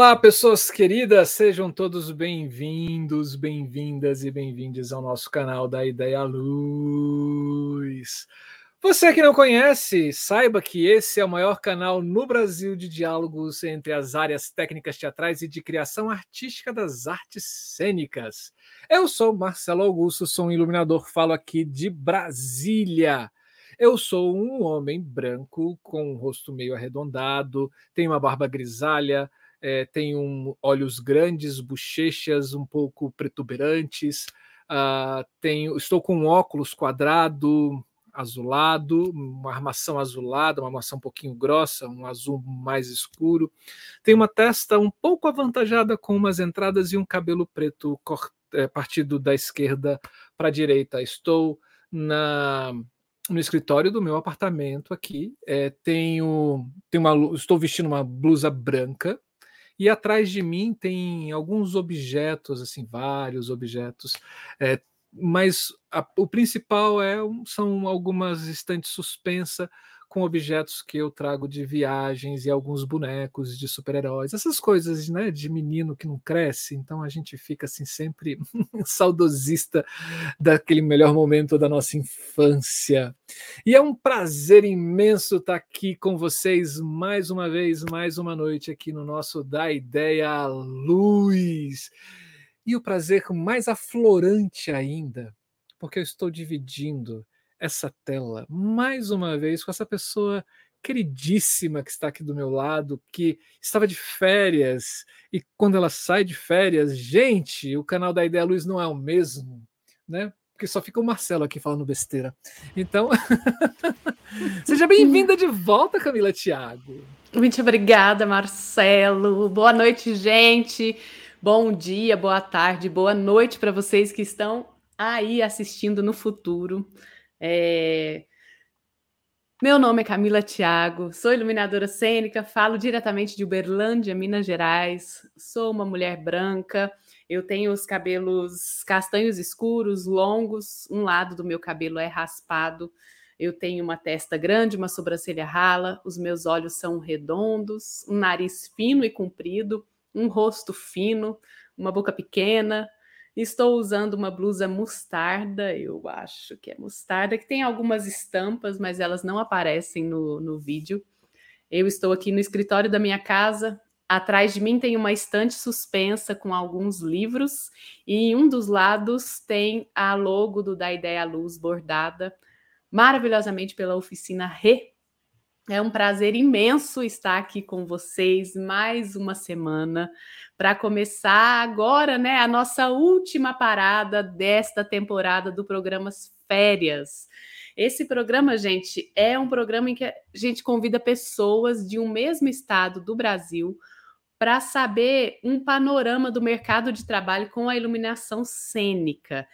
Olá, pessoas queridas, sejam todos bem-vindos, bem-vindas e bem-vindos ao nosso canal da Ideia Luz. Você que não conhece, saiba que esse é o maior canal no Brasil de diálogos entre as áreas técnicas teatrais e de criação artística das artes cênicas. Eu sou Marcelo Augusto, sou um iluminador, falo aqui de Brasília. Eu sou um homem branco com um rosto meio arredondado, tenho uma barba grisalha, é, tem um, olhos grandes, bochechas um pouco protuberantes, uh, tenho, estou com um óculos quadrado, azulado, uma armação azulada, uma armação um pouquinho grossa, um azul mais escuro. Tem uma testa um pouco avantajada com umas entradas e um cabelo preto é, partido da esquerda para a direita. Estou na no escritório do meu apartamento aqui. É, tenho, tenho uma, estou vestindo uma blusa branca e atrás de mim tem alguns objetos, assim, vários objetos. É, mas a, o principal é são algumas estantes suspensas com objetos que eu trago de viagens e alguns bonecos de super-heróis, essas coisas, né, de menino que não cresce, então a gente fica assim sempre saudosista daquele melhor momento da nossa infância. E é um prazer imenso estar aqui com vocês mais uma vez, mais uma noite aqui no nosso Da Ideia Luz. E o prazer mais aflorante ainda, porque eu estou dividindo essa tela mais uma vez com essa pessoa queridíssima que está aqui do meu lado, que estava de férias e quando ela sai de férias, gente, o canal da Ideia Luz não é o mesmo, né? Porque só fica o Marcelo aqui falando besteira. Então, seja bem-vinda de volta, Camila Thiago. Muito obrigada, Marcelo. Boa noite, gente. Bom dia, boa tarde, boa noite para vocês que estão aí assistindo no futuro. É... Meu nome é Camila Thiago, sou iluminadora cênica, falo diretamente de Uberlândia, Minas Gerais. Sou uma mulher branca, eu tenho os cabelos castanhos escuros, longos, um lado do meu cabelo é raspado. Eu tenho uma testa grande, uma sobrancelha rala, os meus olhos são redondos, um nariz fino e comprido, um rosto fino, uma boca pequena, Estou usando uma blusa mostarda, eu acho que é mostarda, que tem algumas estampas, mas elas não aparecem no, no vídeo. Eu estou aqui no escritório da minha casa. Atrás de mim tem uma estante suspensa com alguns livros, e em um dos lados tem a logo do Da Ideia Luz bordada maravilhosamente pela oficina Re. É um prazer imenso estar aqui com vocês mais uma semana para começar agora, né, a nossa última parada desta temporada do programa Férias. Esse programa, gente, é um programa em que a gente convida pessoas de um mesmo estado do Brasil para saber um panorama do mercado de trabalho com a iluminação cênica.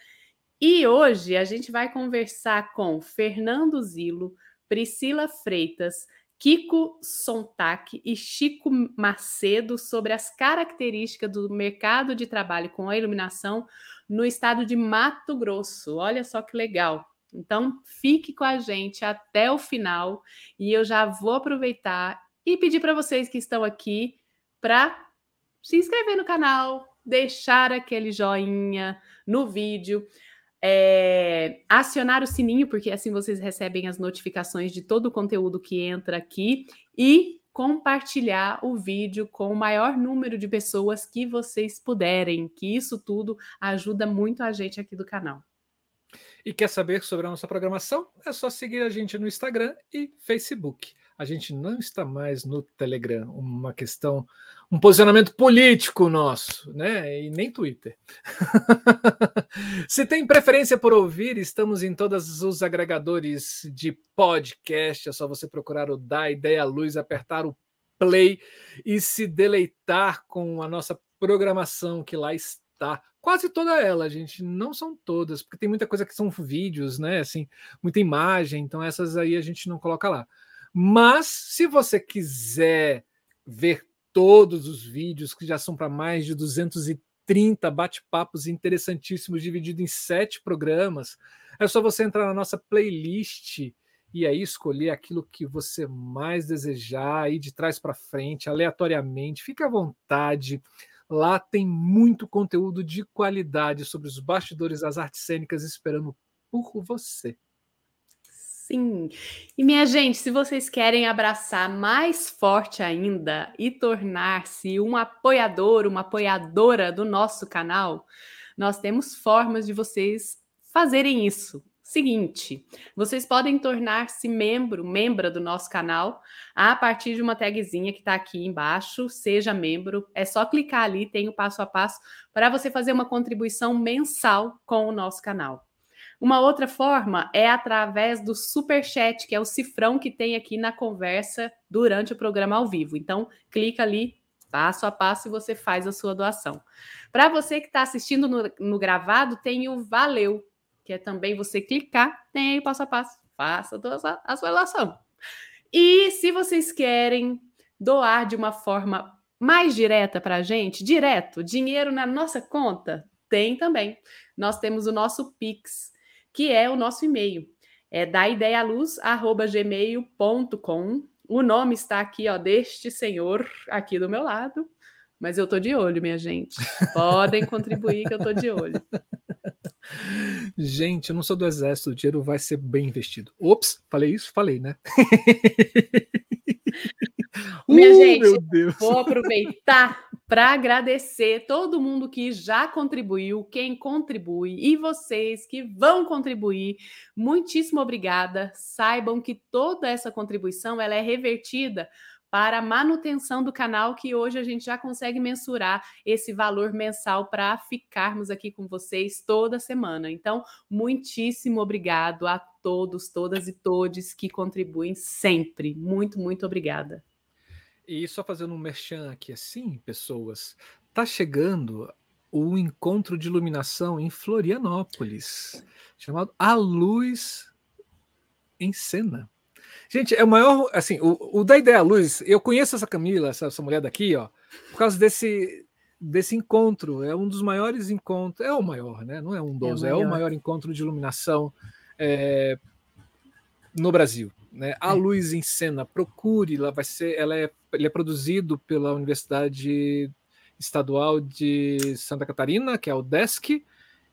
E hoje a gente vai conversar com Fernando Zilo, Priscila Freitas, Kiko Sontag e Chico Macedo sobre as características do mercado de trabalho com a iluminação no estado de Mato Grosso. Olha só que legal. Então, fique com a gente até o final e eu já vou aproveitar e pedir para vocês que estão aqui para se inscrever no canal, deixar aquele joinha no vídeo é, acionar o sininho, porque assim vocês recebem as notificações de todo o conteúdo que entra aqui e compartilhar o vídeo com o maior número de pessoas que vocês puderem, que isso tudo ajuda muito a gente aqui do canal. E quer saber sobre a nossa programação? É só seguir a gente no Instagram e Facebook. A gente não está mais no Telegram, uma questão um posicionamento político nosso, né? E nem Twitter. Se tem preferência por ouvir, estamos em todos os agregadores de podcast. É só você procurar o Da Ideia Luz, apertar o play e se deleitar com a nossa programação que lá está. Quase toda ela, gente, não são todas, porque tem muita coisa que são vídeos, né? Assim, muita imagem, então essas aí a gente não coloca lá. Mas se você quiser ver todos os vídeos, que já são para mais de 230 bate-papos interessantíssimos, dividido em sete programas. É só você entrar na nossa playlist e aí escolher aquilo que você mais desejar, ir de trás para frente, aleatoriamente, fique à vontade. Lá tem muito conteúdo de qualidade sobre os bastidores das artes cênicas esperando por você. Sim. E minha gente, se vocês querem abraçar mais forte ainda e tornar-se um apoiador, uma apoiadora do nosso canal, nós temos formas de vocês fazerem isso. Seguinte, vocês podem tornar-se membro, membra do nosso canal a partir de uma tagzinha que está aqui embaixo, seja membro. É só clicar ali, tem o passo a passo para você fazer uma contribuição mensal com o nosso canal. Uma outra forma é através do super chat, que é o cifrão que tem aqui na conversa durante o programa ao vivo. Então, clica ali, passo a passo, e você faz a sua doação. Para você que está assistindo no, no gravado, tem o Valeu, que é também você clicar, tem aí passo a passo, faça a sua doação. E se vocês querem doar de uma forma mais direta para a gente, direto, dinheiro na nossa conta, tem também. Nós temos o nosso Pix, que é o nosso e-mail. É da ideialuz@gmail.com. O nome está aqui, ó, deste senhor aqui do meu lado. Mas eu tô de olho, minha gente. Podem contribuir que eu tô de olho. Gente, eu não sou do exército, o dinheiro vai ser bem investido. Ops, falei isso? Falei, né? Minha uh, gente, vou aproveitar para agradecer todo mundo que já contribuiu, quem contribui e vocês que vão contribuir. Muitíssimo obrigada. Saibam que toda essa contribuição ela é revertida para a manutenção do canal, que hoje a gente já consegue mensurar esse valor mensal para ficarmos aqui com vocês toda semana. Então, muitíssimo obrigado a todos, todas e todes que contribuem sempre. Muito, muito obrigada. E só fazendo um merchan aqui assim, pessoas, tá chegando o encontro de iluminação em Florianópolis, chamado A Luz em Cena. Gente, é o maior. Assim, o, o da Ideia Luz, eu conheço essa Camila, essa, essa mulher daqui, ó, por causa desse, desse encontro. É um dos maiores encontros. É o maior, né? Não é um dos, é, o maior, é o maior encontro de iluminação é, no Brasil. Né? A é. Luz em Cena, procure, ela vai ser, ela é, ele é produzido pela Universidade Estadual de Santa Catarina, que é o DESC,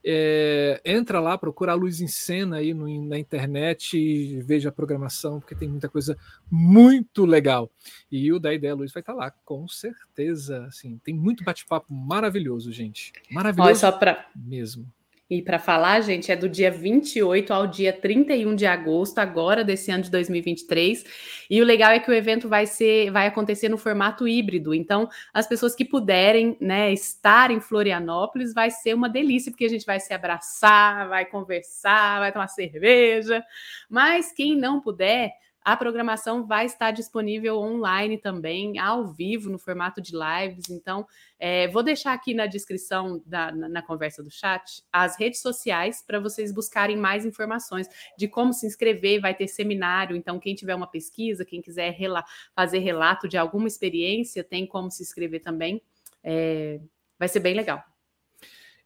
é, entra lá, procura a Luz em Cena aí no, na internet e veja a programação, porque tem muita coisa muito legal. E o da Ideia Luz vai estar lá, com certeza. Assim, tem muito bate-papo maravilhoso, gente. Maravilhoso Olha, só pra... mesmo. E para falar, gente, é do dia 28 ao dia 31 de agosto, agora desse ano de 2023. E o legal é que o evento vai ser, vai acontecer no formato híbrido. Então, as pessoas que puderem, né, estar em Florianópolis, vai ser uma delícia, porque a gente vai se abraçar, vai conversar, vai tomar cerveja. Mas quem não puder, a programação vai estar disponível online também, ao vivo, no formato de lives. Então, é, vou deixar aqui na descrição da, na, na, conversa do chat as redes sociais para vocês buscarem mais informações de como se inscrever. Vai ter seminário, então, quem tiver uma pesquisa, quem quiser rela fazer relato de alguma experiência, tem como se inscrever também. É, vai ser bem legal.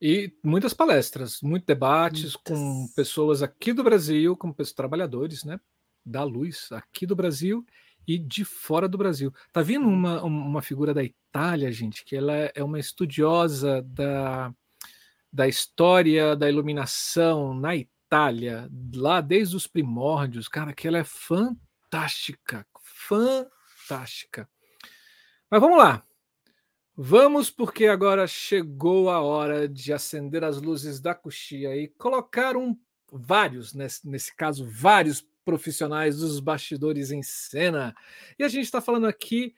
E muitas palestras, muitos debates muitas. com pessoas aqui do Brasil, com pessoas trabalhadores, né? Da luz aqui do Brasil e de fora do Brasil. Tá vindo uhum. uma, uma figura da Itália, gente, que ela é uma estudiosa da, da história da iluminação na Itália, lá desde os primórdios, cara, que ela é fantástica, fantástica. Mas vamos lá. Vamos, porque agora chegou a hora de acender as luzes da coxia e colocar um vários, nesse, nesse caso, vários profissionais dos bastidores em cena. E a gente está falando aqui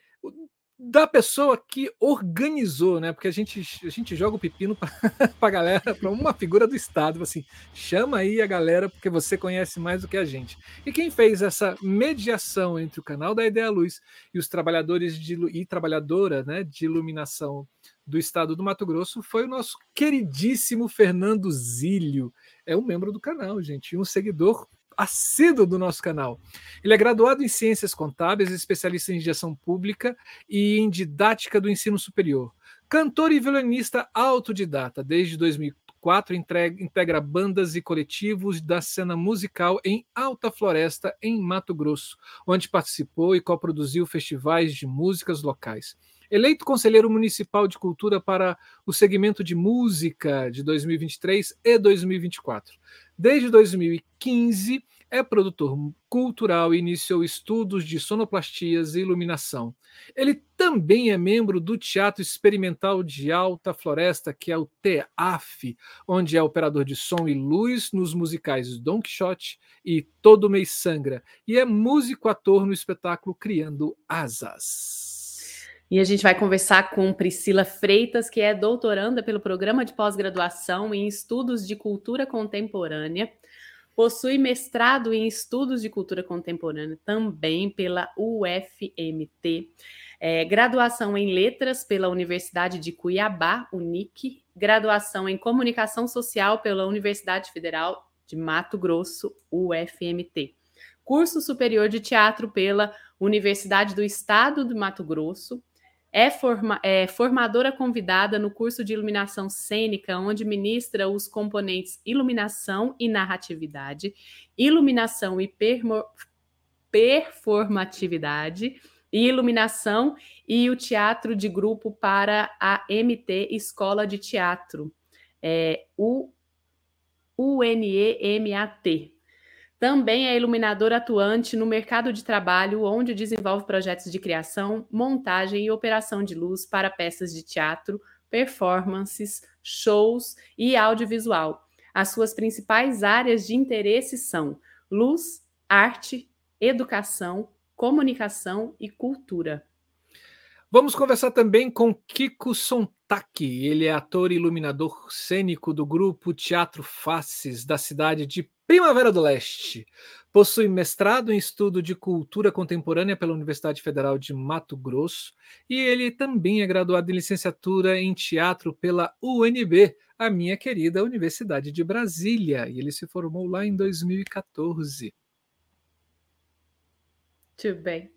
da pessoa que organizou, né? Porque a gente, a gente joga o pepino para a galera, para uma figura do Estado, assim, chama aí a galera porque você conhece mais do que a gente. E quem fez essa mediação entre o canal da Ideia Luz e os trabalhadores de, e trabalhadora né, de iluminação do estado do Mato Grosso foi o nosso queridíssimo Fernando Zílio. É um membro do canal, gente, e um seguidor assíduo do nosso canal. Ele é graduado em Ciências Contábeis, especialista em gestão pública e em didática do ensino superior. Cantor e violinista autodidata desde 2000, 2004 integra bandas e coletivos da cena musical em Alta Floresta, em Mato Grosso, onde participou e coproduziu festivais de músicas locais. Eleito conselheiro municipal de cultura para o segmento de música de 2023 e 2024. Desde 2015, é produtor cultural e iniciou estudos de sonoplastias e iluminação. Ele também é membro do Teatro Experimental de Alta Floresta, que é o TEAF, onde é operador de som e luz nos musicais Don Quixote e Todo Mês Sangra, e é músico-ator no espetáculo Criando Asas. E a gente vai conversar com Priscila Freitas, que é doutoranda pelo Programa de Pós-Graduação em Estudos de Cultura Contemporânea Possui mestrado em Estudos de Cultura Contemporânea também pela UFMT. É, graduação em Letras pela Universidade de Cuiabá, UNIC. Graduação em Comunicação Social pela Universidade Federal de Mato Grosso, UFMT. Curso Superior de Teatro pela Universidade do Estado de Mato Grosso, é, forma, é, formadora convidada no curso de iluminação cênica, onde ministra os componentes iluminação e narratividade, iluminação e permo, performatividade, e iluminação e o teatro de grupo para a MT Escola de Teatro, é, o UNEMAT, também é iluminador atuante no mercado de trabalho, onde desenvolve projetos de criação, montagem e operação de luz para peças de teatro, performances, shows e audiovisual. As suas principais áreas de interesse são luz, arte, educação, comunicação e cultura. Vamos conversar também com Kiko Sontaki. Ele é ator e iluminador cênico do grupo Teatro Faces, da cidade de Primavera do Leste. Possui mestrado em estudo de cultura contemporânea pela Universidade Federal de Mato Grosso e ele também é graduado em licenciatura em teatro pela UNB, a minha querida Universidade de Brasília. E ele se formou lá em 2014. Muito bem.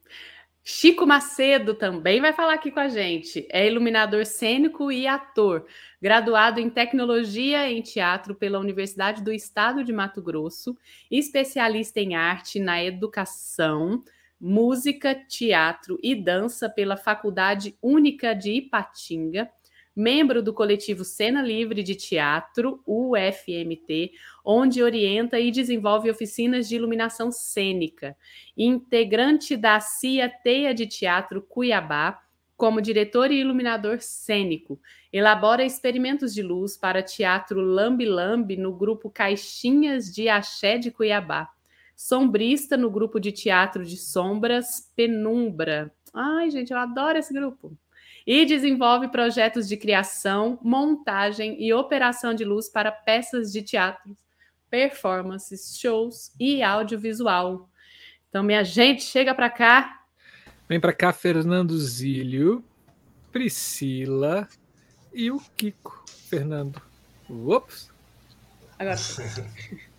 Chico Macedo também vai falar aqui com a gente. É iluminador cênico e ator, graduado em tecnologia em teatro pela Universidade do Estado de Mato Grosso, especialista em arte na educação, música, teatro e dança pela Faculdade Única de Ipatinga membro do coletivo Cena Livre de Teatro, UFMT, onde orienta e desenvolve oficinas de iluminação cênica, integrante da CIA Teia de Teatro Cuiabá, como diretor e iluminador cênico. Elabora experimentos de luz para teatro Lambi Lambi no grupo Caixinhas de Axé de Cuiabá. Sombrista no grupo de teatro de sombras Penumbra. Ai, gente, eu adoro esse grupo e desenvolve projetos de criação, montagem e operação de luz para peças de teatro, performances, shows e audiovisual. Então, minha gente, chega para cá. Vem para cá, Fernando Zílio, Priscila e o Kiko. Fernando. Ups. Agora.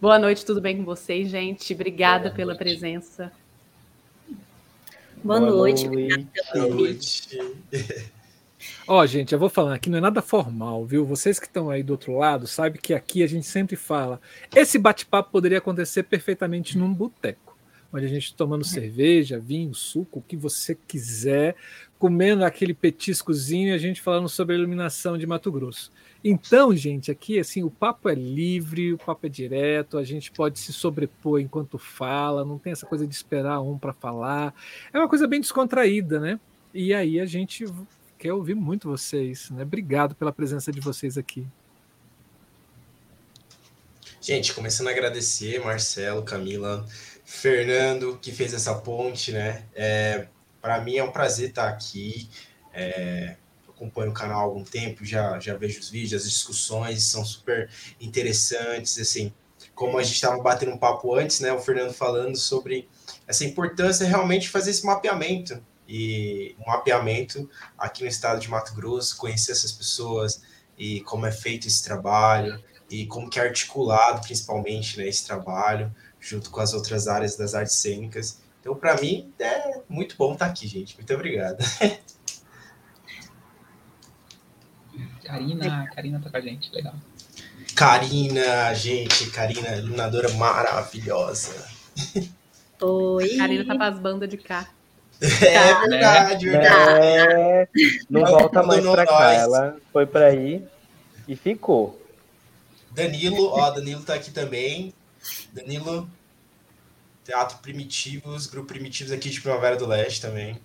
Boa noite, tudo bem com vocês, gente? Obrigada Boa pela noite. presença. Boa, Boa noite. Boa noite. Ó, oh, gente, eu vou falando, aqui não é nada formal, viu? Vocês que estão aí do outro lado sabem que aqui a gente sempre fala. Esse bate-papo poderia acontecer perfeitamente num boteco, onde a gente tomando é. cerveja, vinho, suco, o que você quiser, comendo aquele petiscozinho e a gente falando sobre a iluminação de Mato Grosso. Então, gente, aqui assim, o papo é livre, o papo é direto, a gente pode se sobrepor enquanto fala, não tem essa coisa de esperar um para falar. É uma coisa bem descontraída, né? E aí a gente quer ouvir muito vocês, né? Obrigado pela presença de vocês aqui. Gente, começando a agradecer Marcelo, Camila, Fernando, que fez essa ponte, né? É, para mim é um prazer estar aqui. É, acompanho o canal há algum tempo, já, já vejo os vídeos, as discussões são super interessantes, assim, como a gente estava batendo um papo antes, né, o Fernando falando sobre essa importância realmente fazer esse mapeamento, e um mapeamento aqui no estado de Mato Grosso, conhecer essas pessoas e como é feito esse trabalho, e como que é articulado, principalmente, né, esse trabalho, junto com as outras áreas das artes cênicas. Então, para mim, é muito bom estar aqui, gente. Muito obrigado. Karina, Karina tá com a gente, legal. Karina, gente, Karina, iluminadora maravilhosa. Oi. Karina tá as bandas de cá. É tá. verdade, né? verdade. É, não volta mais pra cá. Ela foi pra aí e ficou. Danilo, ó, Danilo tá aqui também. Danilo, Teatro Primitivos, Grupo Primitivos aqui de Primavera do Leste também.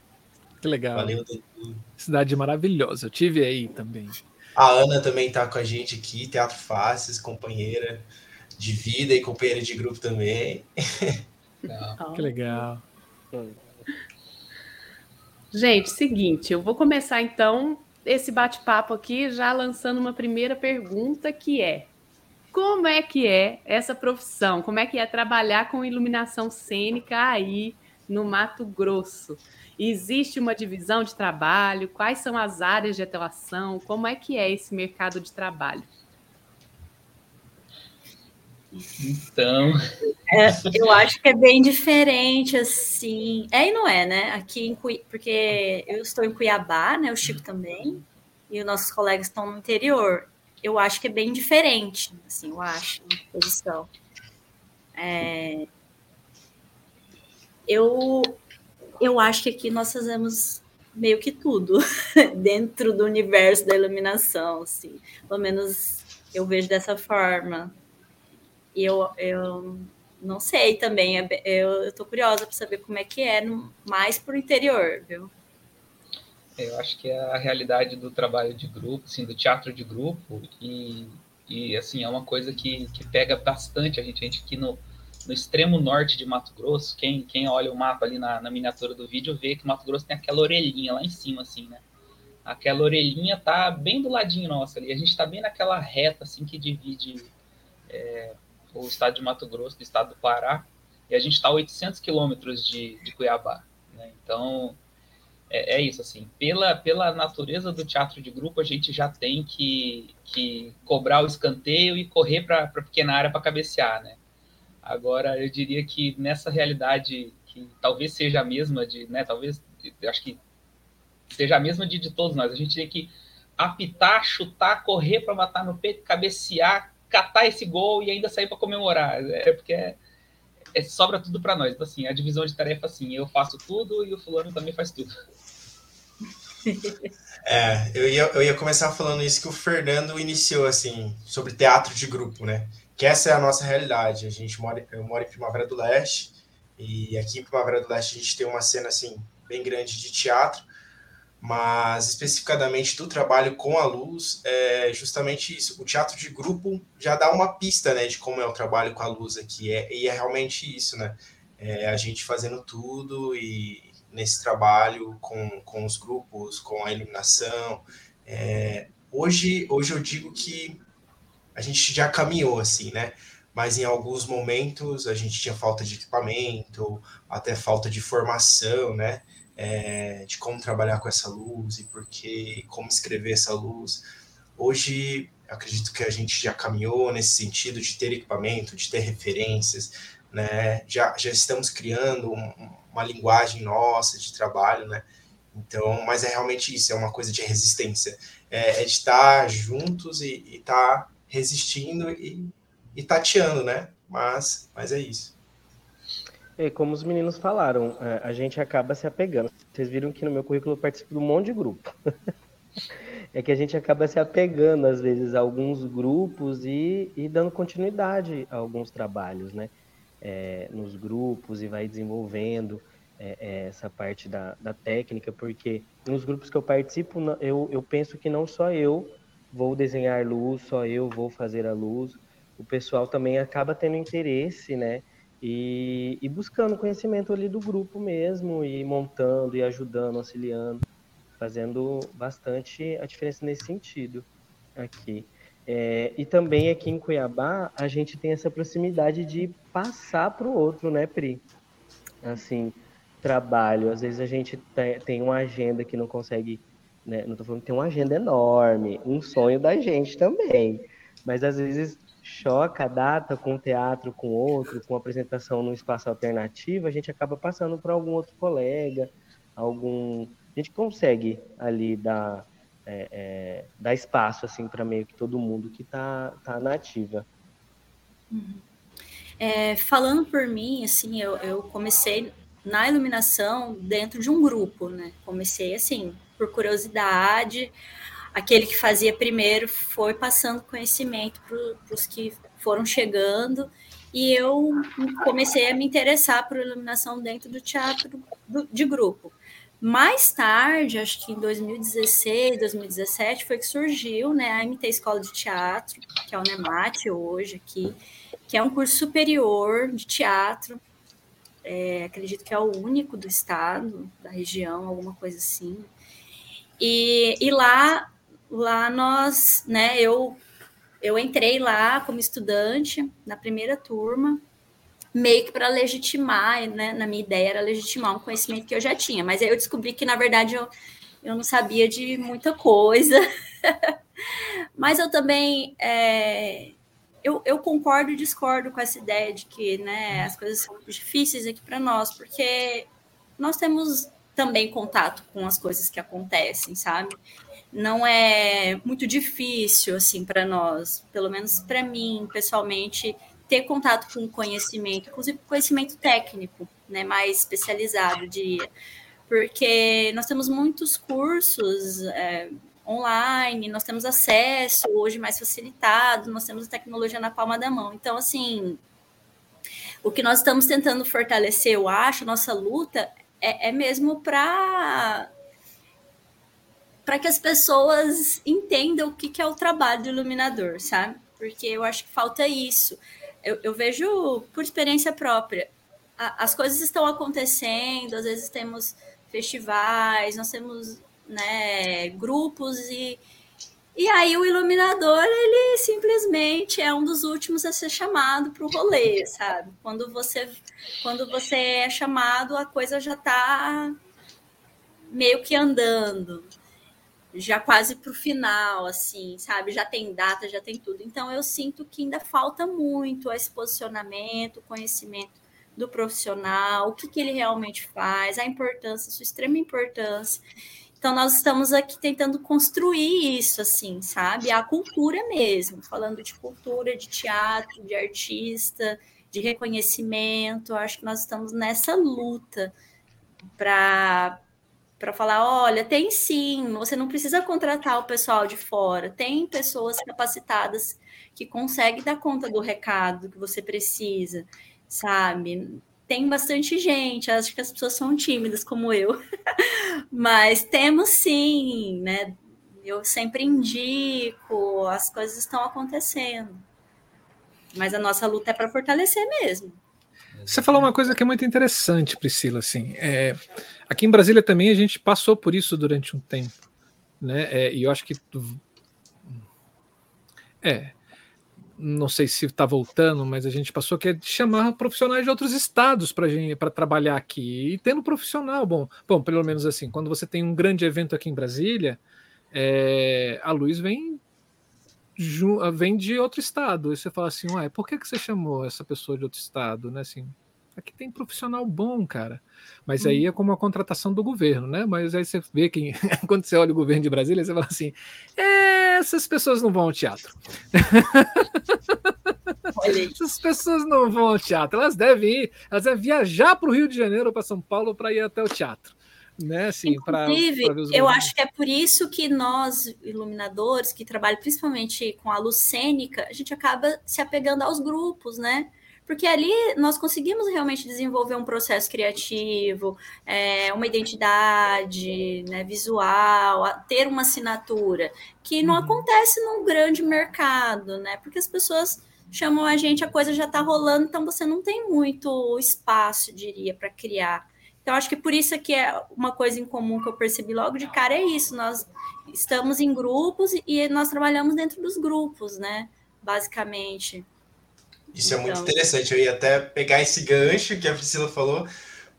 Que legal. Valeu. Cidade maravilhosa. Eu tive aí também. A Ana também tá com a gente aqui, Teatro Faces, companheira de vida e companheira de grupo também. Que legal. Gente, seguinte, eu vou começar então esse bate-papo aqui já lançando uma primeira pergunta que é: como é que é essa profissão? Como é que é trabalhar com iluminação cênica aí no Mato Grosso? Existe uma divisão de trabalho? Quais são as áreas de atuação? Como é que é esse mercado de trabalho? Então. É, eu acho que é bem diferente, assim. É e não é, né? Aqui em Cui... porque eu estou em Cuiabá, né? O Chico também, e os nossos colegas estão no interior eu acho que é bem diferente, assim, eu acho, a posição. É, eu, eu acho que aqui nós fazemos meio que tudo dentro do universo da iluminação, assim, pelo menos eu vejo dessa forma. E eu, eu não sei também, é eu, estou curiosa para saber como é que é no, mais para o interior, viu? Eu acho que é a realidade do trabalho de grupo, assim, do teatro de grupo, e, e assim, é uma coisa que, que pega bastante a gente. A gente aqui no, no extremo norte de Mato Grosso, quem, quem olha o mapa ali na, na miniatura do vídeo vê que Mato Grosso tem aquela orelhinha lá em cima, assim, né? Aquela orelhinha tá bem do ladinho nosso ali. A gente tá bem naquela reta, assim, que divide é, o estado de Mato Grosso do estado do Pará. E a gente está a 800 quilômetros de, de Cuiabá. Né? Então, é, é, isso, assim, pela, pela natureza do teatro de grupo, a gente já tem que, que cobrar o escanteio e correr para a pequena área para cabecear, né? Agora, eu diria que nessa realidade, que talvez seja a mesma de, né, talvez, acho que seja a mesma de, de todos nós, a gente tem que apitar, chutar, correr para matar no peito, cabecear, catar esse gol e ainda sair para comemorar, é porque é, é, sobra tudo para nós. Então, assim, a divisão de tarefa, assim, eu faço tudo e o fulano também faz tudo. É, eu ia, eu ia começar falando isso que o Fernando iniciou, assim, sobre teatro de grupo, né? Que essa é a nossa realidade. A gente mora, eu moro em Primavera do Leste, e aqui em Primavera do Leste a gente tem uma cena, assim, bem grande de teatro, mas especificadamente do trabalho com a luz, é justamente isso. O teatro de grupo já dá uma pista, né, de como é o trabalho com a luz aqui, é, e é realmente isso, né? É a gente fazendo tudo e nesse trabalho com, com os grupos, com a iluminação. É, hoje, hoje eu digo que a gente já caminhou assim, né? Mas em alguns momentos a gente tinha falta de equipamento, até falta de formação, né? É, de como trabalhar com essa luz e porque, como escrever essa luz. Hoje, acredito que a gente já caminhou nesse sentido de ter equipamento, de ter referências, né? Já, já estamos criando um, uma linguagem nossa de trabalho, né? Então, mas é realmente isso, é uma coisa de resistência. É, é de estar juntos e estar tá resistindo e, e tateando, né? Mas, mas é isso. E como os meninos falaram, é, a gente acaba se apegando. Vocês viram que no meu currículo eu participo de um monte de grupo. é que a gente acaba se apegando, às vezes, a alguns grupos e, e dando continuidade a alguns trabalhos, né? É, nos grupos e vai desenvolvendo é, essa parte da, da técnica, porque nos grupos que eu participo, eu, eu penso que não só eu vou desenhar luz, só eu vou fazer a luz, o pessoal também acaba tendo interesse, né? E, e buscando conhecimento ali do grupo mesmo, e montando, e ajudando, auxiliando, fazendo bastante a diferença nesse sentido aqui. É, e também aqui em Cuiabá, a gente tem essa proximidade de passar para o outro, né, Pri? Assim, trabalho. Às vezes a gente tem uma agenda que não consegue. Né? Não estou falando que tem uma agenda enorme, um sonho da gente também. Mas às vezes choca a data com o teatro, com outro, com apresentação num espaço alternativo, a gente acaba passando para algum outro colega, algum. A gente consegue ali dar é, é, dar espaço assim para meio que todo mundo que está tá na ativa. Uhum. É, falando por mim, assim, eu, eu comecei na iluminação dentro de um grupo, né? Comecei assim, por curiosidade. Aquele que fazia primeiro foi passando conhecimento para os que foram chegando e eu comecei a me interessar por iluminação dentro do teatro do, de grupo. Mais tarde, acho que em 2016, 2017, foi que surgiu né, a MT Escola de Teatro, que é o NEMAT hoje aqui, que é um curso superior de teatro. É, acredito que é o único do estado, da região, alguma coisa assim. E, e lá, lá nós, né, eu, eu entrei lá como estudante na primeira turma, meio que para legitimar, né? Na minha ideia era legitimar um conhecimento que eu já tinha, mas aí eu descobri que, na verdade, eu, eu não sabia de muita coisa. mas eu também é, eu, eu, concordo e discordo com essa ideia de que né, as coisas são difíceis aqui para nós, porque nós temos também contato com as coisas que acontecem, sabe? Não é muito difícil assim para nós, pelo menos para mim, pessoalmente, ter contato com conhecimento, inclusive conhecimento técnico, né, mais especializado, de porque nós temos muitos cursos é, online, nós temos acesso hoje mais facilitado, nós temos a tecnologia na palma da mão. Então, assim, o que nós estamos tentando fortalecer, eu acho, nossa luta é, é mesmo para para que as pessoas entendam o que, que é o trabalho do iluminador, sabe? Porque eu acho que falta isso eu, eu vejo por experiência própria. A, as coisas estão acontecendo, às vezes temos festivais, nós temos né, grupos e e aí o iluminador, ele simplesmente é um dos últimos a ser chamado para o rolê, sabe? Quando você, quando você é chamado, a coisa já está meio que andando já quase para o final, assim, sabe? Já tem data, já tem tudo. Então eu sinto que ainda falta muito esse posicionamento, conhecimento do profissional, o que, que ele realmente faz, a importância, a sua extrema importância. Então nós estamos aqui tentando construir isso, assim, sabe? A cultura mesmo, falando de cultura, de teatro, de artista, de reconhecimento. Acho que nós estamos nessa luta para para falar, olha, tem sim, você não precisa contratar o pessoal de fora, tem pessoas capacitadas que conseguem dar conta do recado que você precisa, sabe? Tem bastante gente, acho que as pessoas são tímidas como eu, mas temos sim, né? Eu sempre indico, as coisas estão acontecendo. Mas a nossa luta é para fortalecer mesmo. Você falou uma coisa que é muito interessante, Priscila. Assim, é, aqui em Brasília também a gente passou por isso durante um tempo, né? É, e eu acho que é, não sei se está voltando, mas a gente passou que é chamar profissionais de outros estados para trabalhar aqui e tendo profissional bom, bom, pelo menos assim, quando você tem um grande evento aqui em Brasília, é, a luz vem vem de outro estado. E você fala assim, uai, por que, que você chamou essa pessoa de outro estado? Né? Assim, aqui tem profissional bom, cara. Mas aí hum. é como a contratação do governo, né? Mas aí você vê que quando você olha o governo de Brasília, você fala assim: é, essas pessoas não vão ao teatro. essas pessoas não vão ao teatro. Elas devem ir, elas devem viajar para o Rio de Janeiro ou para São Paulo para ir até o teatro né? Assim, Inclusive, pra, pra eu acho que é por isso que nós, iluminadores, que trabalham principalmente com a luz cênica, a gente acaba se apegando aos grupos, né? Porque ali nós conseguimos realmente desenvolver um processo criativo, é, uma identidade né, visual, ter uma assinatura, que não uhum. acontece num grande mercado, né? Porque as pessoas chamam a gente, a coisa já está rolando, então você não tem muito espaço, diria, para criar. Então, acho que por isso que é uma coisa em comum que eu percebi logo de cara é isso. Nós estamos em grupos e nós trabalhamos dentro dos grupos, né? Basicamente. Isso então... é muito então. interessante. Eu ia até pegar esse gancho que a Priscila falou,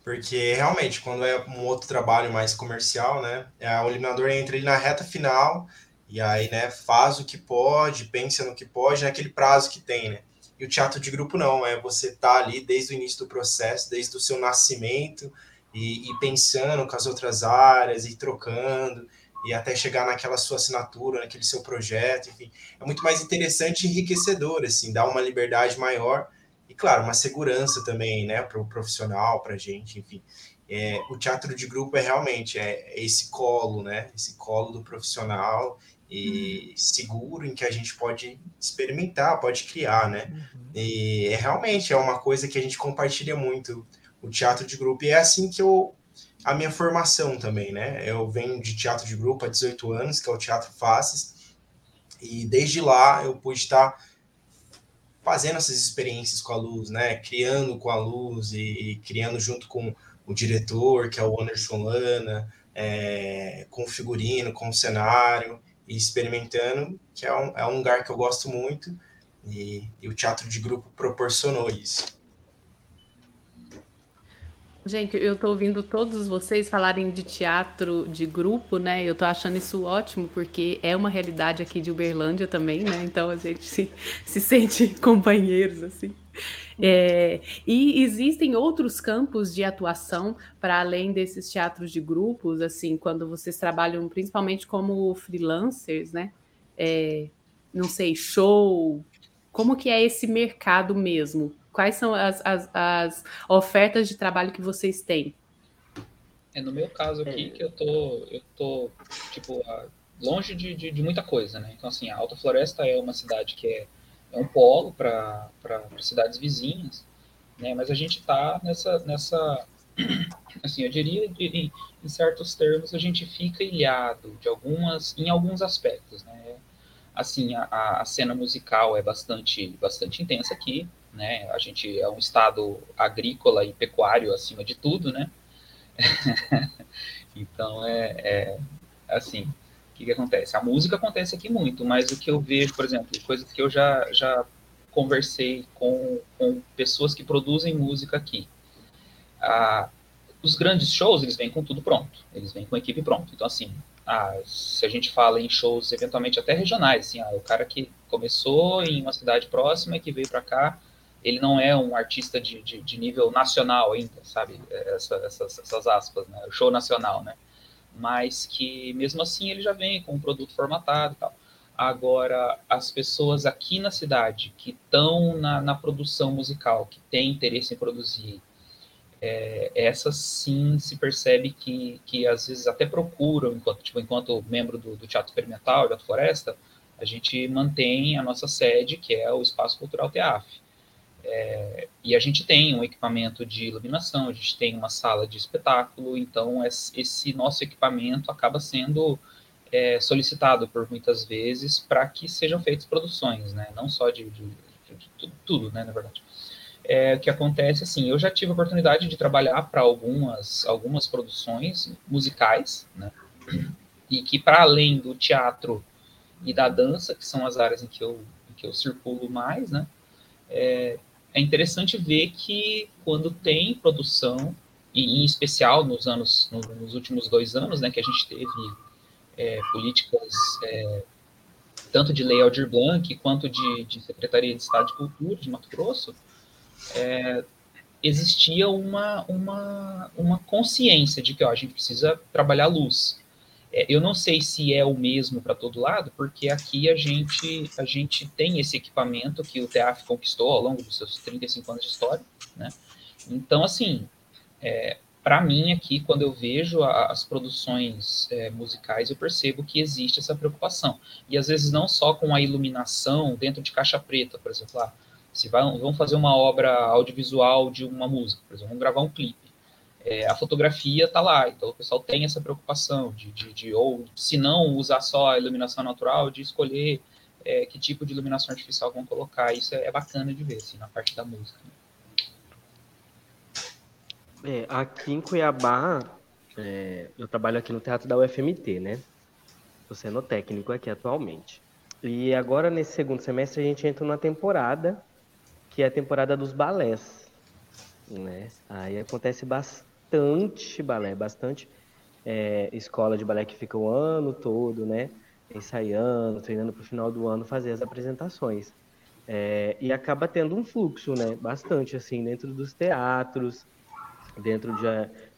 porque realmente, quando é um outro trabalho mais comercial, né? O eliminador entra ali na reta final e aí, né, faz o que pode, pensa no que pode, naquele prazo que tem, né? E o teatro de grupo não, é você tá ali desde o início do processo, desde o seu nascimento, e, e, pensando com as outras áreas e trocando. E até chegar naquela sua assinatura, naquele seu projeto, enfim, é muito mais interessante e enriquecedor, assim, dá uma liberdade maior e, claro, uma segurança também, né, para o profissional, para a gente, enfim. É, o teatro de grupo é realmente é, é esse colo, né, esse colo do profissional e uhum. seguro em que a gente pode experimentar, pode criar, né? Uhum. E é realmente é uma coisa que a gente compartilha muito o teatro de grupo e é assim que eu a minha formação também, né? Eu venho de teatro de grupo há 18 anos, que é o Teatro Faces, e desde lá eu pude estar fazendo essas experiências com a luz, né? Criando com a luz e, e criando junto com o diretor, que é o Anderson Lana, é, com o figurino, com o cenário, e experimentando, que é um, é um lugar que eu gosto muito, e, e o teatro de grupo proporcionou isso. Gente, eu tô ouvindo todos vocês falarem de teatro de grupo, né? Eu tô achando isso ótimo, porque é uma realidade aqui de Uberlândia também, né? Então a gente se, se sente companheiros, assim. É, e existem outros campos de atuação para além desses teatros de grupos, assim, quando vocês trabalham principalmente como freelancers, né? É, não sei, show. Como que é esse mercado mesmo? Quais são as, as, as ofertas de trabalho que vocês têm? É no meu caso aqui é. que eu tô, eu tô tipo longe de, de, de, muita coisa, né? Então assim, a Alta Floresta é uma cidade que é, é um polo para cidades vizinhas, né? Mas a gente está nessa nessa assim, eu diria em, em certos termos a gente fica ilhado de algumas em alguns aspectos, né? Assim, a, a cena musical é bastante bastante intensa aqui, né? A gente é um estado agrícola e pecuário acima de tudo, né? então é, é, assim, o que, que acontece? A música acontece aqui muito, mas o que eu vejo, por exemplo, coisas que eu já, já conversei com, com pessoas que produzem música aqui. Ah, os grandes shows, eles vêm com tudo pronto, eles vêm com a equipe pronta. Então, assim, ah, se a gente fala em shows eventualmente até regionais, assim, ah, o cara que começou em uma cidade próxima e que veio para cá ele não é um artista de, de, de nível nacional ainda, sabe? Essa, essas, essas aspas, né? O show nacional, né? Mas que mesmo assim ele já vem com um produto formatado e tal. Agora, as pessoas aqui na cidade que estão na, na, produção musical, que têm interesse em produzir, é, essas sim se percebe que, que às vezes até procuram, enquanto, tipo, enquanto membro do, do Teatro Experimental, Teatro Floresta, a gente mantém a nossa sede, que é o Espaço Cultural TEAF. É, e a gente tem um equipamento de iluminação, a gente tem uma sala de espetáculo, então esse nosso equipamento acaba sendo é, solicitado por muitas vezes para que sejam feitas produções, né? Não só de, de, de, de tudo, tudo, né, na verdade. É, o que acontece, assim, eu já tive a oportunidade de trabalhar para algumas, algumas produções musicais, né? E que para além do teatro e da dança, que são as áreas em que eu, em que eu circulo mais, né? É, é interessante ver que quando tem produção, e em especial nos anos, nos últimos dois anos, né, que a gente teve é, políticas é, tanto de Lei Aldir Blanc quanto de, de, Secretaria de Estado de Cultura de Mato Grosso, é, existia uma, uma, uma consciência de que ó, a gente precisa trabalhar luz. É, eu não sei se é o mesmo para todo lado, porque aqui a gente, a gente tem esse equipamento que o TEAF conquistou ao longo dos seus 35 anos de história, né? Então, assim, é, para mim aqui, quando eu vejo a, as produções é, musicais, eu percebo que existe essa preocupação. E às vezes não só com a iluminação dentro de caixa preta, por exemplo, lá, se vai, vão fazer uma obra audiovisual de uma música, por exemplo, vamos gravar um clipe é, a fotografia está lá, então o pessoal tem essa preocupação de, de, de, ou se não usar só a iluminação natural, de escolher é, que tipo de iluminação artificial vão colocar. Isso é, é bacana de ver, assim, na parte da música. É, aqui em Cuiabá, é, eu trabalho aqui no Teatro da UFMT, né? Estou sendo técnico aqui atualmente. E agora, nesse segundo semestre, a gente entra numa temporada, que é a temporada dos balés. Né? Aí acontece bastante bastante balé, bastante é, escola de balé que fica o ano todo, né? Ensaiando, treinando para o final do ano fazer as apresentações. É, e acaba tendo um fluxo, né? Bastante, assim, dentro dos teatros, dentro de,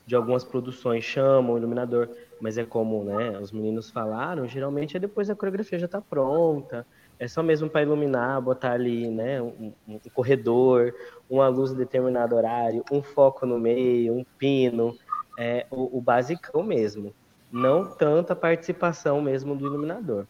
de algumas produções chamam o iluminador, mas é como né, os meninos falaram, geralmente é depois a coreografia já está pronta, é só mesmo para iluminar, botar ali né, um, um, corredor, uma luz em determinado horário, um foco no meio, um pino, é, o, o basicão mesmo. Não tanta participação mesmo do iluminador.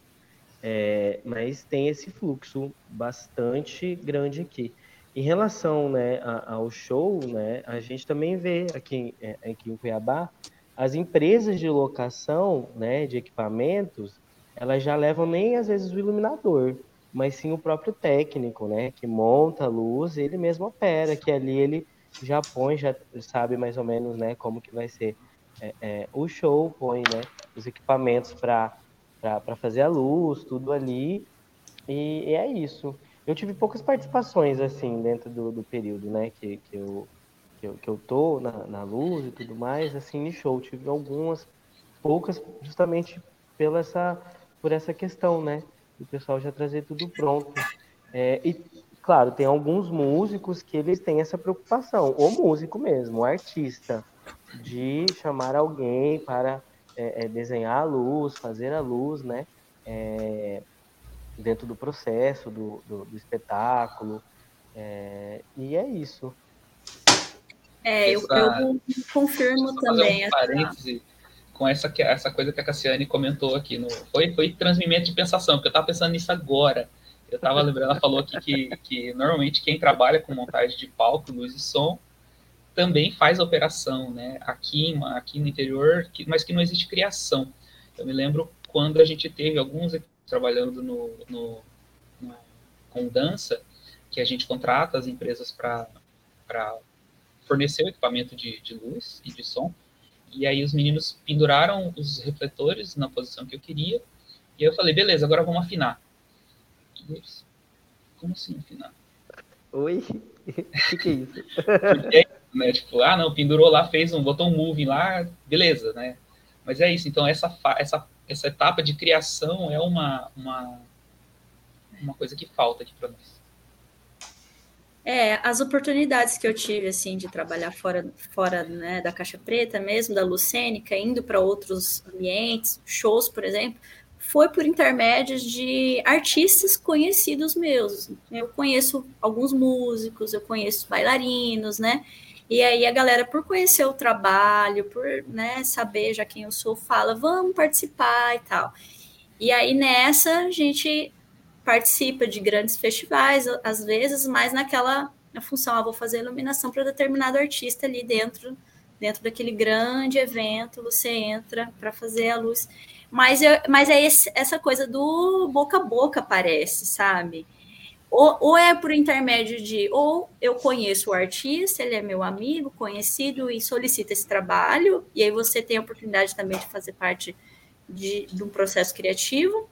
É, mas tem esse fluxo bastante grande aqui. Em relação né, ao show, né, a gente também vê aqui, é, aqui em Cuiabá, as empresas de locação né, de equipamentos, elas já levam nem às vezes o iluminador, mas sim o próprio técnico, né, que monta a luz, ele mesmo opera, que ali ele já põe, já sabe mais ou menos né, como que vai ser é, é, o show, põe né, os equipamentos para fazer a luz, tudo ali, e, e é isso. Eu tive poucas participações, assim, dentro do, do período, né, que, que, eu, que, eu, que eu tô na, na luz e tudo mais, assim, em show. Tive algumas, poucas, justamente pela essa, por essa questão, né, o pessoal já trazer tudo pronto. É, e, claro, tem alguns músicos que eles têm essa preocupação, o músico mesmo, o artista, de chamar alguém para é, é, desenhar a luz, fazer a luz, né, é, dentro do processo do, do, do espetáculo. É, e é isso. É, eu, eu confirmo também. Um parêntese com essa, essa coisa que a Cassiane comentou aqui. No, foi, foi transmimento de pensação, porque eu estava pensando nisso agora. Eu estava lembrando, ela falou aqui que, que normalmente quem trabalha com montagem de palco, luz e som, também faz operação, né? Aqui, aqui no interior, mas que não existe criação. Eu me lembro quando a gente teve alguns trabalhando no, no, no, com dança, que a gente contrata as empresas para fornecer o equipamento de, de luz e de som. E aí os meninos penduraram os refletores na posição que eu queria. E eu falei, beleza, agora vamos afinar. E eles, como assim afinar? Oi? O que, que, é isso? Porque, né, tipo, ah, não, pendurou lá, fez um, botou um moving lá, beleza, né? Mas é isso, então essa, essa essa etapa de criação é uma, uma, uma coisa que falta aqui para nós. É, as oportunidades que eu tive, assim, de trabalhar fora, fora né, da caixa preta mesmo, da Lucênica, indo para outros ambientes, shows, por exemplo, foi por intermédios de artistas conhecidos meus. Eu conheço alguns músicos, eu conheço bailarinos, né? E aí a galera, por conhecer o trabalho, por né, saber já quem eu sou, fala, vamos participar e tal. E aí nessa a gente participa de grandes festivais, às vezes, mas naquela na função, ah, vou fazer iluminação para determinado artista ali dentro, dentro daquele grande evento, você entra para fazer a luz. Mas, eu, mas é esse, essa coisa do boca a boca, parece, sabe? Ou, ou, é por intermédio de, ou eu conheço o artista, ele é meu amigo, conhecido e solicita esse trabalho, e aí você tem a oportunidade também de fazer parte de, de um processo criativo,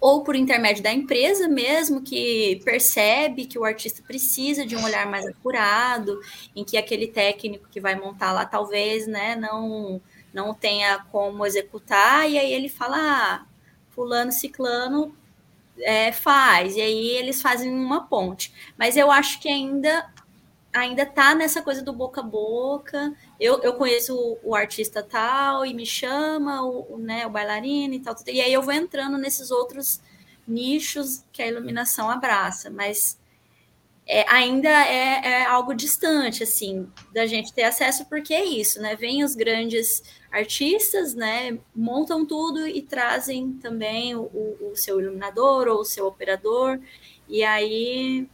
ou por intermédio da empresa mesmo, que percebe que o artista precisa de um olhar mais apurado, em que aquele técnico que vai montar lá talvez né, não, não tenha como executar, e aí ele fala, ah, fulano, ciclano é, faz, e aí eles fazem uma ponte. Mas eu acho que ainda ainda tá nessa coisa do boca a boca. Eu, eu conheço o, o artista tal e me chama, o, o, né, o bailarino e tal, e aí eu vou entrando nesses outros nichos que a iluminação abraça, mas é, ainda é, é, algo distante, assim, da gente ter acesso, porque é isso, né? Vem os grandes artistas, né, montam tudo e trazem também o, o, seu iluminador ou o seu operador, e aí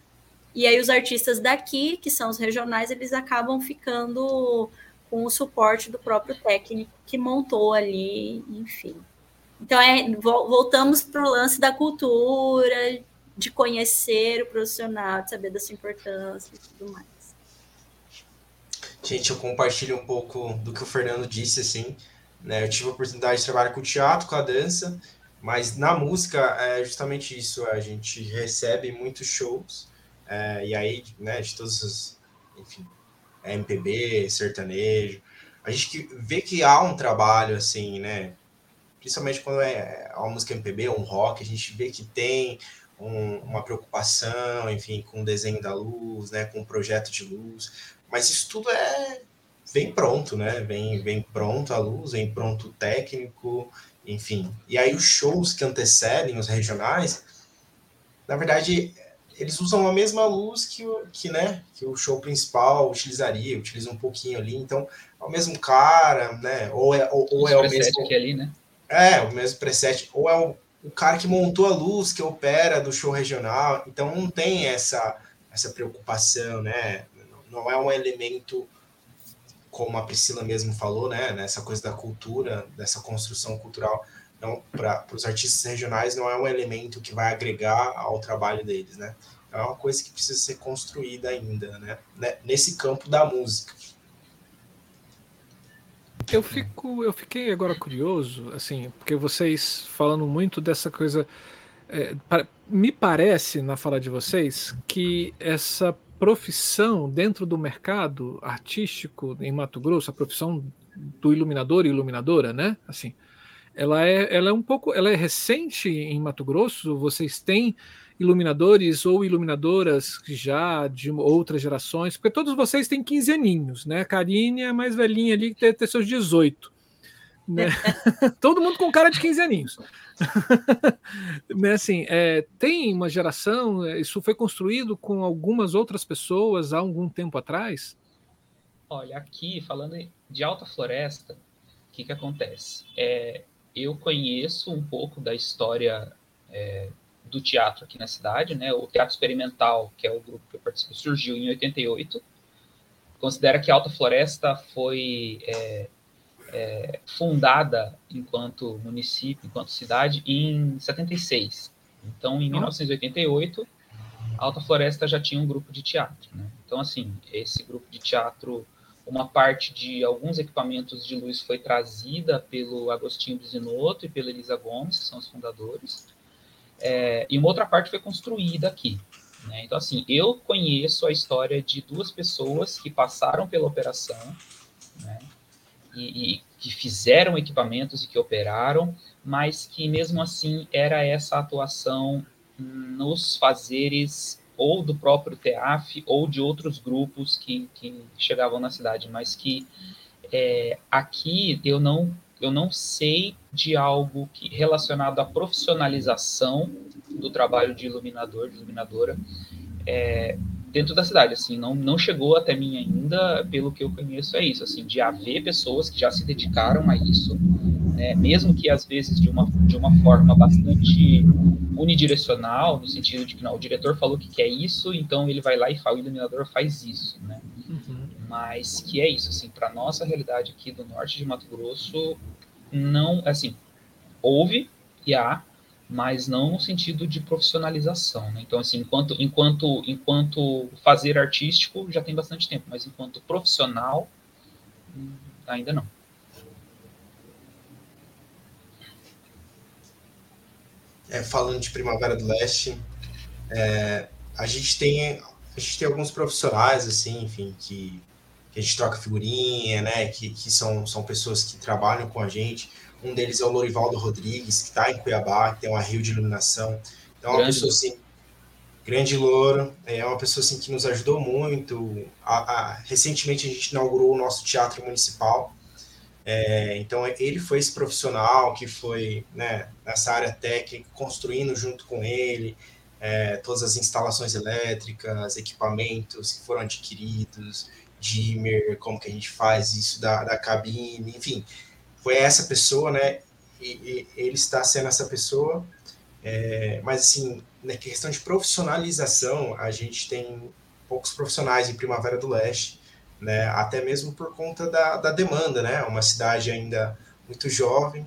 e aí os artistas daqui, que são os regionais, eles acabam ficando com o suporte do próprio técnico que montou ali, enfim. Então é, voltamos para o lance da cultura, de conhecer o profissional, de saber da sua importância e tudo mais. Gente, eu compartilho um pouco do que o Fernando disse, assim, né? Eu tive a oportunidade de trabalhar com o teatro, com a dança, mas na música é justamente isso, a gente recebe muitos shows, é, e aí, né, de todos os, enfim, MPB, sertanejo, a gente vê que há um trabalho, assim, né, principalmente quando é uma música MPB, um rock, a gente vê que tem um, uma preocupação, enfim, com o desenho da luz, né, com o projeto de luz, mas isso tudo é vem pronto, né? Vem, vem pronto a luz, vem pronto o técnico, enfim. E aí os shows que antecedem os regionais, na verdade, eles usam a mesma luz que o, que, né, que o show principal utilizaria, utiliza um pouquinho ali, então é o mesmo cara, né? Ou é, ou, ou é o mesmo. Aqui ali, né? É, o mesmo preset, ou é o, o cara que montou a luz, que opera do show regional, então não tem essa, essa preocupação, né? Não é um elemento, como a Priscila mesmo falou, né? Nessa coisa da cultura, dessa construção cultural então, para os artistas regionais, não é um elemento que vai agregar ao trabalho deles, né? É uma coisa que precisa ser construída ainda, né? Nesse campo da música. Eu fico, eu fiquei agora curioso, assim, porque vocês falando muito dessa coisa, é, me parece na fala de vocês que essa profissão dentro do mercado artístico em Mato Grosso, a profissão do iluminador e iluminadora, né? Assim, ela é, ela é um pouco, ela é recente em Mato Grosso. Vocês têm iluminadores ou iluminadoras já de outras gerações, porque todos vocês têm 15 aninhos, né? A Karine é mais velhinha ali que deve ter seus 18. Né? Todo mundo com cara de 15 aninhos. né, assim, é, tem uma geração, é, isso foi construído com algumas outras pessoas há algum tempo atrás? Olha, aqui, falando de Alta Floresta, o que, que acontece? É, eu conheço um pouco da história é, do teatro aqui na cidade, né? O Teatro Experimental, que é o grupo que eu participo, surgiu em 88. Considera que Alta Floresta foi é, é, fundada enquanto município, enquanto cidade, em 76. Então, em 1988, Alta Floresta já tinha um grupo de teatro. Né? Então, assim, esse grupo de teatro uma parte de alguns equipamentos de luz foi trazida pelo Agostinho Bisinotto e pela Elisa Gomes, que são os fundadores, é, e uma outra parte foi construída aqui. Né? Então, assim, eu conheço a história de duas pessoas que passaram pela operação, né? e, e que fizeram equipamentos e que operaram, mas que mesmo assim era essa atuação nos fazeres ou do próprio TEAF ou de outros grupos que, que chegavam na cidade, mas que é, aqui eu não eu não sei de algo que, relacionado à profissionalização do trabalho de iluminador, de iluminadora, é, dentro da cidade, assim, não, não chegou até mim ainda, pelo que eu conheço, é isso, assim, de haver pessoas que já se dedicaram a isso, né, mesmo que às vezes de uma, de uma forma bastante unidirecional, no sentido de que não, o diretor falou que quer isso, então ele vai lá e fala, o iluminador faz isso, né, uhum. mas que é isso, assim, para nossa realidade aqui do norte de Mato Grosso, não, assim, houve e há, mas não no sentido de profissionalização. Né? Então, assim, enquanto, enquanto, enquanto fazer artístico já tem bastante tempo, mas enquanto profissional, hum, ainda não. É, falando de Primavera do Leste, é, a gente tem a gente tem alguns profissionais assim, enfim, que, que a gente troca figurinha, né? Que, que são, são pessoas que trabalham com a gente um deles é o Lorivaldo Rodrigues, que está em Cuiabá, que tem uma rio de iluminação. Então, é uma pessoa assim, grande louro, é uma pessoa assim que nos ajudou muito. A, a, recentemente a gente inaugurou o nosso teatro municipal. É, então ele foi esse profissional que foi né, nessa área técnica, construindo junto com ele é, todas as instalações elétricas, equipamentos que foram adquiridos, dimmer, como que a gente faz isso da, da cabine, enfim foi essa pessoa, né? E, e ele está sendo essa pessoa. É, mas, assim, na questão de profissionalização, a gente tem poucos profissionais em Primavera do Leste, né? Até mesmo por conta da, da demanda, né? Uma cidade ainda muito jovem.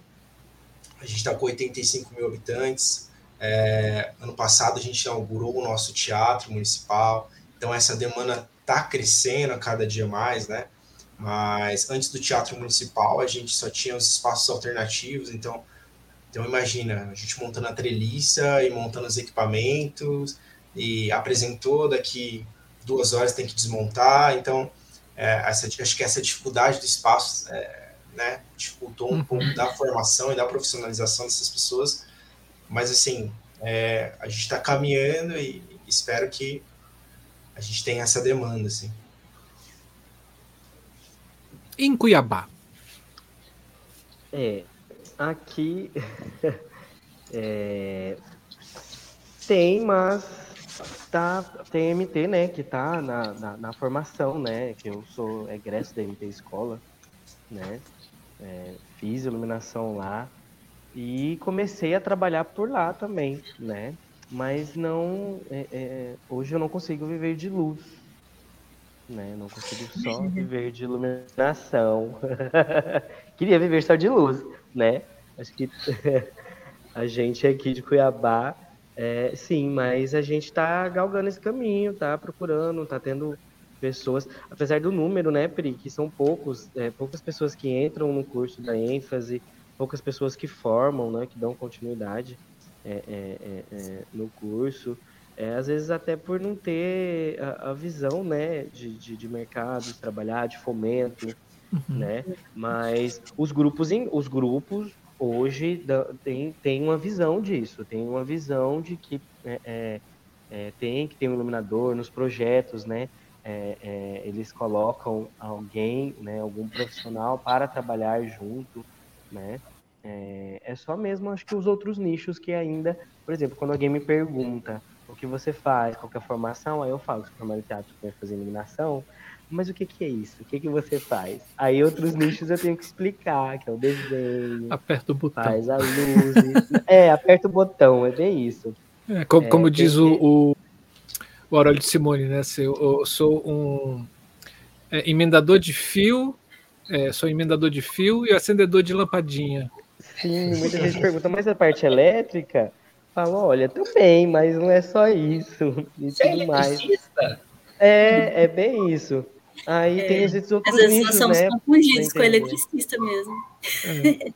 A gente está com 85 mil habitantes. É, ano passado a gente inaugurou o nosso teatro municipal. Então essa demanda está crescendo a cada dia mais, né? Mas antes do teatro municipal, a gente só tinha os espaços alternativos, então, então imagina, a gente montando a treliça e montando os equipamentos, e apresentou, daqui duas horas tem que desmontar, então é, essa, acho que essa dificuldade do espaço é, né, dificultou um pouco da formação e da profissionalização dessas pessoas, mas assim, é, a gente está caminhando e espero que a gente tenha essa demanda, assim. em Cuiabá? É, aqui é, tem, mas tá, tem MT, né, que tá na, na, na, formação, né, que eu sou egresso da MT Escola, né, é, fiz iluminação lá e comecei a trabalhar por lá também, né, mas não, é, é, hoje eu não consigo viver de luz, né? Não consigo só viver de iluminação. Queria viver só de luz, né? Acho que a gente aqui de Cuiabá, é, sim, mas a gente está galgando esse caminho, tá procurando, tá tendo pessoas, apesar do número, né, Pri, que são poucos, é, poucas pessoas que entram no curso da ênfase, poucas pessoas que formam, né, que dão continuidade é, é, é, é no curso. É, às vezes até por não ter a, a visão né, de, de, de, mercado, de trabalhar, de fomento, uhum. né? Mas os grupos, os grupos hoje tem, tem uma visão disso, tem uma visão de que é, é, é tem que ter um iluminador nos projetos, né? É, é, eles colocam alguém, né, algum profissional para trabalhar junto, né? É, só mesmo, acho que os outros nichos que ainda, por exemplo, quando alguém me pergunta o que você faz, qual é a formação, aí eu falo, sou formado em teatro, fazer iluminação, mas o que, que é isso? O que, que você faz? Aí outros nichos eu tenho que explicar, que é o desenho. Aperta o botão. Faz a luz. é, aperta o botão, é bem isso. É, como, é, como diz que... o, o Aurélio de Simone, né? Eu, eu sou um é, emendador de fio, é, sou emendador de fio e acendedor de lampadinha. Sim, muita gente pergunta, mas a parte elétrica? Falo, olha, também, mas não é só isso. E Você tudo mais. É, é bem isso. Aí é, tem esses outros Às vezes nós somos né, confundidos com eletricista mesmo. É.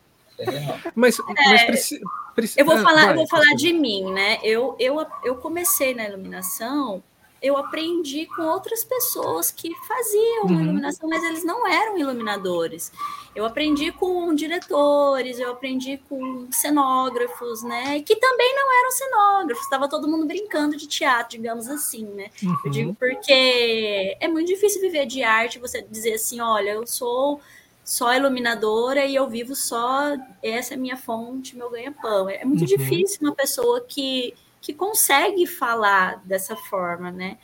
mas, mas preci, preci, eu vou ah, falar, vai, eu vou falar de mim, né? Eu, eu, eu comecei na iluminação eu aprendi com outras pessoas que faziam uhum. iluminação, mas eles não eram iluminadores. Eu aprendi com diretores, eu aprendi com cenógrafos, né? Que também não eram cenógrafos, estava todo mundo brincando de teatro, digamos assim, né? Uhum. Eu digo porque é muito difícil viver de arte, você dizer assim, olha, eu sou só iluminadora e eu vivo só, essa é minha fonte, meu ganha-pão. É muito uhum. difícil uma pessoa que que consegue falar dessa forma, né?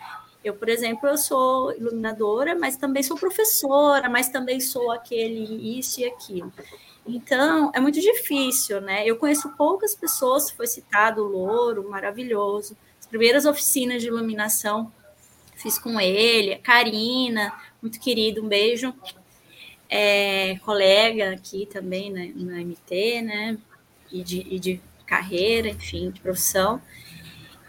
Eu, por exemplo, eu sou iluminadora, mas também sou professora, mas também sou aquele isso e aquilo. Então, é muito difícil, né? Eu conheço poucas pessoas, foi citado o Louro, maravilhoso. As primeiras oficinas de iluminação fiz com ele, a Karina, muito querido, um beijo. É, colega aqui também né, na MT, né? E de, e de carreira, enfim, de profissão.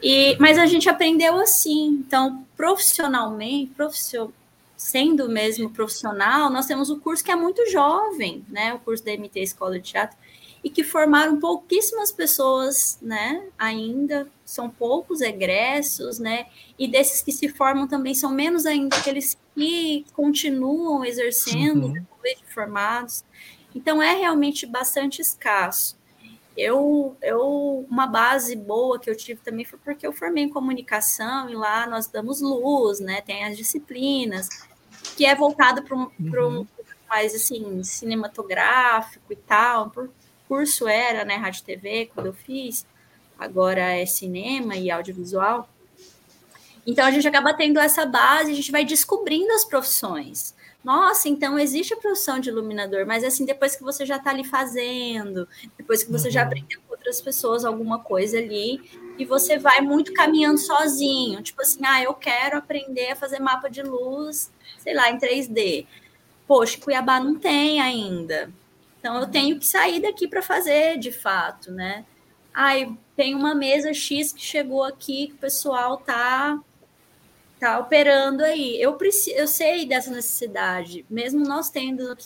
E, mas a gente aprendeu assim. Então, profissionalmente, profissional, sendo mesmo profissional, nós temos o curso que é muito jovem, né? O curso da MT Escola de Teatro, e que formaram pouquíssimas pessoas, né? Ainda são poucos egressos, né? E desses que se formam também são menos ainda aqueles que continuam exercendo uhum. depois de formados. Então é realmente bastante escasso. Eu, eu, uma base boa que eu tive também foi porque eu formei em comunicação e lá nós damos luz, né? Tem as disciplinas, que é voltado para um, uhum. um mais assim, cinematográfico e tal. Por curso era, né, rádio TV, quando eu fiz, agora é cinema e audiovisual. Então a gente acaba tendo essa base, a gente vai descobrindo as profissões nossa, então existe a profissão de iluminador, mas assim, depois que você já está ali fazendo, depois que você uhum. já aprendeu com outras pessoas alguma coisa ali, e você vai muito caminhando sozinho, tipo assim, ah, eu quero aprender a fazer mapa de luz, sei lá, em 3D. Poxa, Cuiabá não tem ainda. Então eu tenho que sair daqui para fazer de fato, né? Ai, tem uma mesa X que chegou aqui que o pessoal tá tá operando aí. Eu, preciso, eu sei dessa necessidade, mesmo nós tendo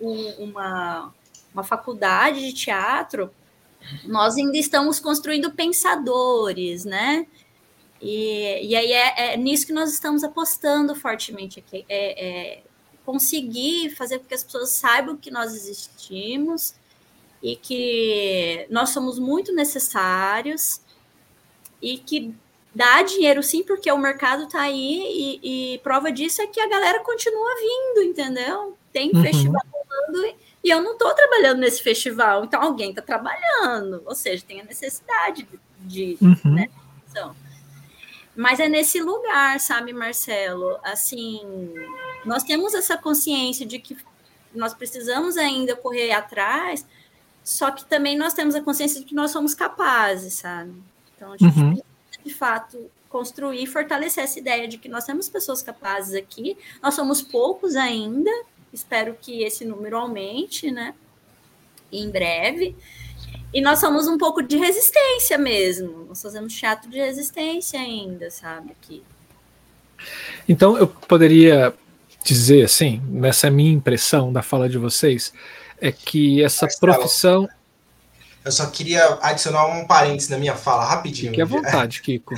um, uma, uma faculdade de teatro, nós ainda estamos construindo pensadores, né? E, e aí é, é nisso que nós estamos apostando fortemente aqui, é, é conseguir fazer com que as pessoas saibam que nós existimos e que nós somos muito necessários e que dá dinheiro sim, porque o mercado está aí e, e, prova disso é que a galera continua vindo, entendeu? tem uhum. festival rolando e eu não estou trabalhando nesse festival, então alguém está trabalhando, ou seja, tem a necessidade de, de uhum. né, então, mas é nesse lugar, sabe, Marcelo? Assim, nós temos essa consciência de que nós precisamos ainda correr atrás, só que também nós temos a consciência de que nós somos capazes, sabe? Então, a gente uhum. De fato, construir e fortalecer essa ideia de que nós temos pessoas capazes aqui, nós somos poucos ainda, espero que esse número aumente, né? Em breve. E nós somos um pouco de resistência mesmo. Nós fazemos teatro de resistência ainda, sabe? Aqui. Então eu poderia dizer assim, nessa minha impressão da fala de vocês, é que essa profissão. Eu só queria adicionar um parênteses na minha fala, rapidinho. Fique à vontade, Kiko.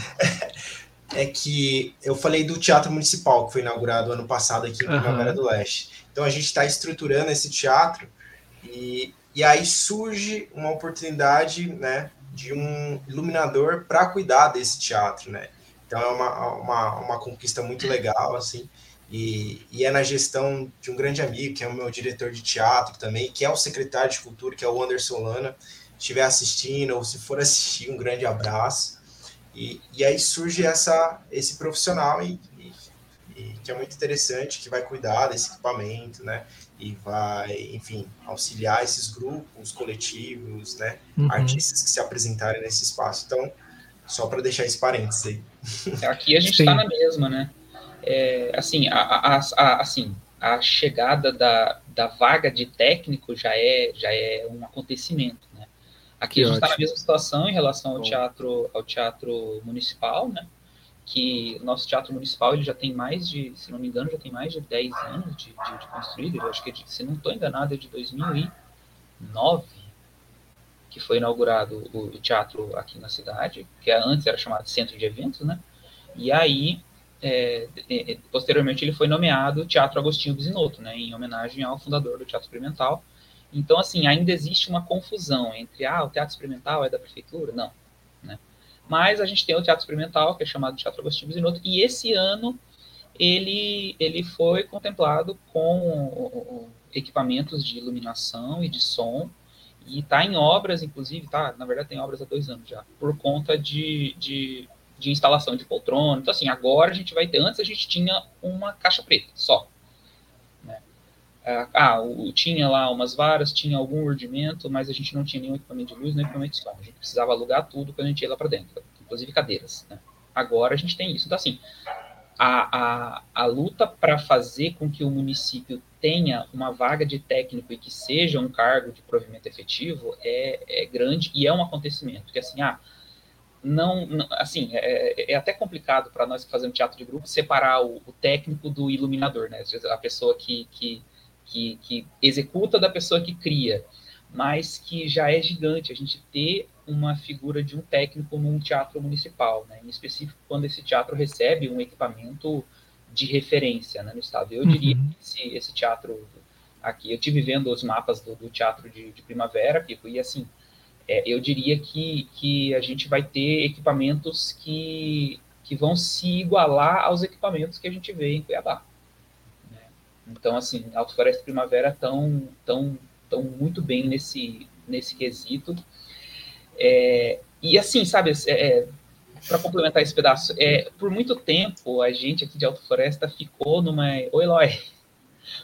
é que eu falei do Teatro Municipal, que foi inaugurado ano passado aqui em Primavera uhum. do Leste. Então a gente está estruturando esse teatro e e aí surge uma oportunidade, né, de um iluminador para cuidar desse teatro, né? Então é uma, uma, uma conquista muito legal, assim, e, e, é na gestão de um grande amigo, que é o meu diretor de teatro também, que é o secretário de cultura, que é o Anderson Lana, estiver assistindo, ou se for assistir, um grande abraço. E, e aí surge essa, esse profissional e, e, e, que é muito interessante, que vai cuidar desse equipamento, né? e vai, enfim, auxiliar esses grupos coletivos, né, uhum. artistas que se apresentarem nesse espaço. Então, só para deixar esse parênteses aí. Aqui a gente está na mesma, né? É, assim, a, a, a, assim, a chegada da, da vaga de técnico já é, já é um acontecimento? Aqui que a gente está na mesma situação em relação ao teatro, ao teatro municipal, né? que o nosso teatro municipal ele já tem mais de, se não me engano, já tem mais de 10 anos de, de, de construído. Eu acho que, se não estou enganado, é de 2009 que foi inaugurado o, o, teatro aqui na cidade, que antes era chamado Centro de Eventos, né? E aí, é, é, posteriormente, ele foi nomeado Teatro Agostinho Bisinotto, né? Em homenagem ao fundador do Teatro Experimental. Então, assim, ainda existe uma confusão entre, ah, o Teatro Experimental é da prefeitura? Não, né? Mas a gente tem o Teatro Experimental, que é chamado Teatro Agostinho Bisinoto, e esse ano ele, ele foi contemplado com equipamentos de iluminação e de som, e está em obras, inclusive, tá, na verdade tem obras há dois anos já, por conta de, de, de instalação de poltrona. Então, assim, agora a gente vai ter, antes a gente tinha uma caixa preta só, ah, o, tinha lá umas varas, tinha algum urdimento, mas a gente não tinha nenhum equipamento de luz, nem equipamento de som. A gente precisava alugar tudo quando a gente ia lá para dentro, inclusive cadeiras. Né? Agora a gente tem isso. Então, assim, a, a, a luta para fazer com que o município tenha uma vaga de técnico e que seja um cargo de provimento efetivo é, é grande e é um acontecimento. Porque, assim, ah, não, não assim, é, é, até complicado para nós que fazemos teatro de grupo separar o, o, técnico do iluminador, né? A pessoa que, que que, que executa da pessoa que cria, mas que já é gigante a gente ter uma figura de um técnico num teatro municipal, né? em específico quando esse teatro recebe um equipamento de referência né, no estado. Eu diria uhum. que esse, esse, teatro aqui, eu tive vendo os mapas do, do teatro de, de, primavera, Pico, e assim, é, eu diria que, que a gente vai ter equipamentos que, que vão se igualar aos equipamentos que a gente vê em Cuiabá. Então, assim, Alto Floresta e Primavera estão tão, tão muito bem nesse, nesse quesito. É, e assim, sabe, é, é para complementar esse pedaço, é, por muito tempo a gente aqui de Alto Floresta ficou numa. Oi, Eloy!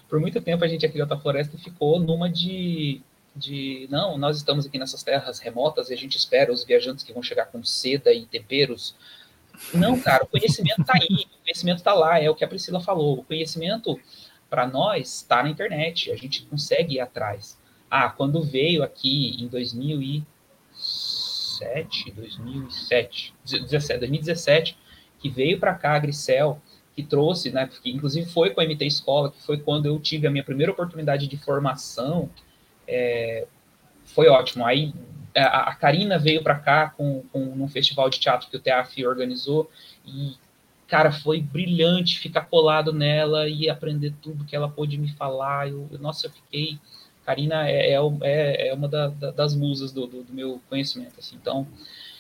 Por muito tempo a gente aqui de Alta Floresta ficou numa de, de. Não, nós estamos aqui nessas terras remotas e a gente espera os viajantes que vão chegar com seda e temperos. Não, cara, o conhecimento está aí, o conhecimento está lá, é o que a Priscila falou. O conhecimento para nós está na internet, a gente consegue ir atrás. Ah, quando veio aqui em 2007, 2007, 17, 2017, que veio para cá a Gricel, que trouxe, né, que inclusive foi com a MT Escola, que foi quando eu tive a minha primeira oportunidade de formação, é, foi ótimo. Aí a, a Karina veio para cá com, com um festival de teatro que o TEAF organizou, e cara, foi brilhante ficar colado nela e aprender tudo que ela pôde me falar. Eu, nossa, eu fiquei. Karina é, é, é, é uma da, da, das musas do, do, do, meu conhecimento. Assim. Então,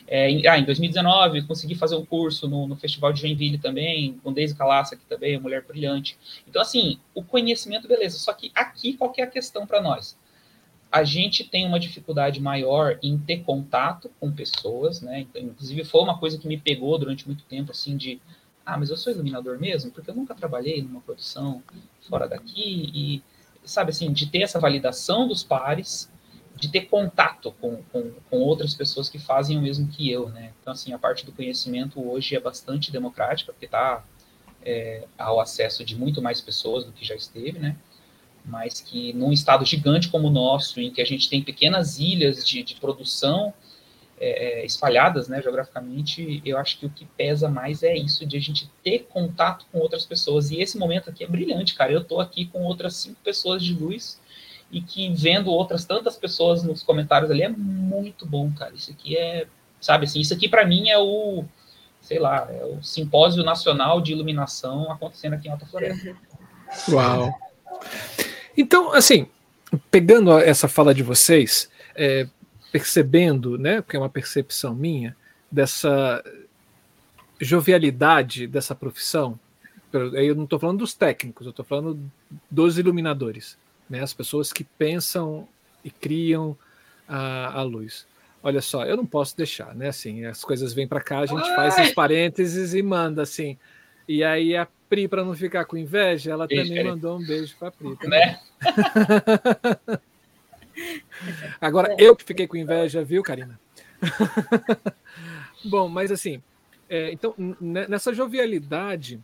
É, em, ah, em 2019, consegui fazer um curso no, no Festival de Joinville também, com Deise Calassa aqui também, Mulher Brilhante. Então, assim, o conhecimento, beleza. Só que aqui, qual que é a questão para nós? A gente tem uma dificuldade maior em ter contato com pessoas, né? Então, inclusive, foi uma coisa que me pegou durante muito tempo, assim, de ah, mas eu sou iluminador mesmo, porque eu nunca trabalhei numa produção fora daqui, e, sabe, assim, de ter essa validação dos pares, de ter contato com, com, com, outras pessoas que fazem o mesmo que eu, né? Então, assim, a parte do conhecimento hoje é bastante democrática, porque está é, ao acesso de muito mais pessoas do que já esteve, né? Mas que num estado gigante como o nosso, em que a gente tem pequenas ilhas de, de produção é, é espalhadas, né, geograficamente, eu acho que o que pesa mais é isso, de a gente ter contato com outras pessoas. E esse momento aqui é brilhante, cara. Eu estou aqui com outras cinco pessoas de luz e que vendo outras tantas pessoas nos comentários ali é muito bom, cara. Isso aqui é, sabe assim, isso aqui para mim é o, sei lá, é o simpósio nacional de iluminação acontecendo aqui em Alta Floresta. Uau. Então, assim, pegando essa fala de vocês, é, percebendo, né, porque é uma percepção minha, dessa jovialidade dessa profissão, eu não estou falando dos técnicos, eu estou falando dos iluminadores né? as pessoas que pensam e criam a, a luz. Olha só, eu não posso deixar, né? Assim, as coisas vêm para cá, a gente Ai! faz os parênteses e manda assim. E aí a Pri, para não ficar com inveja, ela beijo, também mandou um beijo para a Pri. Né? Agora, é. eu que fiquei com inveja, viu, Karina? Bom, mas assim, é, então, nessa jovialidade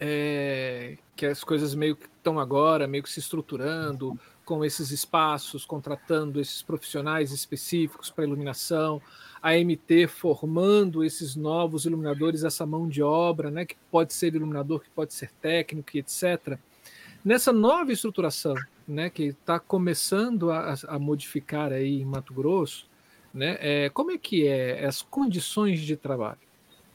é, que as coisas meio que estão agora, meio que se estruturando, com esses espaços, contratando esses profissionais específicos para iluminação, a MT formando esses novos iluminadores, essa mão de obra, né, que pode ser iluminador, que pode ser técnico, etc. Nessa nova estruturação, né, que está começando a, a, modificar aí em Mato Grosso, né, é, como é que é as condições de trabalho,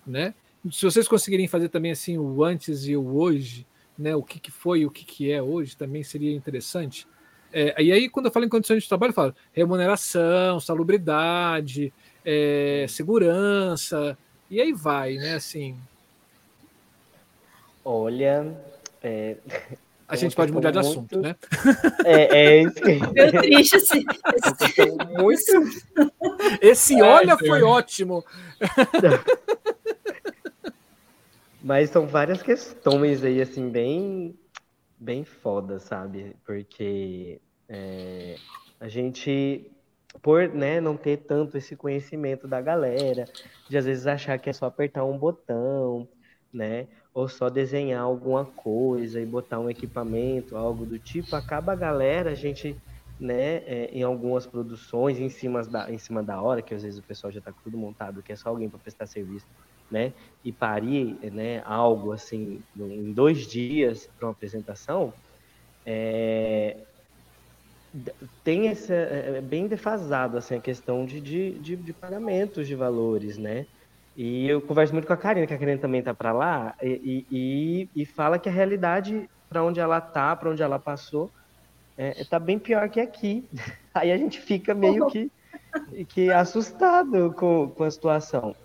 né? Se vocês conseguirem fazer também assim o antes e o hoje, né, o que, que foi e o que, que é hoje, também seria interessante. É, e aí, quando eu falo em condições de trabalho, eu falo remuneração, salubridade, é, segurança, e aí vai, né? Assim. Olha. É, a gente pode mudar de muito... assunto, né? É, é isso que. Meu triste esse, muito. Esse olha foi ótimo. Mas são várias questões aí, assim, bem, bem foda, sabe? Porque é, a gente, por né, não ter tanto esse conhecimento da galera, de às vezes achar que é só apertar um botão, né? Ou só desenhar alguma coisa e botar um equipamento, algo do tipo, acaba a galera, a gente, né, é, em algumas produções, em cima, da, em cima da hora, que às vezes o pessoal já está tudo montado, que é só alguém para prestar serviço né, e parir né, algo assim em dois dias para uma apresentação, é, tem essa é, é bem defasado assim a questão de, de, de, de, pagamentos de valores, né? E eu converso muito com a Karina, que a Karina também está para lá, e, e, e, fala que a realidade para onde ela tá, para onde ela passou, é, tá bem pior que aqui. Aí a gente fica meio que, que assustado com, com a situação.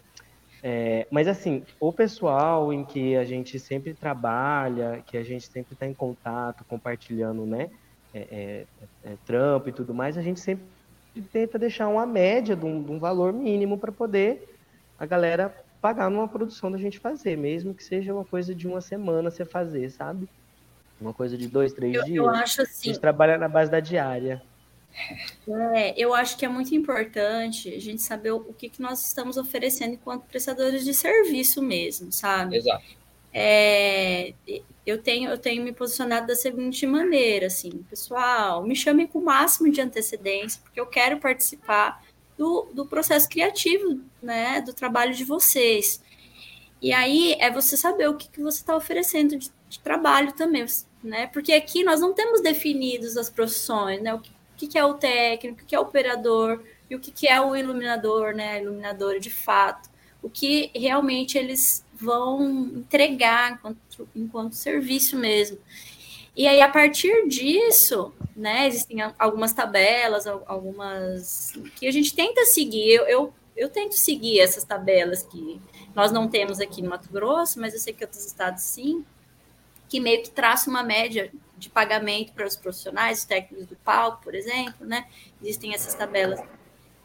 É, mas assim, o pessoal em que a gente sempre trabalha, que a gente sempre está em contato, compartilhando, né, é, é, é, trampo e tudo mais, a gente sempre tenta deixar uma média de um, de um valor mínimo para poder a galera pagar numa produção da gente fazer, mesmo que seja uma coisa de uma semana você fazer, sabe? Uma coisa de dois, três eu, dias. Eu acho assim. A gente trabalha na base da diária. É, eu acho que é muito importante a gente saber o, que, que nós estamos oferecendo enquanto prestadores de serviço mesmo, sabe? Exato. É, eu tenho eu tenho me posicionado da seguinte maneira, assim, pessoal, me chamem com o máximo de antecedência, porque eu quero participar do, do processo criativo, né, do trabalho de vocês. E aí é você saber o que, que você está oferecendo de, de, trabalho também, né? Porque aqui nós não temos definidos as profissões, né? O que, que, é o técnico, o que é o operador e o que, que é o iluminador, né? A iluminadora de fato. O que realmente eles vão entregar enquanto, enquanto serviço mesmo. E aí, a partir disso, né, existem algumas tabelas, algumas que a gente tenta seguir. Eu, eu, eu tento seguir essas tabelas que nós não temos aqui no Mato Grosso, mas eu sei que outros estados sim, que meio que traça uma média de pagamento para os profissionais, os técnicos do palco, por exemplo, né? Existem essas tabelas.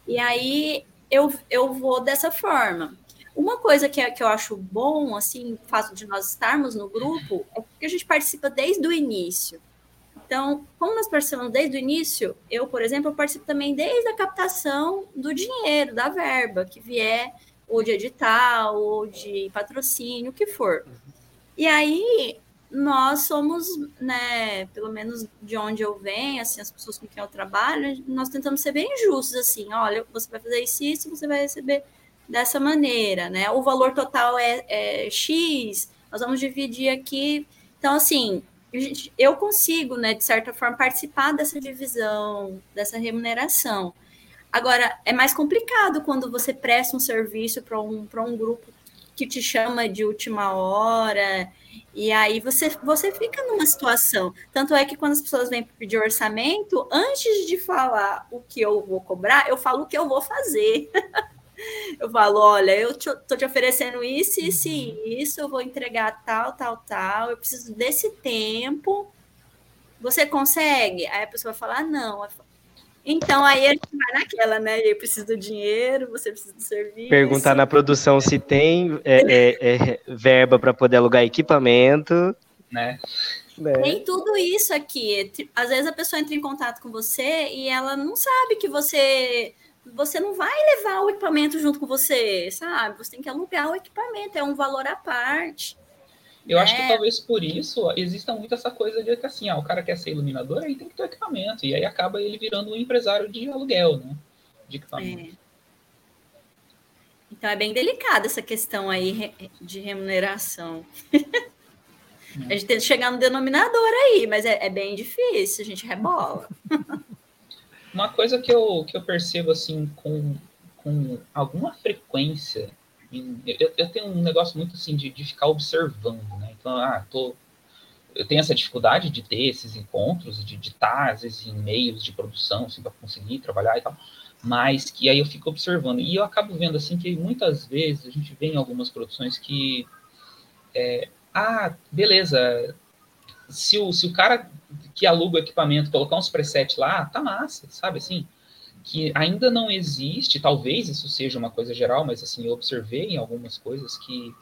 E aí eu, eu vou dessa forma. Uma coisa que, é, que eu acho bom, assim, o fato de nós estarmos no grupo, é porque a gente participa desde o início. Então, como nós participamos desde o início, eu, por exemplo, eu participo também desde a captação do dinheiro, da verba que vier, ou de edital, ou de patrocínio, o que for. E aí, nós somos, né, pelo menos de onde eu venho, assim, as pessoas com quem eu trabalho, nós tentamos ser bem justos, assim, olha, você vai fazer isso, isso, você vai receber dessa maneira, né? O valor total é, é X, nós vamos dividir aqui. Então, assim, eu consigo, né, de certa forma, participar dessa divisão, dessa remuneração. Agora, é mais complicado quando você presta um serviço para um, um grupo que te chama de última hora, e aí você, você fica numa situação. Tanto é que quando as pessoas vêm pedir orçamento, antes de falar o que eu vou cobrar, eu falo o que eu vou fazer. Eu falo, olha, eu tô te oferecendo isso, isso e uhum. isso, eu vou entregar tal, tal, tal, eu preciso desse tempo. Você consegue? Aí a pessoa vai falar, não. Então aí a gente vai naquela, né? Eu preciso do dinheiro, você precisa do serviço. Perguntar na produção se tem é, é, é, verba para poder alugar equipamento. Né? né? Tem tudo isso aqui. Às vezes a pessoa entra em contato com você e ela não sabe que você você não vai levar o equipamento junto com você, sabe? Você tem que alugar o equipamento, é um valor à parte. Eu né? acho que é. talvez por isso exista muito essa coisa de que assim, ah, o cara quer ser iluminador, aí tem que ter o equipamento. E aí acaba ele virando um empresário de aluguel, né? De equipamento. É. Então é bem delicada essa questão aí de remuneração. É. A gente que chegar no denominador aí, mas é, é bem difícil, a gente rebola. Uma coisa que eu, que eu percebo assim com, com alguma frequência, eu, eu, tenho um negócio muito assim de, de ficar observando, né? Então, ah, tô, eu tenho essa dificuldade de ter esses encontros, de estar, às vezes, em meios de produção, assim, para conseguir trabalhar e tal, mas que aí eu fico observando. E eu acabo vendo, assim, que muitas vezes a gente vê em algumas produções que, é, ah, beleza, se o, se o cara que aluga o equipamento colocar uns presets lá, tá massa, sabe assim? Que ainda não existe, talvez isso seja uma coisa geral, mas assim, eu observei em algumas coisas que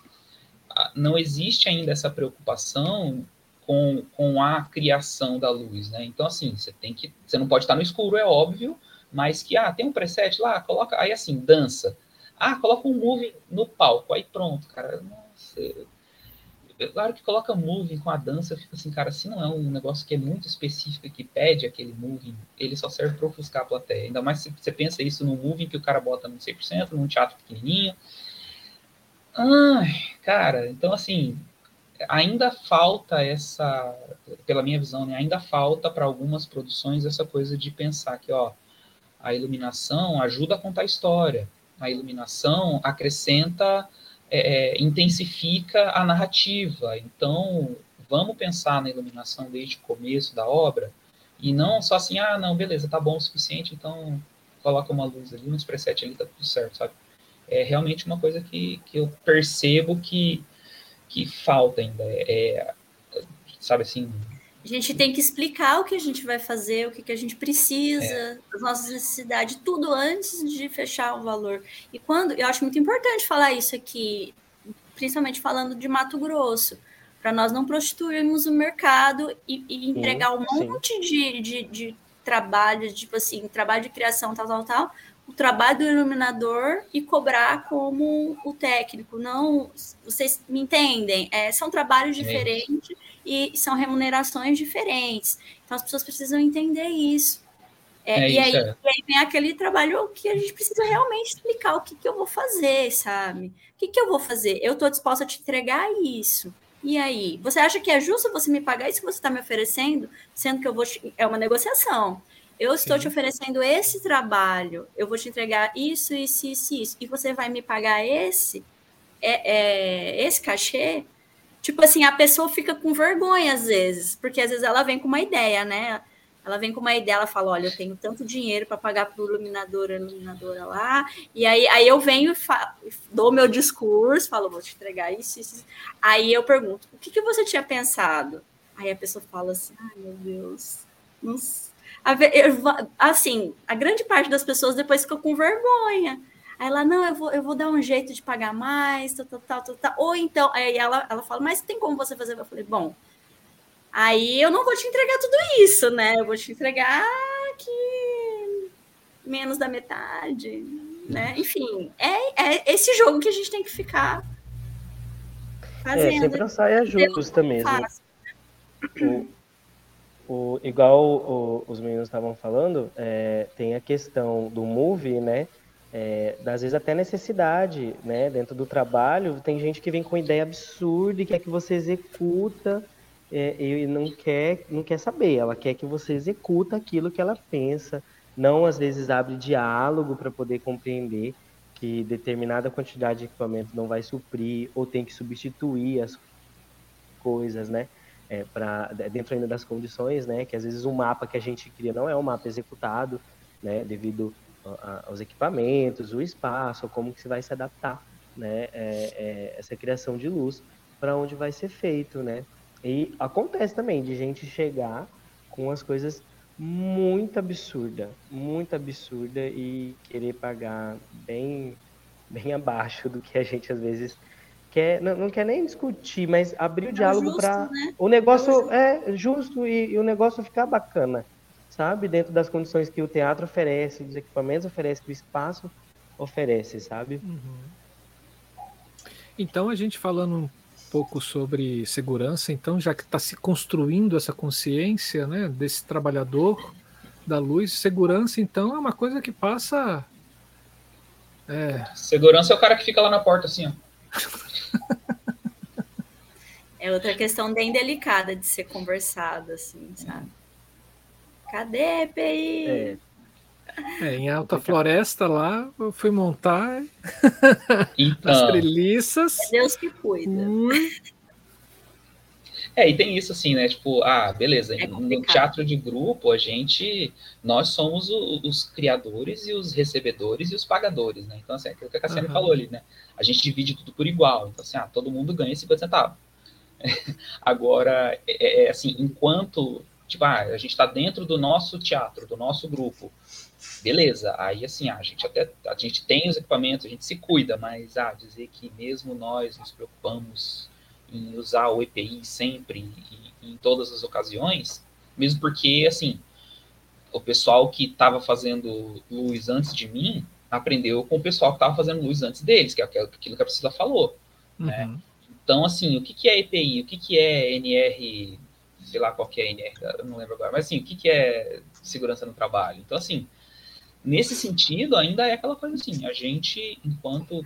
ah, não existe ainda essa preocupação com, com a criação da luz, né? Então, assim, você tem que. Você não pode estar no escuro, é óbvio, mas que, ah, tem um preset lá, coloca. Aí, assim, dança. Ah, coloca um movie no palco. Aí pronto, cara. Nossa, claro que coloca moving com a dança, fica assim, cara, se não é um negócio que é muito específico que pede aquele moving, ele só serve para ofuscar a plateia. Ainda mais se você pensa isso no moving que o cara bota no 100%, num teatro pequenininho. Ai, cara, então assim, ainda falta essa, pela minha visão, né, ainda falta para algumas produções essa coisa de pensar que, ó, a iluminação ajuda a contar a história, a iluminação acrescenta é, é, intensifica a narrativa. Então, vamos pensar na iluminação desde o começo da obra e não só assim, ah, não, beleza, tá bom o suficiente, então coloca uma luz ali, uns presets ali, tá tudo certo, sabe? É realmente uma coisa que, que eu percebo que, que falta ainda. É, é sabe assim, a gente tem que explicar o que a gente vai fazer, o que, que a gente precisa, é. as nossas necessidades, tudo antes de fechar o valor. E quando, eu acho muito importante falar isso aqui, principalmente falando de Mato Grosso, para nós não prostituirmos o mercado e, e entregar sim, um monte de, de, de trabalho, tipo assim, trabalho de criação, tal, tal, tal, o trabalho do iluminador e cobrar como o técnico. Não, vocês me entendem? É, são trabalhos diferentes e são remunerações diferentes. Então as pessoas precisam entender isso. É, é e, aí, é. e, aí, vem aquele trabalho que a gente precisa realmente explicar o que, que eu vou fazer, sabe? O que, que eu vou fazer? Eu estou disposta a te entregar isso. E aí? Você acha que é justo você me pagar isso que você está me oferecendo, sendo que eu vou. Te... É uma negociação. Eu estou Sim. te oferecendo esse trabalho, eu vou te entregar isso, isso, isso, isso, e você vai me pagar esse, é, é esse cachê? Tipo assim, a pessoa fica com vergonha às vezes, porque às vezes ela vem com uma ideia, né? Ela vem com uma ideia, ela fala: olha, eu tenho tanto dinheiro para pagar para o iluminador, iluminadora lá. E aí, aí eu venho e dou meu discurso, falo, vou te entregar isso, isso. Aí eu pergunto: o que, que você tinha pensado? Aí a pessoa fala assim: ai meu Deus, não Assim, a grande parte das pessoas depois fica com vergonha. Aí ela, não, eu vou, eu vou dar um jeito de pagar mais, tal, tal, tal, tal. Ou então, aí ela, ela fala, mas tem como você fazer? Eu falei, bom, Aí eu não vou te entregar tudo isso, né? Eu vou te entregar que menos da metade, né? Enfim, é, é esse jogo que a gente tem que ficar fazendo. É, sempre não saia justa mesmo. O, o, igual o, os meninos estavam falando, é, tem a questão do movie, né? É, às vezes até necessidade, né? Dentro do trabalho, tem gente que vem com ideia absurda e quer que você executa é, e não quer, não quer saber, ela quer que você executa aquilo que ela pensa, não às vezes abre diálogo para poder compreender que determinada quantidade de equipamento não vai suprir ou tem que substituir as coisas, né? É, para dentro ainda das condições, né? Que às vezes o mapa que a gente cria não é um mapa executado, né? Devido a, aos equipamentos, o espaço, como que se vai se adaptar, né? É, é, essa criação de luz para onde vai ser feito, né? E acontece também de gente chegar com as coisas muito absurda, muito absurda e querer pagar bem, bem abaixo do que a gente às vezes quer, não, não quer nem discutir, mas abrir o é diálogo para né? o negócio é justo e, e, o negócio ficar bacana, sabe? Dentro das condições que o teatro oferece, dos equipamentos oferece, que o espaço oferece, sabe? Uhum. Então a gente falando pouco sobre segurança, então, já que está se construindo essa consciência né, desse trabalhador da luz, segurança, então, é uma coisa que passa. É... Segurança é o cara que fica lá na porta, assim, ó. é outra questão bem delicada de ser conversada, assim, sabe? Cadê, EPI? É. É, em Alta Floresta lá, eu fui montar então, as treliças. É Deus que cuida. É, e tem isso assim, né? Tipo, ah, beleza, é no teatro de grupo, a gente, nós somos o, os criadores e os recebedores e os pagadores, né? Então, assim, é aquilo que a Cassiane uhum. falou ali, né? A gente divide tudo por igual. Então, assim, ah, todo mundo ganha 50 centavos. Agora, é, é, assim, enquanto, tipo, ah, a gente está dentro do nosso teatro, do nosso grupo, beleza, aí assim, a gente até a gente tem os equipamentos, a gente se cuida, mas ah, dizer que mesmo nós nos preocupamos em usar o EPI sempre e, em todas as ocasiões, mesmo porque assim, o pessoal que estava fazendo luz antes de mim aprendeu com o pessoal que estava fazendo luz antes deles, que é aquilo que a Priscila falou, né? uhum. né? Então, assim, o que, que é EPI? O que, que é NR? Sei lá qual que é NR, eu não lembro agora, mas assim, o que, que é segurança no trabalho? Então, assim, nesse sentido, ainda é aquela coisa assim, a gente, enquanto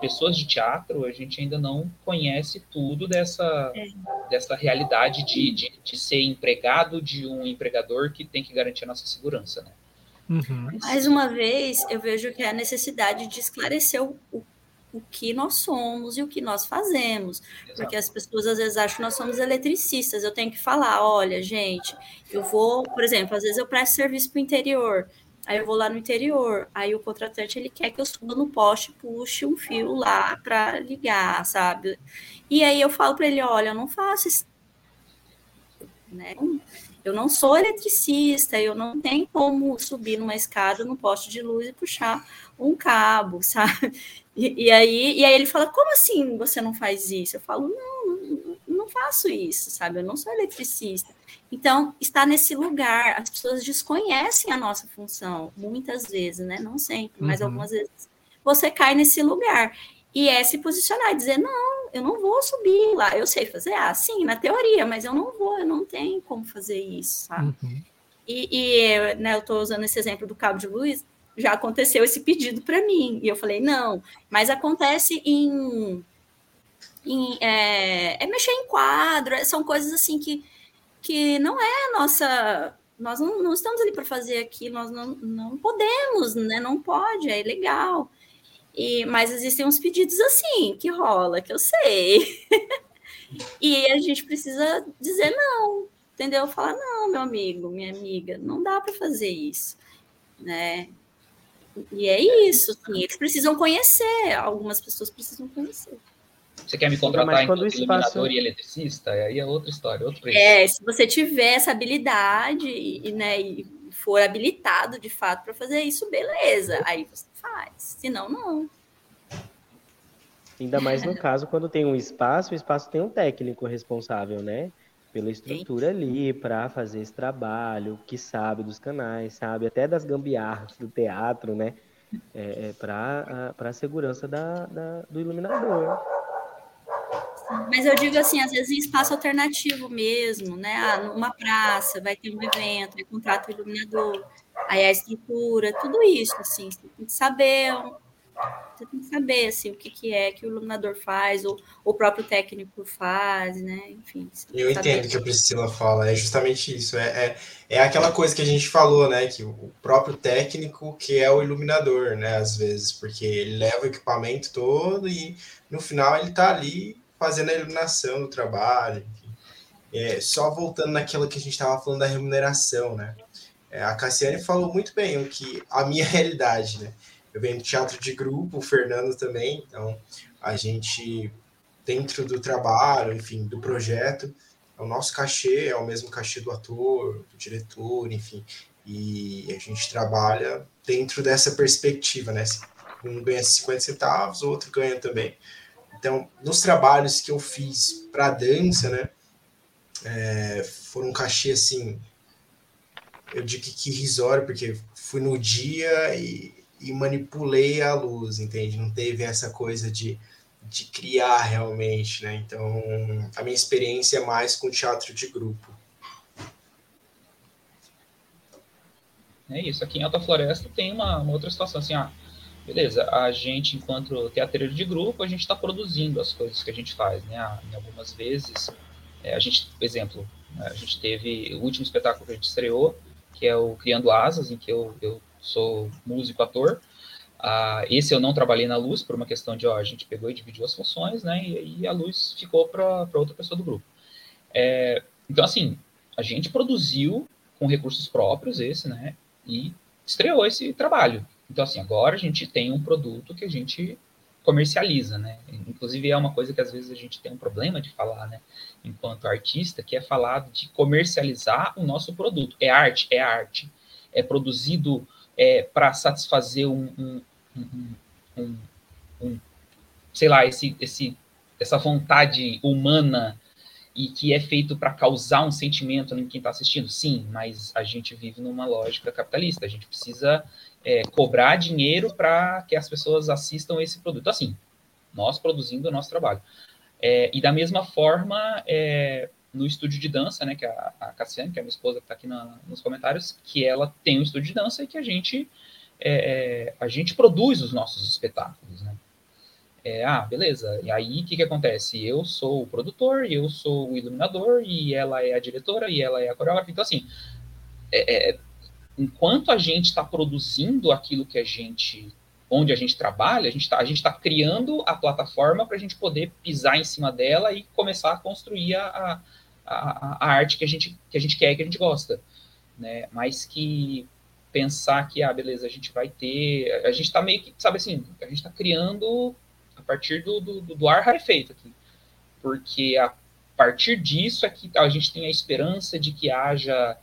pessoas de teatro, a gente ainda não conhece tudo dessa, é. dessa realidade de, de, de, ser empregado de um empregador que tem que garantir a nossa segurança, né? Uhum. Mais uma vez, eu vejo que é a necessidade de esclarecer o, o, o que nós somos e o que nós fazemos. Exato. Porque as pessoas às vezes acham que nós somos eletricistas. Eu tenho que falar, olha, gente, eu vou, por exemplo, às vezes eu presto serviço para o interior. Aí eu vou lá no interior, aí o contratante ele quer que eu suba no poste, puxe um fio lá para ligar, sabe? E aí eu falo para ele, olha, eu não faço isso, né? Eu não sou eletricista, eu não tenho como subir numa escada no poste de luz e puxar um cabo, sabe? E, e aí, e aí ele fala, como assim você não faz isso? Eu falo, não, não, não faço isso, sabe? Eu não sou eletricista. Então, está nesse lugar, as pessoas desconhecem a nossa função, muitas vezes, né? Não sempre, mas uhum. algumas vezes você cai nesse lugar. E é se posicionar e dizer: não, eu não vou subir lá. Eu sei fazer, ah, sim, na teoria, mas eu não vou, eu não tenho como fazer isso, sabe? Uhum. E, e né, eu estou usando esse exemplo do cabo de luz, já aconteceu esse pedido para mim. E eu falei: não, mas acontece em. em é, é mexer em quadro, são coisas assim que que não é a nossa. Nós não, não estamos ali para fazer aquilo, nós não, não podemos, né? Não pode, é ilegal. E, mas existem uns pedidos assim que rola, que eu sei. e a gente precisa dizer não, entendeu? Falar, não, meu amigo, minha amiga, não dá para fazer isso, né? E é isso, assim, eles precisam conhecer, algumas pessoas precisam conhecer. Você quer me contratar enquanto espaço... iluminador e eletricista? Aí é outra história, outro preço. É, se você tiver essa habilidade e, né, e for habilitado de fato para fazer isso, beleza. Aí você faz. Senão, não. Ainda mais no caso, quando tem um espaço, o espaço tem um técnico responsável, né? Pela estrutura ali, para fazer esse trabalho, que sabe dos canais, sabe até das gambiarras do teatro, né? É, é para a segurança da, da, do iluminador. Mas eu digo assim, às vezes em espaço alternativo mesmo, né? Ah, numa praça, vai ter um evento, aí contrata o iluminador, aí a estrutura, tudo isso, assim, você tem que saber, você tem que saber, assim, o que, que é que o iluminador faz, ou, o próprio técnico faz, né? Enfim. Eu entendo o que a Priscila fala, é justamente isso, é, é, é aquela coisa que a gente falou, né? Que o próprio técnico que é o iluminador, né? Às vezes, porque ele leva o equipamento todo e no final ele tá ali fazendo a iluminação do trabalho. É, só voltando naquilo que a gente estava falando da remuneração, né? É, a Cassiane falou muito bem o que a minha realidade, né? Eu venho do teatro de grupo, o Fernando também, então a gente, dentro do trabalho, enfim, do projeto, o nosso cachê é o mesmo cachê do ator, do diretor, enfim, e a gente trabalha dentro dessa perspectiva, né? Um ganha 50 centavos, o outro ganha também. Então, nos trabalhos que eu fiz para dança, né, é, foram um cachê assim, eu digo que irrisório, porque fui no dia e, e, manipulei a luz, entende? Não teve essa coisa de, de criar realmente, né? Então, a minha experiência é mais com teatro de grupo. É isso. Aqui em Alta Floresta tem uma, uma outra situação assim, ah, beleza, a gente, enquanto teatreiro de grupo, a gente está produzindo as coisas que a gente faz, né? Em algumas vezes, é, a gente, por exemplo, a gente teve o último espetáculo que a gente estreou, que é o Criando Asas, em que eu, eu sou músico, ator. Ah, esse eu não trabalhei na luz por uma questão de, ó, a gente pegou e dividiu as funções, né? E, e a luz ficou para outra pessoa do grupo. É, então, assim, a gente produziu com recursos próprios esse, né? E estreou esse trabalho. Então, assim, agora a gente tem um produto que a gente comercializa, né? Inclusive é uma coisa que às vezes a gente tem um problema de falar, né? Enquanto artista, que é falar de comercializar o nosso produto. É arte, é arte. É produzido é, para satisfazer um, um, um, um, sei lá, esse, esse, essa vontade humana e que é feito para causar um sentimento em quem está assistindo. Sim, mas a gente vive numa lógica capitalista. A gente precisa é, cobrar dinheiro para que as pessoas assistam esse produto. Assim, nós produzindo o nosso trabalho. É, e da mesma forma, é, no estúdio de dança, né, que a, a Cassiane, que é a minha esposa que está aqui na, nos comentários, que ela tem um estúdio de dança e que a gente, é, é, a gente produz os nossos espetáculos, né. É, ah, beleza. E aí, o que, que acontece? Eu sou o produtor, eu sou o iluminador, e ela é a diretora, e ela é a coreógrafa. Então, assim, é, é enquanto a gente está produzindo aquilo que a gente, onde a gente trabalha, a gente está tá criando a plataforma para a gente poder pisar em cima dela e começar a construir a, a, a, arte que a, gente, que a gente quer e que a gente gosta. Né? Mas que pensar que, ah, beleza, a gente vai ter. A gente está meio que, sabe assim, a gente está criando a partir do, do, do ar rarefeito aqui. Porque a partir disso é que a gente tem a esperança de que haja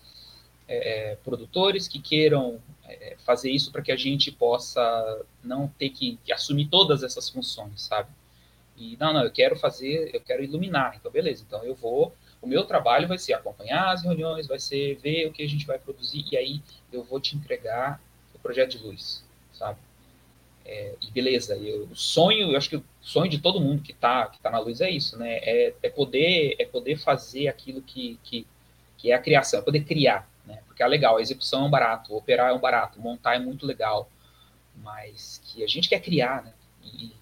é, é, produtores que queiram é, fazer isso para que a gente possa não ter que, que, assumir todas essas funções, sabe? E não, não, eu quero fazer, eu quero iluminar, então beleza, então eu vou, o meu trabalho vai ser acompanhar as reuniões, vai ser ver o que a gente vai produzir e aí eu vou te entregar o projeto de luz, sabe? É, e beleza, eu, o sonho, eu acho que o sonho de todo mundo que está que tá na luz é isso, né? É, é, poder, é poder fazer aquilo que, que, que é a criação, é poder criar, né? Porque é legal, a execução é um barato, operar é um barato, montar é muito legal, mas que a gente quer criar, né? E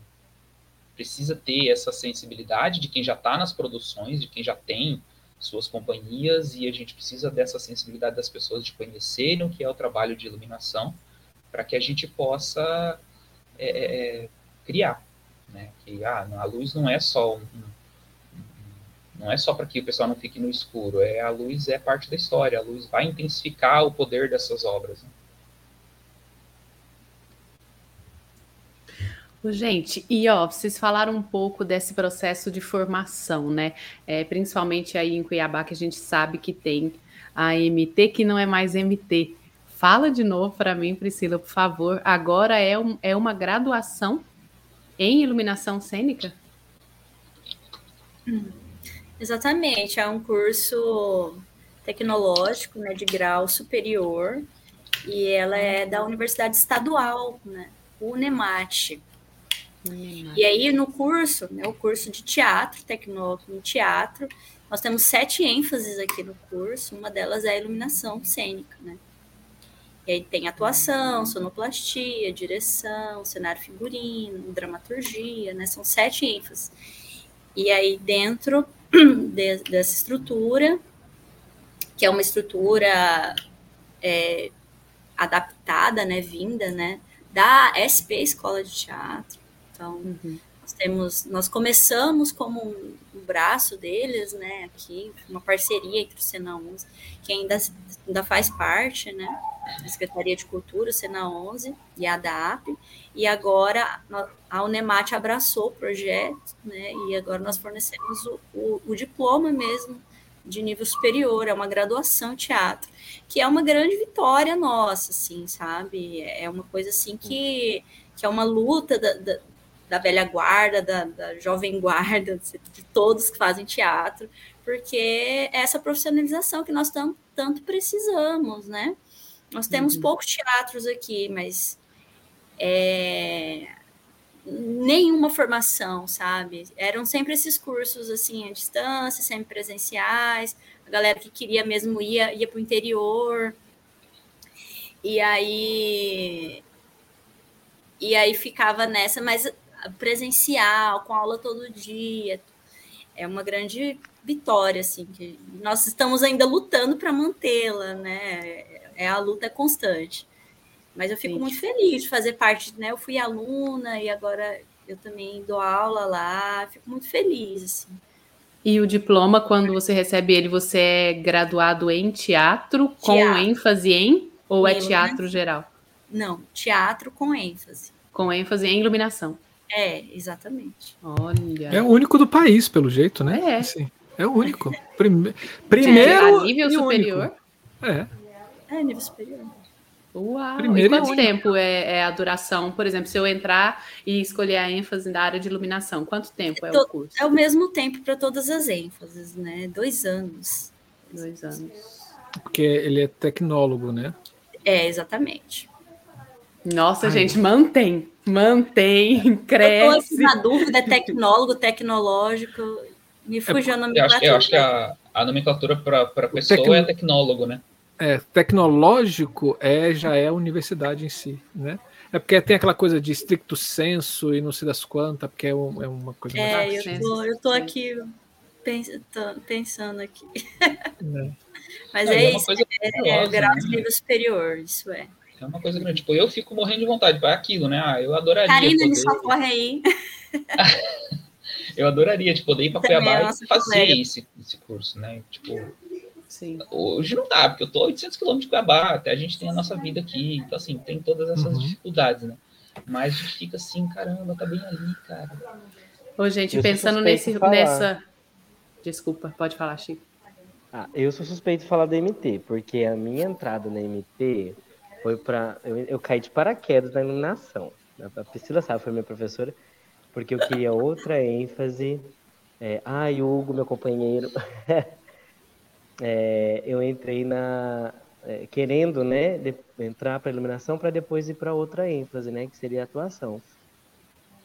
precisa ter essa sensibilidade de quem já está nas produções, de quem já tem suas companhias, e a gente precisa dessa sensibilidade das pessoas de conhecerem o que é o trabalho de iluminação, para que a gente possa é, é, é, criar. Né? Que ah, a luz não é só um, Não é só para que o pessoal não fique no escuro. É a luz é parte da história. A luz vai intensificar o poder dessas obras. Né? Gente, e ó, vocês falaram um pouco desse processo de formação, né? É, principalmente aí em Cuiabá, que a gente sabe que tem a MT, que não é mais MT. Fala de novo para mim, Priscila, por favor. Agora é, um, é uma graduação em iluminação cênica? Hum, exatamente, é um curso tecnológico, né, de grau superior, e ela é da Universidade Estadual, né, E aí, no curso, né, o curso de teatro, tecnólogo em teatro, nós temos sete ênfases aqui no curso, uma delas é a iluminação cênica, né? E aí tem atuação, sonoplastia, direção, cenário figurino, dramaturgia, né? São sete ênfases. E aí, dentro de, dessa estrutura, que é uma estrutura é, adaptada, né, vinda, né, da SP Escola de Teatro, então, uhum. nós temos, nós começamos como um, um, braço deles, né, aqui, uma parceria entre o Sena 11, que ainda, ainda faz parte, né, da Secretaria de Cultura, o Sena 11 e a DAP, e agora a Unemat abraçou o projeto, né, e agora nós fornecemos o, o, o diploma mesmo de nível superior, é uma graduação em teatro, que é uma grande vitória nossa, assim, sabe? É uma coisa assim que, que é uma luta da, da, da velha guarda, da, da jovem guarda, de todos que fazem teatro, porque é essa profissionalização que nós tam, tanto precisamos, né? Nós temos uhum. poucos teatros aqui, mas é, nenhuma formação, sabe? Eram sempre esses cursos assim à distância, sempre presenciais. A galera que queria mesmo ia ia para o interior. E aí e aí ficava nessa, mas presencial, com aula todo dia. É uma grande vitória, assim, que nós estamos ainda lutando para mantê-la, né? É a luta constante. Mas eu fico Sim. muito feliz de fazer parte, né? Eu fui aluna e agora eu também dou aula lá, fico muito feliz, assim. E o diploma, quando você recebe ele, você é graduado em teatro, teatro. com ênfase em ou é teatro geral? Não, teatro com ênfase. Com ênfase em iluminação. É, exatamente. Olha. É o único do país, pelo jeito, né? É. Assim, é o único. Prime... Primeiro. É, a nível superior? Único. É. É, nível superior. Uau! Primeiro e quanto tempo é, é, a duração? Por exemplo, se eu entrar e escolher a ênfase da área de iluminação, quanto tempo é o curso? É o mesmo tempo para todas as ênfases, né? Dois anos. Dois anos. Porque ele é tecnólogo, né? É, exatamente. Nossa, Ai. gente, mantém, mantém, cresce. Eu tô na dúvida, é tecnólogo, tecnológico, me é, fugiu é, a nomenclatura. Eu acho, que a, a nomenclatura para a pessoa tecno... é tecnólogo, né? É, tecnológico é, já é a universidade em si, né? É porque tem aquela coisa de estricto senso e não sei das quantas, porque é, um, é uma coisa é, mais... É, eu tô, eu tô aqui pensando aqui. É. Mas é, é isso, é, é grau de né? nível superior, isso é. É uma coisa grande. Tipo, eu fico morrendo de vontade para aquilo, né? Ah, eu adoraria. Karina, poder... me socorre aí. eu adoraria de poder ir para Cuiabá e fazer esse, esse curso, né? Tipo, Sim. hoje não dá, porque eu tô 800 quilômetros de Cuiabá, até a gente tem a nossa vida aqui, então assim, tem todas essas uhum. dificuldades, né? Mas a gente fica assim, caramba, tá bem ali, cara. Ô, gente, eu pensando nesse, nessa. Desculpa, pode falar, Chico. Ah, eu sou suspeito de falar da MT, porque a minha entrada na MT foi para eu, eu caí de paraquedas na iluminação. A Priscila sabe, foi minha professora, porque eu queria outra ênfase. É, ai, Hugo, meu companheiro. é, eu entrei na é, querendo, né, de, entrar para iluminação para depois ir para outra ênfase, né, que seria a atuação.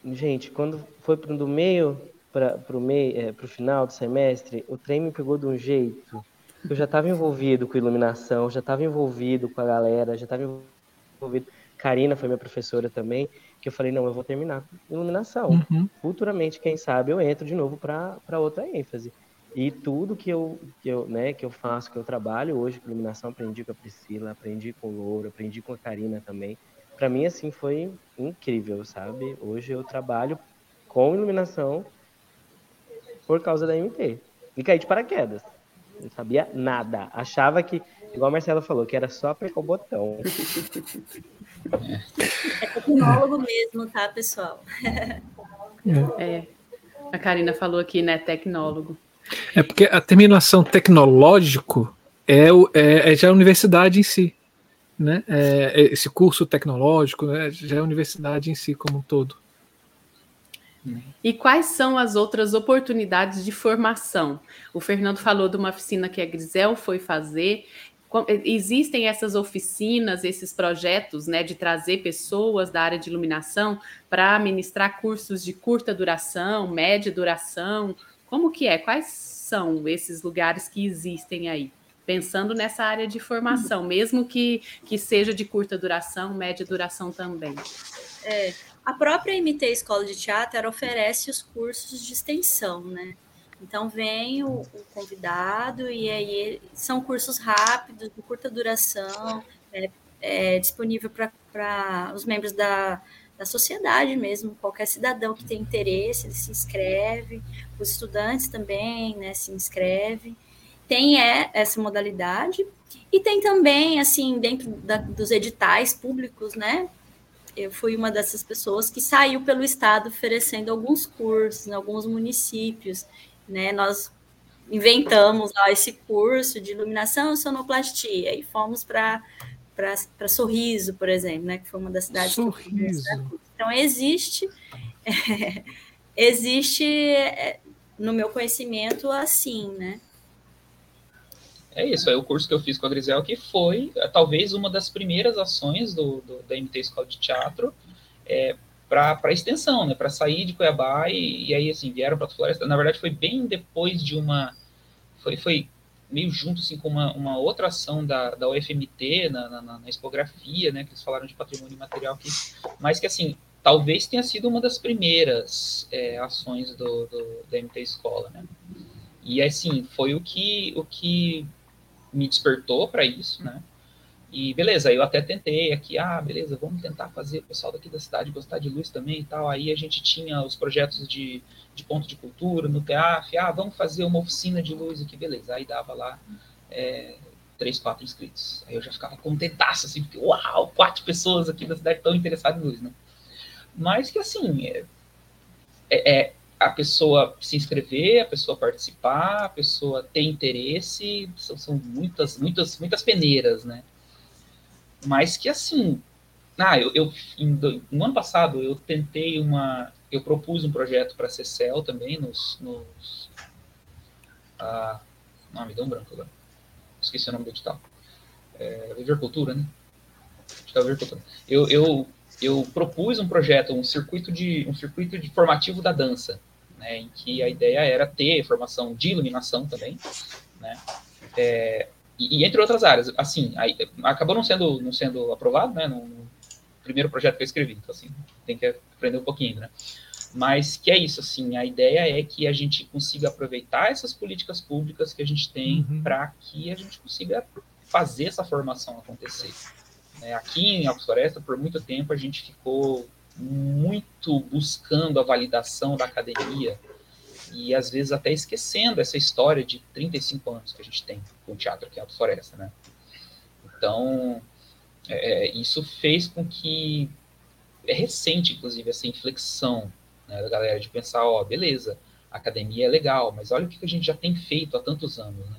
Gente, quando foi para do meio para o meio, é, final do semestre, o trem me pegou de um jeito eu já estava envolvido com iluminação, já estava envolvido com a galera, já estava envolvido. Karina foi minha professora também, que eu falei, não, eu vou terminar com iluminação. Uhum. Futuramente, quem sabe, eu entro de novo para outra ênfase. E tudo que eu, que, eu, né, que eu faço, que eu trabalho hoje com iluminação, aprendi com a Priscila, aprendi com o Louro, aprendi com a Karina também. Para mim, assim, foi incrível, sabe? Hoje eu trabalho com iluminação por causa da MT. e caí de paraquedas. Não sabia nada. Achava que, igual a Marcela falou, que era só apertar o botão. É tecnólogo mesmo, tá, pessoal? É. A Karina falou aqui, né? Tecnólogo. É porque a terminação tecnológico é, o, é, é já a universidade em si. Né? É, é esse curso tecnológico né, já é a universidade em si como um todo. E quais são as outras oportunidades de formação? O Fernando falou de uma oficina que a Grisel foi fazer. Existem essas oficinas, esses projetos, né, de trazer pessoas da área de iluminação para ministrar cursos de curta duração, média duração. Como que é? Quais são esses lugares que existem aí? Pensando nessa área de formação, mesmo que, que seja de curta duração, média duração também. É, a própria MT Escola de Teatro oferece os cursos de extensão, né? Então vem o, o convidado e aí são cursos rápidos, de curta duração, é, é disponível para os membros da, da sociedade mesmo, qualquer cidadão que tem interesse, ele se inscreve, os estudantes também, né, se inscrevem. Tem é, essa modalidade e tem também, assim, dentro da, dos editais públicos, né, eu fui uma dessas pessoas que saiu pelo estado oferecendo alguns cursos em alguns municípios né? Nós inventamos lá esse curso de iluminação e sonoplastia e fomos para para Sorriso, por exemplo, né, que foi uma das cidades Sorriso. que Então existe é, existe no meu conhecimento assim, né? É isso, é o curso que eu fiz com a Grisel, que foi é, talvez uma das primeiras ações do, do da MT Escola de Teatro é, para extensão, né, para sair de Cuiabá e, e aí assim vieram para a Floresta. Na verdade foi bem depois de uma foi, foi meio junto assim com uma, uma outra ação da, da UFMT na, na, na expografia, né, que eles falaram de patrimônio material aqui, mas que assim talvez tenha sido uma das primeiras é, ações do, do, da MT Escola, né? E assim foi o que o que me despertou para isso, né? E beleza, eu até tentei aqui, ah, beleza, vamos tentar fazer o pessoal daqui da cidade gostar de luz também e tal. Aí a gente tinha os projetos de, de ponto de cultura no TEAF, ah, vamos fazer uma oficina de luz aqui, beleza. Aí dava lá é, três, quatro inscritos. Aí eu já ficava contentaço, assim, porque, uau, quatro pessoas aqui da cidade estão interessadas em luz, né? Mas que assim, é, é, é a pessoa se inscrever, a pessoa participar, a pessoa ter interesse, são, são muitas, muitas, muitas peneiras, né? Mas que assim, ah, eu, eu no ano passado eu tentei uma, eu propus um projeto para a CCL também nos, nos ah, não, deu um branco agora. Esqueci o nome do edital. É, Viver Cultura, né? Viver Cultura. Eu, eu, eu propus um projeto, um circuito de um circuito de formativo da dança, né, em que a ideia era ter formação de iluminação também, né? É, e, e, entre outras áreas, assim, aí, acabou não sendo, não sendo aprovado, né, no, no, primeiro projeto que eu escrevi, então, assim, tem que aprender um pouquinho, né, mas que é isso, assim, a ideia é que a gente consiga aproveitar essas políticas públicas que a gente tem uhum. para que a gente consiga fazer essa formação acontecer. É, aqui em Alto Floresta, por muito tempo, a gente ficou muito buscando a validação da academia, e às vezes até esquecendo essa história de 35 anos que a gente tem com o teatro aqui em Alto Floresta, né? Então, é, é, isso fez com que é recente, inclusive, essa inflexão né, da galera de pensar, ó, beleza, a academia é legal, mas olha o que a gente já tem feito há tantos anos, né?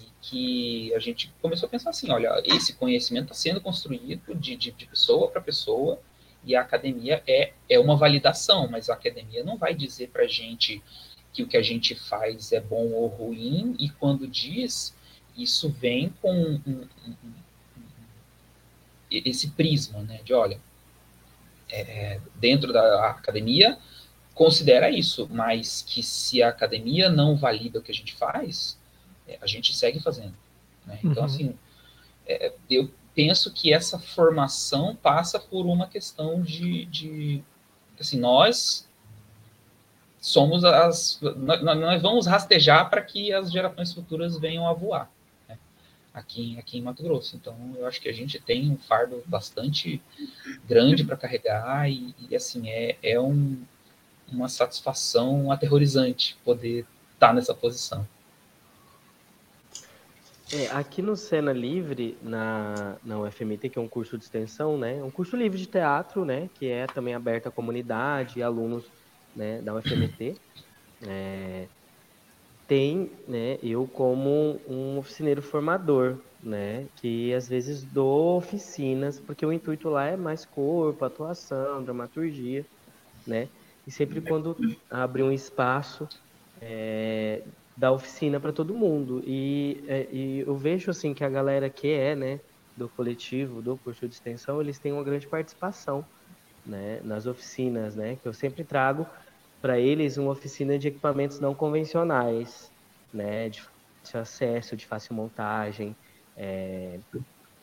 E que a gente começou a pensar assim, olha, esse conhecimento está sendo construído de, de, de pessoa para pessoa, e a academia é, é uma validação, mas a academia não vai dizer para a gente que o que a gente faz é bom ou ruim, e quando diz, isso vem com um, um, um, esse prisma, né, de olha, é, dentro da academia, considera isso, mas que se a academia não valida o que a gente faz, é, a gente segue fazendo. Né? Então, uhum. assim, é, eu penso que essa formação passa por uma questão de, de assim, nós somos as, nós, nós vamos rastejar para que as gerações futuras venham a voar né? aqui, aqui em Mato Grosso. Então, eu acho que a gente tem um fardo bastante grande para carregar e, e, assim é, é um, uma satisfação aterrorizante poder estar tá nessa posição. É, aqui no Cena Livre, na, na UFMT, que é um curso de extensão, né? Um curso livre de teatro, né? Que é também aberto à comunidade e alunos né, da UFMT. É, tem, né, eu como um oficineiro formador, né, que às vezes dou oficinas, porque o intuito lá é mais corpo, atuação, dramaturgia, né, e sempre quando abre um espaço é, da oficina para todo mundo. E, é, e, eu vejo assim que a galera que é, né, do coletivo, do curso de extensão, eles têm uma grande participação, né, nas oficinas, né, que eu sempre trago para eles uma oficina de equipamentos não convencionais, né, de, de acesso, de fácil montagem, é,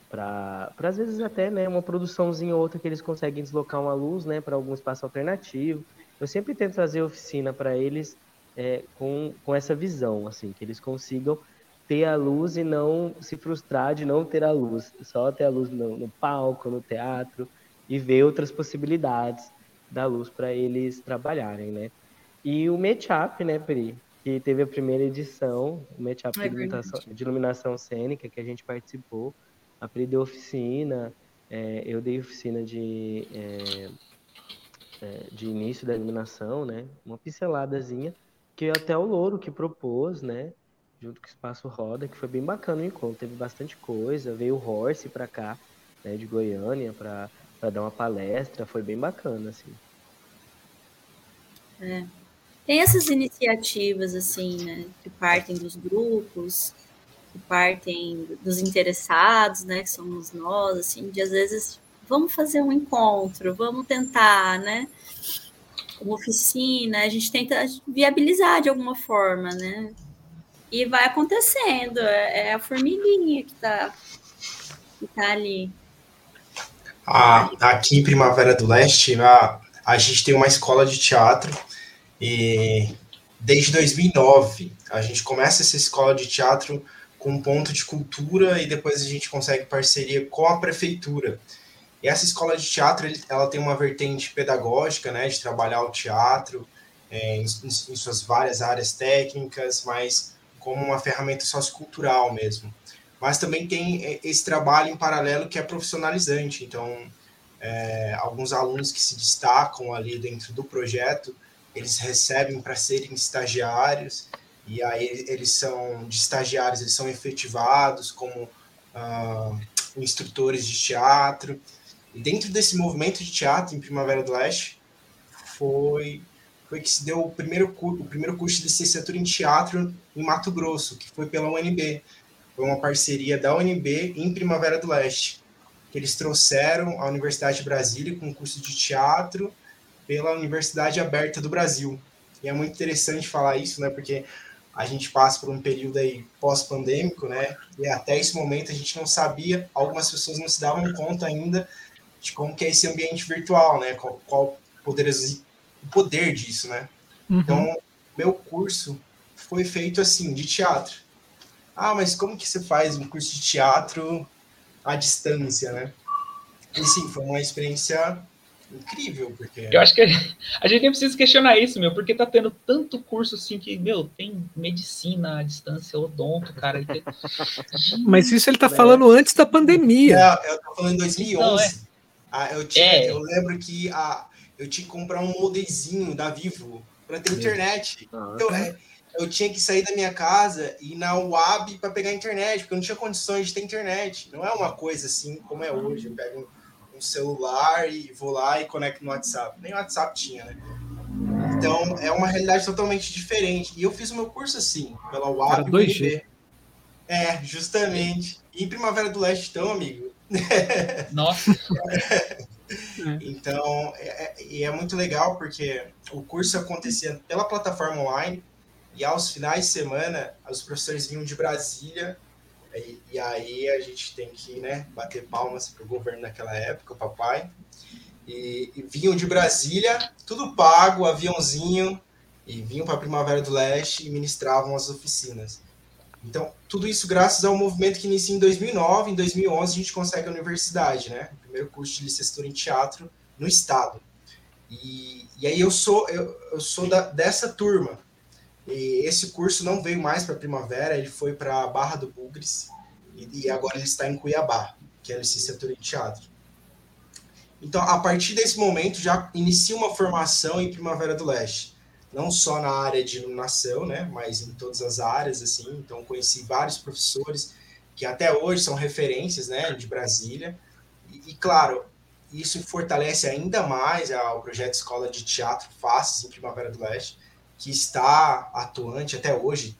para às vezes até né, uma produçãozinha ou outra que eles conseguem deslocar uma luz né, para algum espaço alternativo. Eu sempre tento fazer oficina para eles é, com, com essa visão, assim, que eles consigam ter a luz e não se frustrar de não ter a luz, só ter a luz no, no palco, no teatro e ver outras possibilidades da luz para eles trabalharem, né? E o Matchup, né, Pri, que teve a primeira edição, o Matchup é de, iluminação, de iluminação cênica, que a gente participou, a Pri deu oficina, é, eu dei oficina de, é, é, de início da iluminação, né? Uma pinceladazinha, que até o Louro que propôs, né? Junto com o Espaço Roda, que foi bem bacana o encontro, teve bastante coisa, veio o Horse para cá, né, de Goiânia, para dar uma palestra, foi bem bacana, assim. É. Tem essas iniciativas, assim, né, que partem dos grupos, que partem dos interessados, né, que somos nós, assim, de às vezes, vamos fazer um encontro, vamos tentar, né, uma oficina, a gente tenta viabilizar de alguma forma, né? E vai acontecendo, é, é a formiguinha que está que tá ali. Aqui em Primavera do Leste, a, a gente tem uma escola de teatro e desde 2009 a gente começa essa escola de teatro com um ponto de cultura e depois a gente consegue parceria com a prefeitura. E essa escola de teatro, ela tem uma vertente pedagógica, né, de trabalhar o teatro é, em, em, suas várias áreas técnicas, mas como uma ferramenta sociocultural mesmo. Mas também tem é, esse trabalho em paralelo que é profissionalizante. Então, é, alguns alunos que se destacam ali dentro do projeto, eles recebem para serem estagiários, e aí eles são, de estagiários, eles são efetivados como ah, instrutores de teatro, dentro desse movimento de teatro em Primavera do Leste, foi, foi que se deu o primeiro, o primeiro curso de licenciatura em teatro em Mato Grosso, que foi pela UNB. Foi uma parceria da UNB em Primavera do Leste, que eles trouxeram a Universidade de Brasília com um curso de teatro pela Universidade Aberta do Brasil. E é muito interessante falar isso, né? Porque a gente passa por um período aí pós-pandêmico, né? E até esse momento a gente não sabia, algumas pessoas não se davam conta ainda de como que é esse ambiente virtual, né? Qual, qual poder, o poder disso, né? Uhum. Então, meu curso foi feito assim, de teatro. Ah, mas como que você faz um curso de teatro à distância, né? E sim, foi uma experiência incrível, porque... Eu acho que a gente nem precisa questionar isso, meu, porque tá tendo tanto curso assim que, meu, tem medicina à distância, odonto, cara. Mas isso ele tá falando antes da pandemia. É, eu tô falando em 2011. Não, é. Ah, eu, tinha, é. eu lembro que ah, eu tinha que comprar um modezinho da Vivo para ter internet. Ah, então, é, eu tinha que sair da minha casa e ir na UAB para pegar internet, porque eu não tinha condições de ter internet. Não é uma coisa assim como é hoje. Eu pego um, um celular e vou lá e conecto no WhatsApp. Nem o WhatsApp tinha, né? Então, é uma realidade totalmente diferente. E eu fiz o meu curso assim, pela UAB. Era 2G. É, justamente. E em Primavera do Leste, então, amigo, nossa! então, é, é, é muito legal porque o curso acontecia pela plataforma online e aos finais de semana os professores vinham de Brasília e, e aí a gente tem que né, bater palmas para o governo naquela época, o papai. E, e, vinham de Brasília, tudo pago, aviãozinho, e vinham para a Primavera do Leste e ministravam as oficinas. Então, tudo isso graças ao movimento que inicia em 2009. Em 2011, a gente consegue a universidade, né? O primeiro curso de licenciatura em teatro no estado. E, e aí eu sou eu, eu sou da, dessa turma. E esse curso não veio mais para Primavera, ele foi para Barra do Bugres e, e, agora ele está em Cuiabá, que é licenciatura em teatro. Então, a partir desse momento, já inicia uma formação em Primavera do Leste. Não só na área de iluminação, né, mas em todas as áreas, assim. Então, conheci vários professores que até hoje são referências, né, de Brasília. E, e claro, isso fortalece ainda mais o projeto Escola de Teatro Faces em Primavera do Leste, que está atuante até hoje.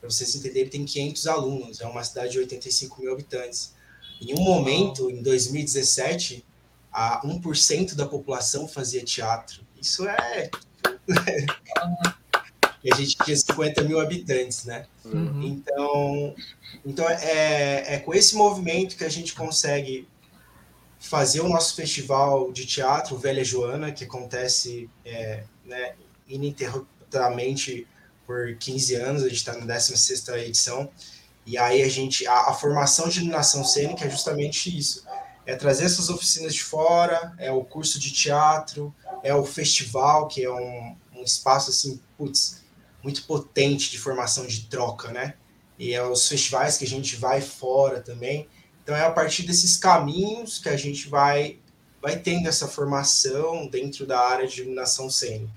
Para vocês entenderem, tem 500 alunos, é uma cidade de 85 mil habitantes. Em um momento, em 2017, a 1% da população fazia teatro. Isso é. E a gente tinha 50 mil habitantes, né? Uhum. Então, então é, é com esse movimento que a gente consegue fazer o nosso festival de teatro Velha Joana, que acontece é, né, ininterruptamente por 15 anos, a gente está na 16 edição, e aí a gente, a, a formação de iluminação cênica é justamente isso, é trazer essas oficinas de fora, é o curso de teatro, é o festival, que é um, um espaço assim, putz, muito potente de formação de troca, né? E é os festivais que a gente vai fora também. Então é a partir desses caminhos que a gente vai vai tendo essa formação dentro da área de iluminação cênica.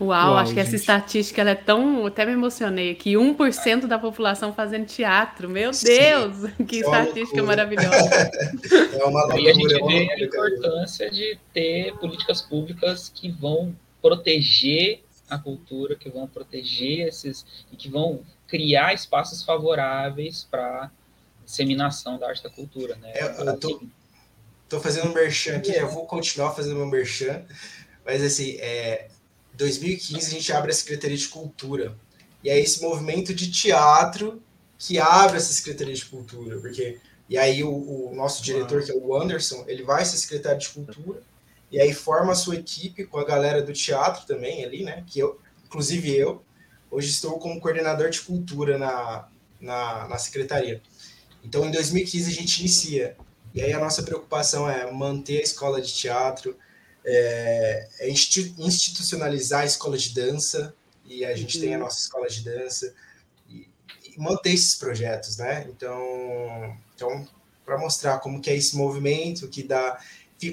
Uau, Uau acho que essa estatística ela é tão. Até me emocionei aqui: 1% da população fazendo teatro. Meu Sim, Deus, que é estatística maravilhosa. É uma loucura, e a gente vê a importância de ter políticas públicas que vão proteger a cultura, que vão proteger esses. e que vão criar espaços favoráveis para disseminação da arte da cultura. Né? É, eu tô, tô fazendo um merchan aqui, eu vou continuar fazendo meu merchan, mas assim, é 2015 a gente abre a Secretaria de Cultura. E é esse movimento de teatro que abre essa Secretaria de Cultura, porque e aí o, o nosso diretor, que é o Anderson, ele vai ser secretário de Cultura, e aí forma a sua equipe com a galera do teatro também ali, né? Que eu, inclusive eu, hoje estou como coordenador de cultura na, na, na secretaria. Então, em 2015 a gente inicia. E aí a nossa preocupação é manter a escola de teatro, é, é institucionalizar a escola de dança, e a gente uhum. tem a uhum. nossa escola de dança, e, e, manter esses projetos, né? Então, então para mostrar como que é esse movimento, que dá...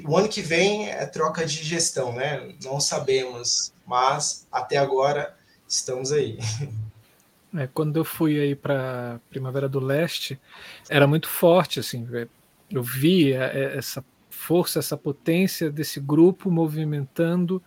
O ano que vem é troca de gestão, né? Não sabemos, mas até agora estamos aí. É, quando eu fui aí para Primavera do Leste, era muito forte, assim, eu via é, essa força, essa potência desse grupo movimentando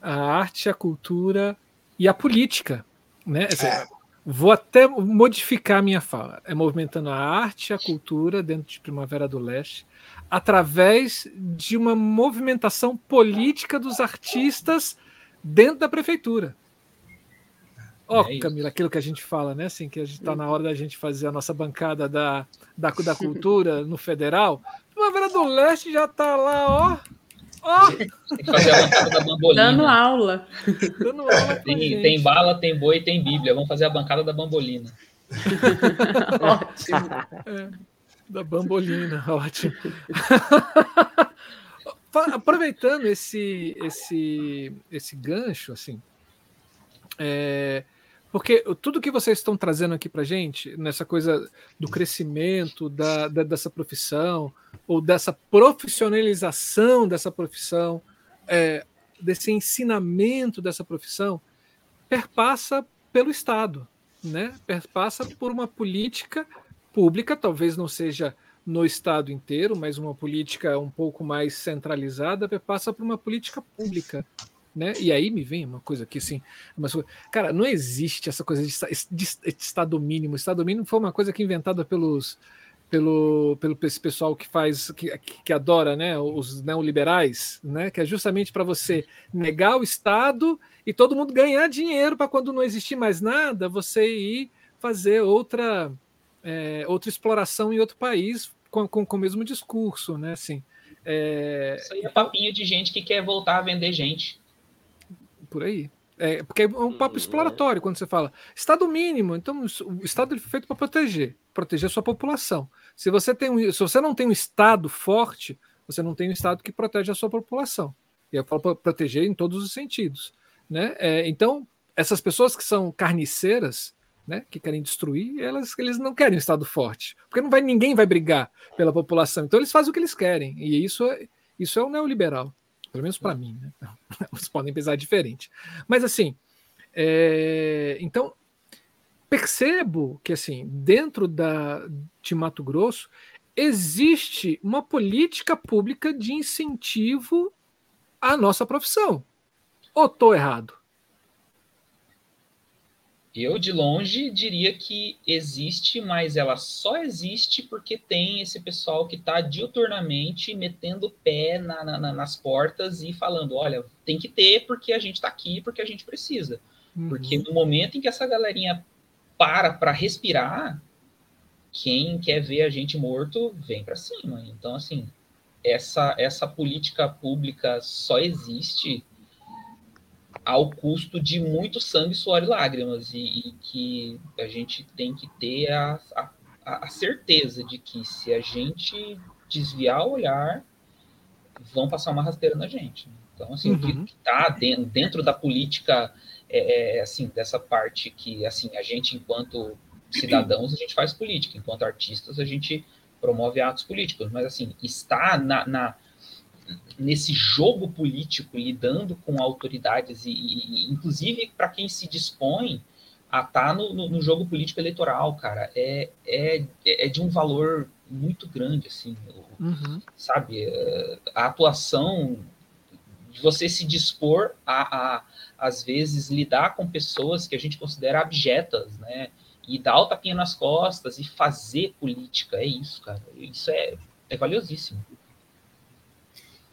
a arte, a cultura e a política. Né? É. Vou até modificar minha fala. É movimentando a arte, a cultura dentro de Primavera do Leste, através de uma movimentação política dos artistas dentro da prefeitura. Ó, oh, é Camila, aquilo que a gente fala, né? Assim, que a gente está na hora da gente fazer a nossa bancada da, da, da cultura no federal. Primavera do Leste já tá lá, ó. Ó! Tem que fazer a bancada da bambolina. Dando aula. Dando aula tem, tem, bala, tem boi, tem bíblia. Vamos fazer a bancada da bambolina. ótimo. É, da bambolina, ótimo. Aproveitando esse, esse, esse gancho, assim, é, porque tudo que vocês estão trazendo aqui para gente, nessa coisa do crescimento da, da, dessa profissão, ou dessa profissionalização dessa profissão, é, desse ensinamento dessa profissão, perpassa pelo Estado, né? perpassa por uma política pública, talvez não seja no Estado inteiro, mas uma política um pouco mais centralizada, perpassa por uma política pública né? E aí me vem uma coisa aqui assim, uma cara, não existe essa coisa de, de, de estado mínimo. Estado mínimo foi uma coisa que inventada pelos pelo, pelo esse pessoal que faz que, que adora, né, os neoliberais, né, que é justamente para você negar o Estado e todo mundo ganhar dinheiro para quando não existir mais nada, você ir fazer outra é, outra exploração em outro país com, com, com o mesmo discurso, né, assim. É, Isso aí é papinho de gente que quer voltar a vender gente por aí. É, porque é um papo uhum. exploratório quando você fala Estado mínimo. Então, o Estado é feito para proteger, proteger a sua população. Se você, tem um, se você não tem um Estado forte, você não tem um Estado que protege a sua população. E eu falo para proteger em todos os sentidos. Né? É, então, essas pessoas que são carniceiras, né, que querem destruir, elas, eles não querem um Estado forte, porque não vai, ninguém vai brigar pela população. Então, eles fazem o que eles querem, e isso é, isso é o neoliberal, pelo menos para mim. Né? Vocês podem pensar diferente. Mas, assim, é, então, percebo que, assim, dentro da, de Mato Grosso, existe uma política pública de incentivo à nossa profissão. Ou estou errado? Eu, de longe, diria que existe, mas ela só existe porque tem esse pessoal que está diuturnamente metendo o pé na, na, nas portas e falando: olha, tem que ter porque a gente está aqui, porque a gente precisa. Uhum. Porque no momento em que essa galerinha para para respirar, quem quer ver a gente morto vem para cima. Então, assim, essa, essa política pública só existe ao custo de muito sangue, suor e lágrimas, e, e que a gente tem que ter a, a, a, certeza de que se a gente desviar o olhar, vão passar uma rasteira na gente. Então, assim, uhum. o que está dentro, dentro, da política, é, é, assim, dessa parte que, assim, a gente, enquanto cidadãos, a gente faz política, enquanto artistas, a gente promove atos políticos, mas, assim, está na, na nesse jogo político, lidando com autoridades, e, e inclusive para quem se dispõe a estar tá no, no, no, jogo político eleitoral, cara, é, é, é de um valor muito grande, assim, uhum. sabe? A atuação de você se dispor a, a, às vezes, lidar com pessoas que a gente considera abjetas, né? E dar o tapinha nas costas e fazer política, é isso, cara. Isso é, é valiosíssimo.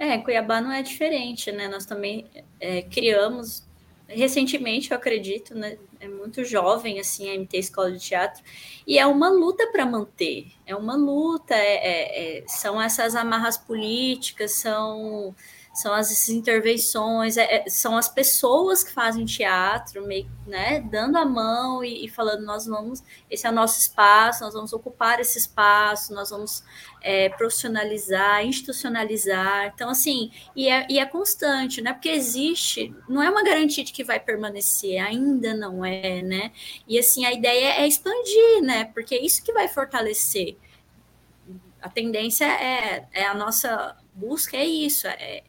É, Cuiabá não é diferente, né? Nós também é, criamos recentemente, eu acredito, né? É muito jovem, assim, a MT Escola de Teatro, e é uma luta para manter, é uma luta, é, é, é, são essas amarras políticas, são são as intervenções, é, é, são as pessoas que fazem teatro, meio, né, dando a mão e, e, falando, nós vamos, esse é o nosso espaço, nós vamos ocupar esse espaço, nós vamos é, profissionalizar, institucionalizar, então assim, e é, e é constante, né, porque existe, não é uma garantia de que vai permanecer, ainda não é, né, e assim, a ideia é expandir, né, porque é isso que vai fortalecer, a tendência é, é a nossa busca é isso, é,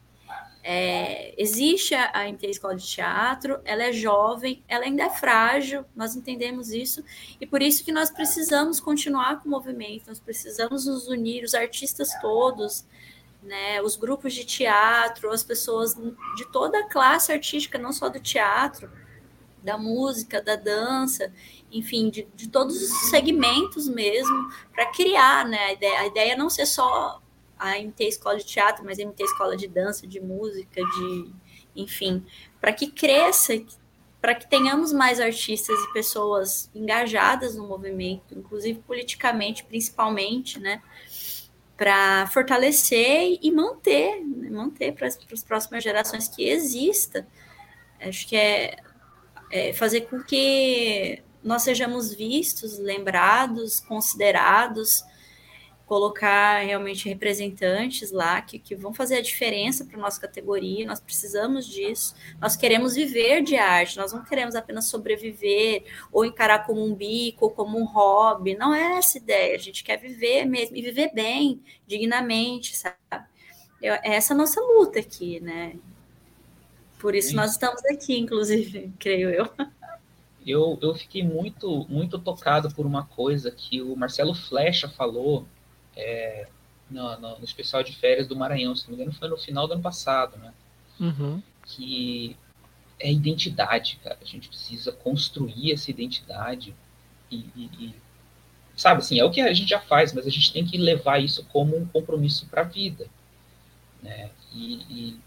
é, existe a, a Escola de Teatro, ela é jovem, ela ainda é frágil, nós entendemos isso, e por isso que nós precisamos continuar com o movimento, nós precisamos nos unir, os artistas todos, né, os grupos de teatro, as pessoas de toda a classe artística, não só do teatro, da música, da dança, enfim, de, de todos os segmentos mesmo, para criar, né, a ideia, a ideia é não ser só a MT Escola de Teatro, mas a MT Escola de Dança, de Música, de enfim, para que cresça, para que tenhamos mais artistas e pessoas engajadas no movimento, inclusive politicamente, principalmente, né? Para fortalecer e manter, né, manter para as próximas gerações que exista. Acho que é, é fazer com que nós sejamos vistos, lembrados, considerados, colocar realmente representantes lá que, que vão fazer a diferença para a nossa categoria, nós precisamos disso, nós queremos viver de arte, nós não queremos apenas sobreviver ou encarar como um bico ou como um hobby, não é essa ideia, a gente quer viver mesmo, e viver bem, dignamente, sabe? É essa a nossa luta aqui, né? Por isso Sim. nós estamos aqui, inclusive, creio eu. Eu, eu fiquei muito, muito tocado por uma coisa que o Marcelo Flecha falou é, no, no, no, especial de férias do Maranhão, se não me engano, foi no final do ano passado, né? Uhum. Que é identidade, cara. A gente precisa construir essa identidade e, e, e, sabe assim, é o que a gente já faz, mas a gente tem que levar isso como um compromisso para a vida, né? E, e,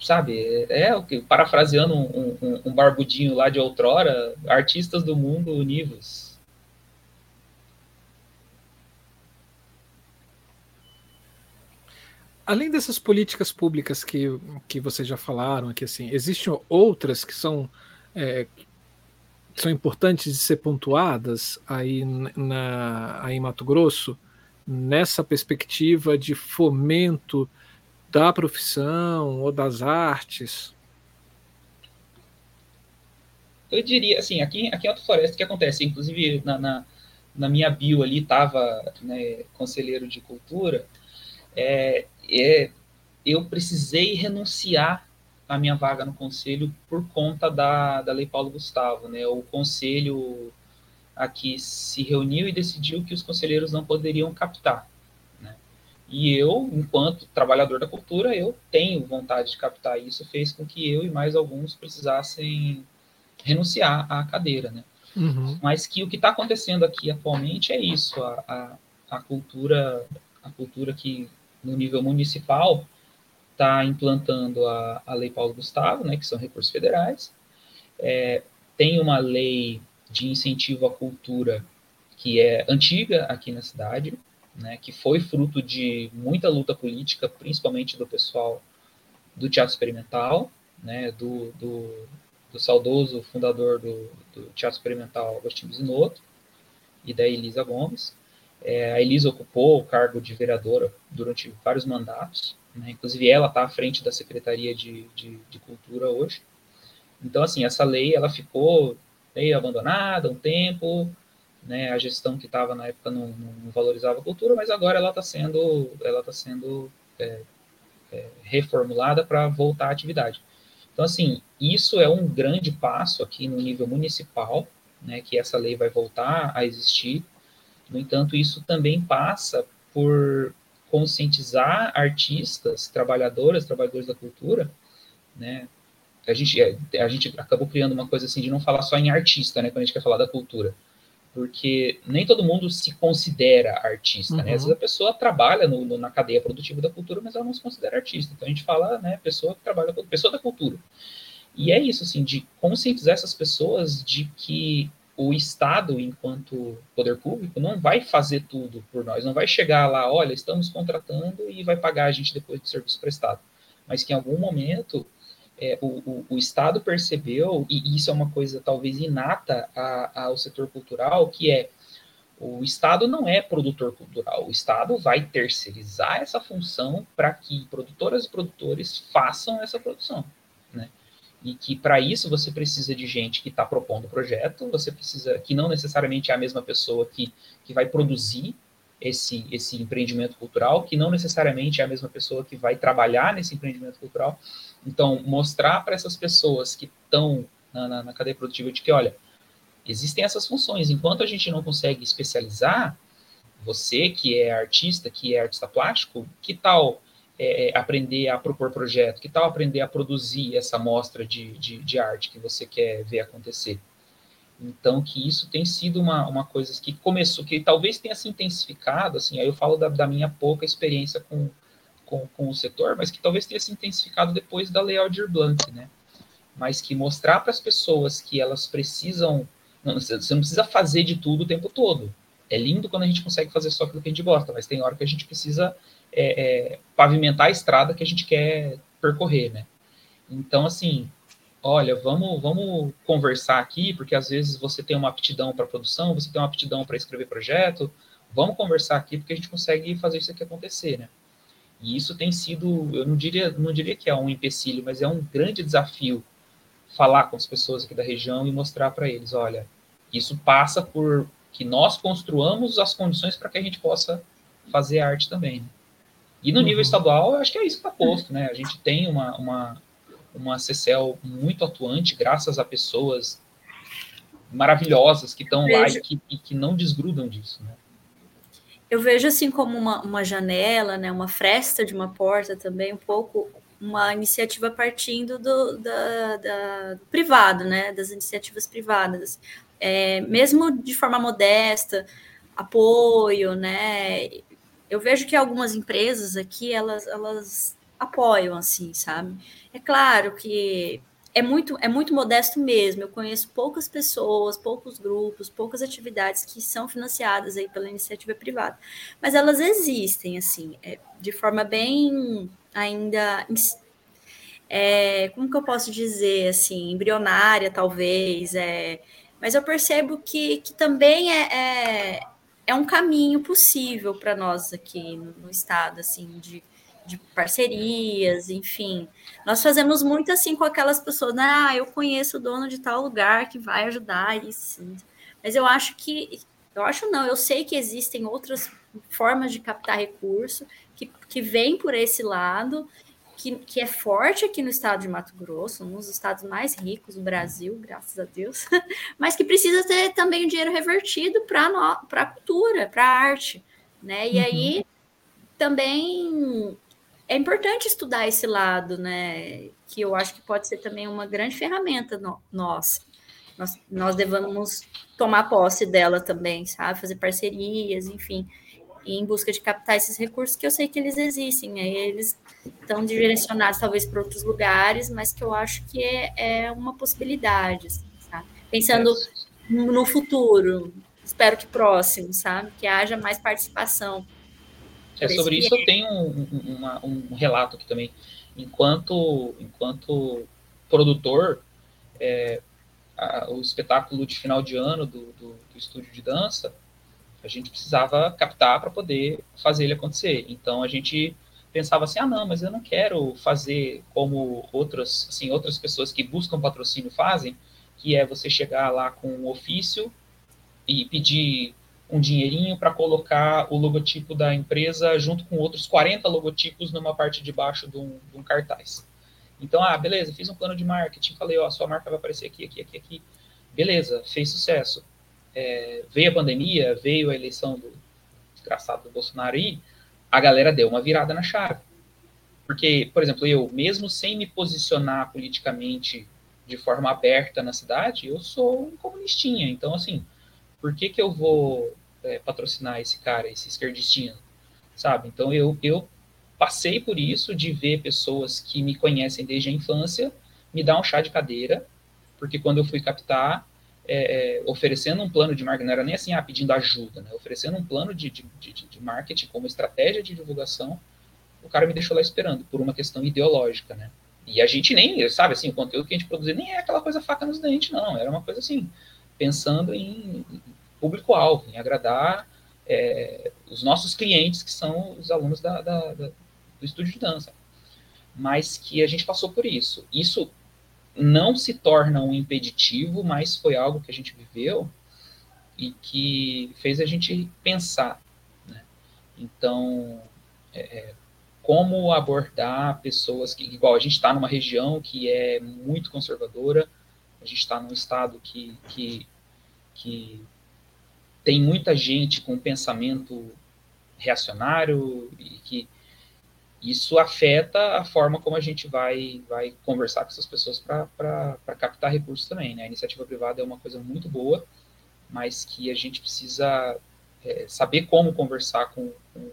sabe, é, é, o que parafraseando um, um, um, barbudinho lá de outrora, artistas do mundo univos, além dessas políticas públicas que, que vocês já falaram aqui, assim, existem outras que são, é, são importantes de ser pontuadas aí, na, aí em Mato Grosso, nessa perspectiva de fomento da profissão ou das artes? eu diria, assim, aqui, aqui em Alto Floresta, o que acontece? Inclusive, na, na, na minha bio ali estava né, conselheiro de cultura, é, é, eu precisei renunciar à minha vaga no conselho por conta da, da Lei Paulo Gustavo, né? O conselho aqui se reuniu e decidiu que os conselheiros não poderiam captar. Né? E eu, enquanto trabalhador da cultura, eu tenho vontade de captar isso, fez com que eu e mais alguns precisassem renunciar à cadeira, né? Uhum. Mas que o que está acontecendo aqui atualmente é isso, a, a, a, cultura, a cultura que no nível municipal está implantando a, a Lei Paulo Gustavo, né, que são recursos federais, é, tem uma lei de incentivo à cultura que é antiga aqui na cidade, né, que foi fruto de muita luta política, principalmente do pessoal do teatro experimental, né, do, do, do saudoso fundador do, do, Teatro Experimental Agostinho Zinotto e da Elisa Gomes. É, a Elisa ocupou o cargo de vereadora durante vários mandatos, né, inclusive ela está à frente da Secretaria de, de, de Cultura hoje. Então, assim, essa lei ela ficou meio abandonada um tempo, né, a gestão que estava na época não, não, valorizava a cultura, mas agora ela está sendo, ela tá sendo é, é, reformulada para voltar à atividade. Então, assim, isso é um grande passo aqui no nível municipal, né, que essa lei vai voltar a existir. No entanto, isso também passa por conscientizar artistas, trabalhadoras, trabalhadores da cultura, né, a gente, é, a gente acabou criando uma coisa assim de não falar só em artista, né, quando a gente quer falar da cultura. Porque nem todo mundo se considera artista, uhum. né? Às vezes a pessoa trabalha no, no, na cadeia produtiva da cultura, mas ela não se considera artista. Então a gente fala, né, pessoa que trabalha, pessoa da cultura. E é isso, assim, de conscientizar essas pessoas de que o Estado, enquanto poder público, não vai fazer tudo por nós, não vai chegar lá, olha, estamos contratando e vai pagar a gente depois do serviço prestado. Mas que em algum momento é, o, o, o, Estado percebeu, e isso é uma coisa talvez inata a, ao setor cultural, que é o Estado não é produtor cultural, o Estado vai terceirizar essa função para que produtoras e produtores façam essa produção, né? E que para isso você precisa de gente que está propondo o projeto, você precisa, que não necessariamente é a mesma pessoa que, que vai produzir esse, esse empreendimento cultural, que não necessariamente é a mesma pessoa que vai trabalhar nesse empreendimento cultural, então, mostrar para essas pessoas que estão na, na, na, cadeia produtiva de que, olha, existem essas funções. Enquanto a gente não consegue especializar, você que é artista, que é artista plástico, que tal é, aprender a propor projeto? Que tal aprender a produzir essa mostra de, de, de, arte que você quer ver acontecer? Então, que isso tem sido uma, uma coisa que começou, que talvez tenha se intensificado, assim, aí eu falo da, da minha pouca experiência com, com, com o setor, mas que talvez tenha se intensificado depois da Lei Aldir Blanc, né? Mas que mostrar para as pessoas que elas precisam. Não, você não precisa fazer de tudo o tempo todo. É lindo quando a gente consegue fazer só aquilo que a gente gosta, mas tem hora que a gente precisa é, é, pavimentar a estrada que a gente quer percorrer, né? Então, assim, olha, vamos, vamos conversar aqui, porque às vezes você tem uma aptidão para produção, você tem uma aptidão para escrever projeto, vamos conversar aqui porque a gente consegue fazer isso aqui acontecer, né? E isso tem sido, eu não diria, não diria que é um empecilho, mas é um grande desafio falar com as pessoas aqui da região e mostrar para eles, olha, isso passa por que nós construamos as condições para que a gente possa fazer arte também. Né? E no uhum. nível estadual, eu acho que é isso que está posto, né? A gente tem uma, uma, uma CCL muito atuante, graças a pessoas maravilhosas que estão lá e que, e que não desgrudam disso, né? eu vejo assim como uma, uma janela, né, uma fresta de uma porta também, um pouco uma iniciativa partindo do, da, da, do privado, né, das iniciativas privadas, é, mesmo de forma modesta, apoio, né, eu vejo que algumas empresas aqui, elas, elas apoiam, assim, sabe, é claro que é muito, é muito modesto mesmo. Eu conheço poucas pessoas, poucos grupos, poucas atividades que são financiadas aí pela iniciativa privada. Mas elas existem, assim, é, de forma bem ainda. É, como que eu posso dizer, assim, embrionária, talvez. É, mas eu percebo que, que também é, é, é um caminho possível para nós aqui no, no estado, assim, de de parcerias, enfim. Nós fazemos muito assim com aquelas pessoas, né? Ah, eu conheço o dono de tal lugar que vai ajudar isso. Mas eu acho que, eu acho não, eu sei que existem outras formas de captar recurso que, que vem por esse lado, que, que é forte aqui no estado de Mato Grosso, um dos estados mais ricos do Brasil, graças a Deus, mas que precisa ter também o dinheiro revertido para a cultura, para a arte. Né? E uhum. aí também é importante estudar esse lado, né? Que eu acho que pode ser também uma grande ferramenta no, nossa. Nós, nós devemos tomar posse dela também, sabe? Fazer parcerias, enfim, em busca de captar esses recursos que eu sei que eles existem. Aí eles estão direcionados talvez para outros lugares, mas que eu acho que é, é uma possibilidade, assim, sabe? Pensando no futuro, espero que próximo, sabe? Que haja mais participação é, sobre isso eu tenho um, uma, um, relato aqui também. Enquanto, enquanto produtor, é, a, o espetáculo de final de ano do, do, do estúdio de dança, a gente precisava captar para poder fazer ele acontecer. Então a gente pensava assim, ah não, mas eu não quero fazer como outras, assim, outras pessoas que buscam patrocínio fazem, que é você chegar lá com um ofício e pedir um dinheirinho para colocar o logotipo da empresa junto com outros 40 logotipos numa parte de baixo de um, de um cartaz. Então, ah, beleza, fiz um plano de marketing, falei, ó, sua marca vai aparecer aqui, aqui, aqui, aqui. Beleza, fez sucesso. É, veio a pandemia, veio a eleição do desgraçado do Bolsonaro e a galera deu uma virada na chave. Porque, por exemplo, eu, mesmo sem me posicionar politicamente de forma aberta na cidade, eu sou um comunistinha. Então, assim, por que, que eu vou é, patrocinar esse cara, esse esquerdistinho, sabe? Então eu, eu passei por isso de ver pessoas que me conhecem desde a infância me dar um chá de cadeira, porque quando eu fui captar, é, é, oferecendo um plano de marketing, não era nem assim, ah, pedindo ajuda, né? oferecendo um plano de, de, de, de marketing como estratégia de divulgação, o cara me deixou lá esperando, por uma questão ideológica, né? E a gente nem, sabe, assim, o conteúdo que a gente produzia nem é aquela coisa faca nos dentes, não, era uma coisa assim, pensando em público-alvo, em agradar é, os nossos clientes, que são os alunos da, da, da, do estúdio de dança. Mas que a gente passou por isso. Isso não se torna um impeditivo, mas foi algo que a gente viveu e que fez a gente pensar. Né? Então, é, é como abordar pessoas que, igual a gente está numa região que é muito conservadora, a gente está num estado que, que, que tem muita gente com pensamento reacionário e que isso afeta a forma como a gente vai, vai conversar com essas pessoas para captar recursos também. Né? A iniciativa privada é uma coisa muito boa, mas que a gente precisa é, saber como conversar com, com,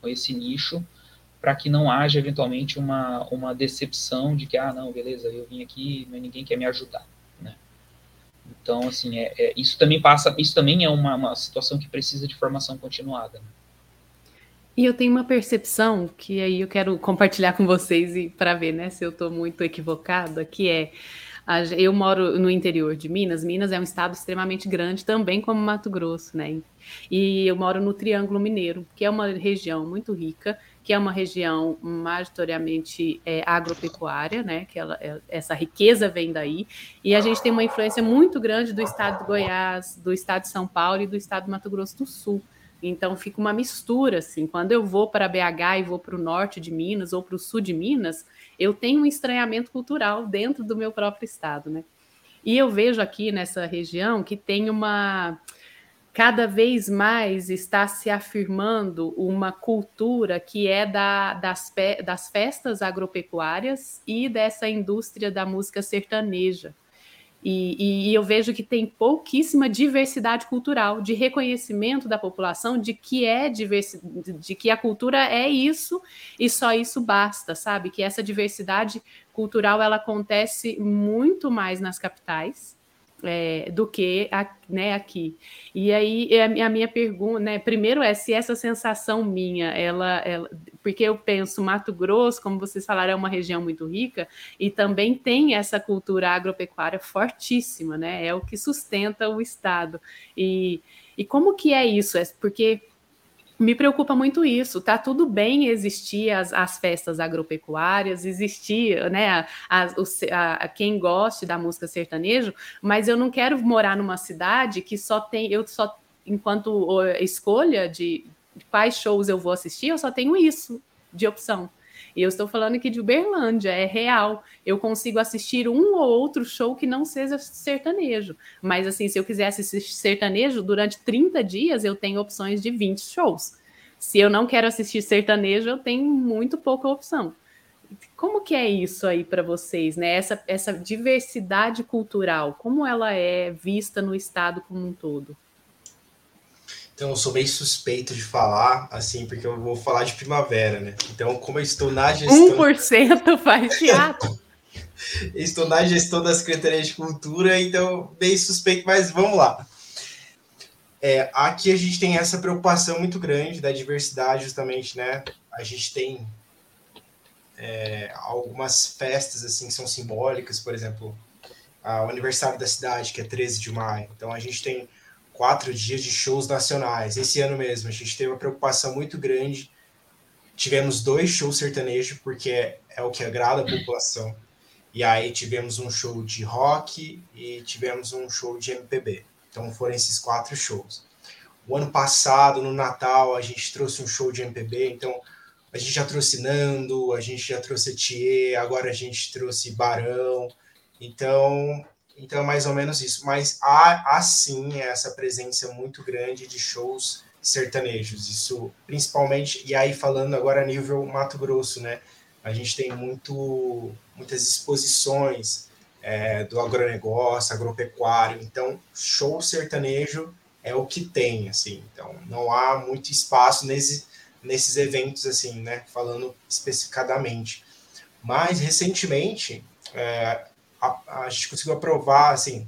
com esse nicho para que não haja eventualmente uma, uma decepção de que, ah, não, beleza, eu vim aqui, mas ninguém quer me ajudar. Então, assim, é, é, isso também passa, isso também é uma, uma situação que precisa de formação continuada. Né? E eu tenho uma percepção que aí eu quero compartilhar com vocês e para ver, né, se eu estou muito equivocada, que é eu moro no interior de Minas. Minas é um estado extremamente grande, também como Mato Grosso, né? E eu moro no Triângulo Mineiro, que é uma região muito rica que é uma região majoritariamente é, agropecuária, né? Que ela, é, essa riqueza vem daí, e a gente tem uma influência muito grande do estado de Goiás, do estado de São Paulo e do estado do Mato Grosso do Sul. Então fica uma mistura assim. Quando eu vou para BH e vou para o norte de Minas ou para o sul de Minas, eu tenho um estranhamento cultural dentro do meu próprio estado, né? E eu vejo aqui nessa região que tem uma cada vez mais está se afirmando uma cultura que é da, das, das festas agropecuárias e dessa indústria da música sertaneja. E, e, eu vejo que tem pouquíssima diversidade cultural, de reconhecimento da população de que é diversi de que a cultura é isso e só isso basta, sabe? Que essa diversidade cultural ela acontece muito mais nas capitais é, do que a, né, aqui. E aí a, minha pergunta, né, primeiro é se essa sensação minha, ela, ela, porque eu penso Mato Grosso, como vocês falaram, é uma região muito rica e também tem essa cultura agropecuária fortíssima, né? É o que sustenta o estado. E, e como que é isso? É porque me preocupa muito isso. Tá tudo bem existir as, as festas agropecuárias, existir, né, a, a, a, quem goste da música sertanejo, mas eu não quero morar numa cidade que só tem, eu só, enquanto escolha de, de quais shows eu vou assistir, eu só tenho isso de opção. E eu estou falando aqui de Uberlândia, é real. Eu consigo assistir um ou outro show que não seja sertanejo. Mas, assim, se eu quiser assistir sertanejo, durante 30 dias eu tenho opções de 20 shows. Se eu não quero assistir sertanejo, eu tenho muito pouca opção. Como que é isso aí para vocês, né? Essa, essa diversidade cultural, como ela é vista no estado como um todo? Então, eu sou meio suspeito de falar, assim, porque eu vou falar de primavera, né? Então, como eu estou na gestão. 1% faz teatro. estou na gestão da Secretaria de Cultura, então, meio suspeito, mas vamos lá. É, aqui a gente tem essa preocupação muito grande da diversidade, justamente, né? A gente tem é, algumas festas, assim, que são simbólicas, por exemplo, o aniversário da cidade, que é 13 de maio. Então, a gente tem quatro dias de shows nacionais. Esse ano mesmo, a gente teve uma preocupação muito grande. Tivemos dois shows sertanejos, porque é, é o que agrada a população. E aí tivemos um show de rock e tivemos um show de MPB. Então foram esses quatro shows. O ano passado, no Natal, a gente trouxe um show de MPB, então a gente já trouxe Nando, a gente já trouxe Thier, agora a gente trouxe Barão. Então então é mais ou menos isso. Mas há, há sim essa presença muito grande de shows sertanejos. Isso principalmente, e aí falando agora a nível Mato Grosso, né? A gente tem muito, muitas exposições é, do agronegócio, agropecuário. Então, show sertanejo é o que tem, assim. Então, não há muito espaço nesse, nesses eventos, assim, né? Falando especificadamente. Mas, recentemente, é, a, a gente conseguiu aprovar, assim,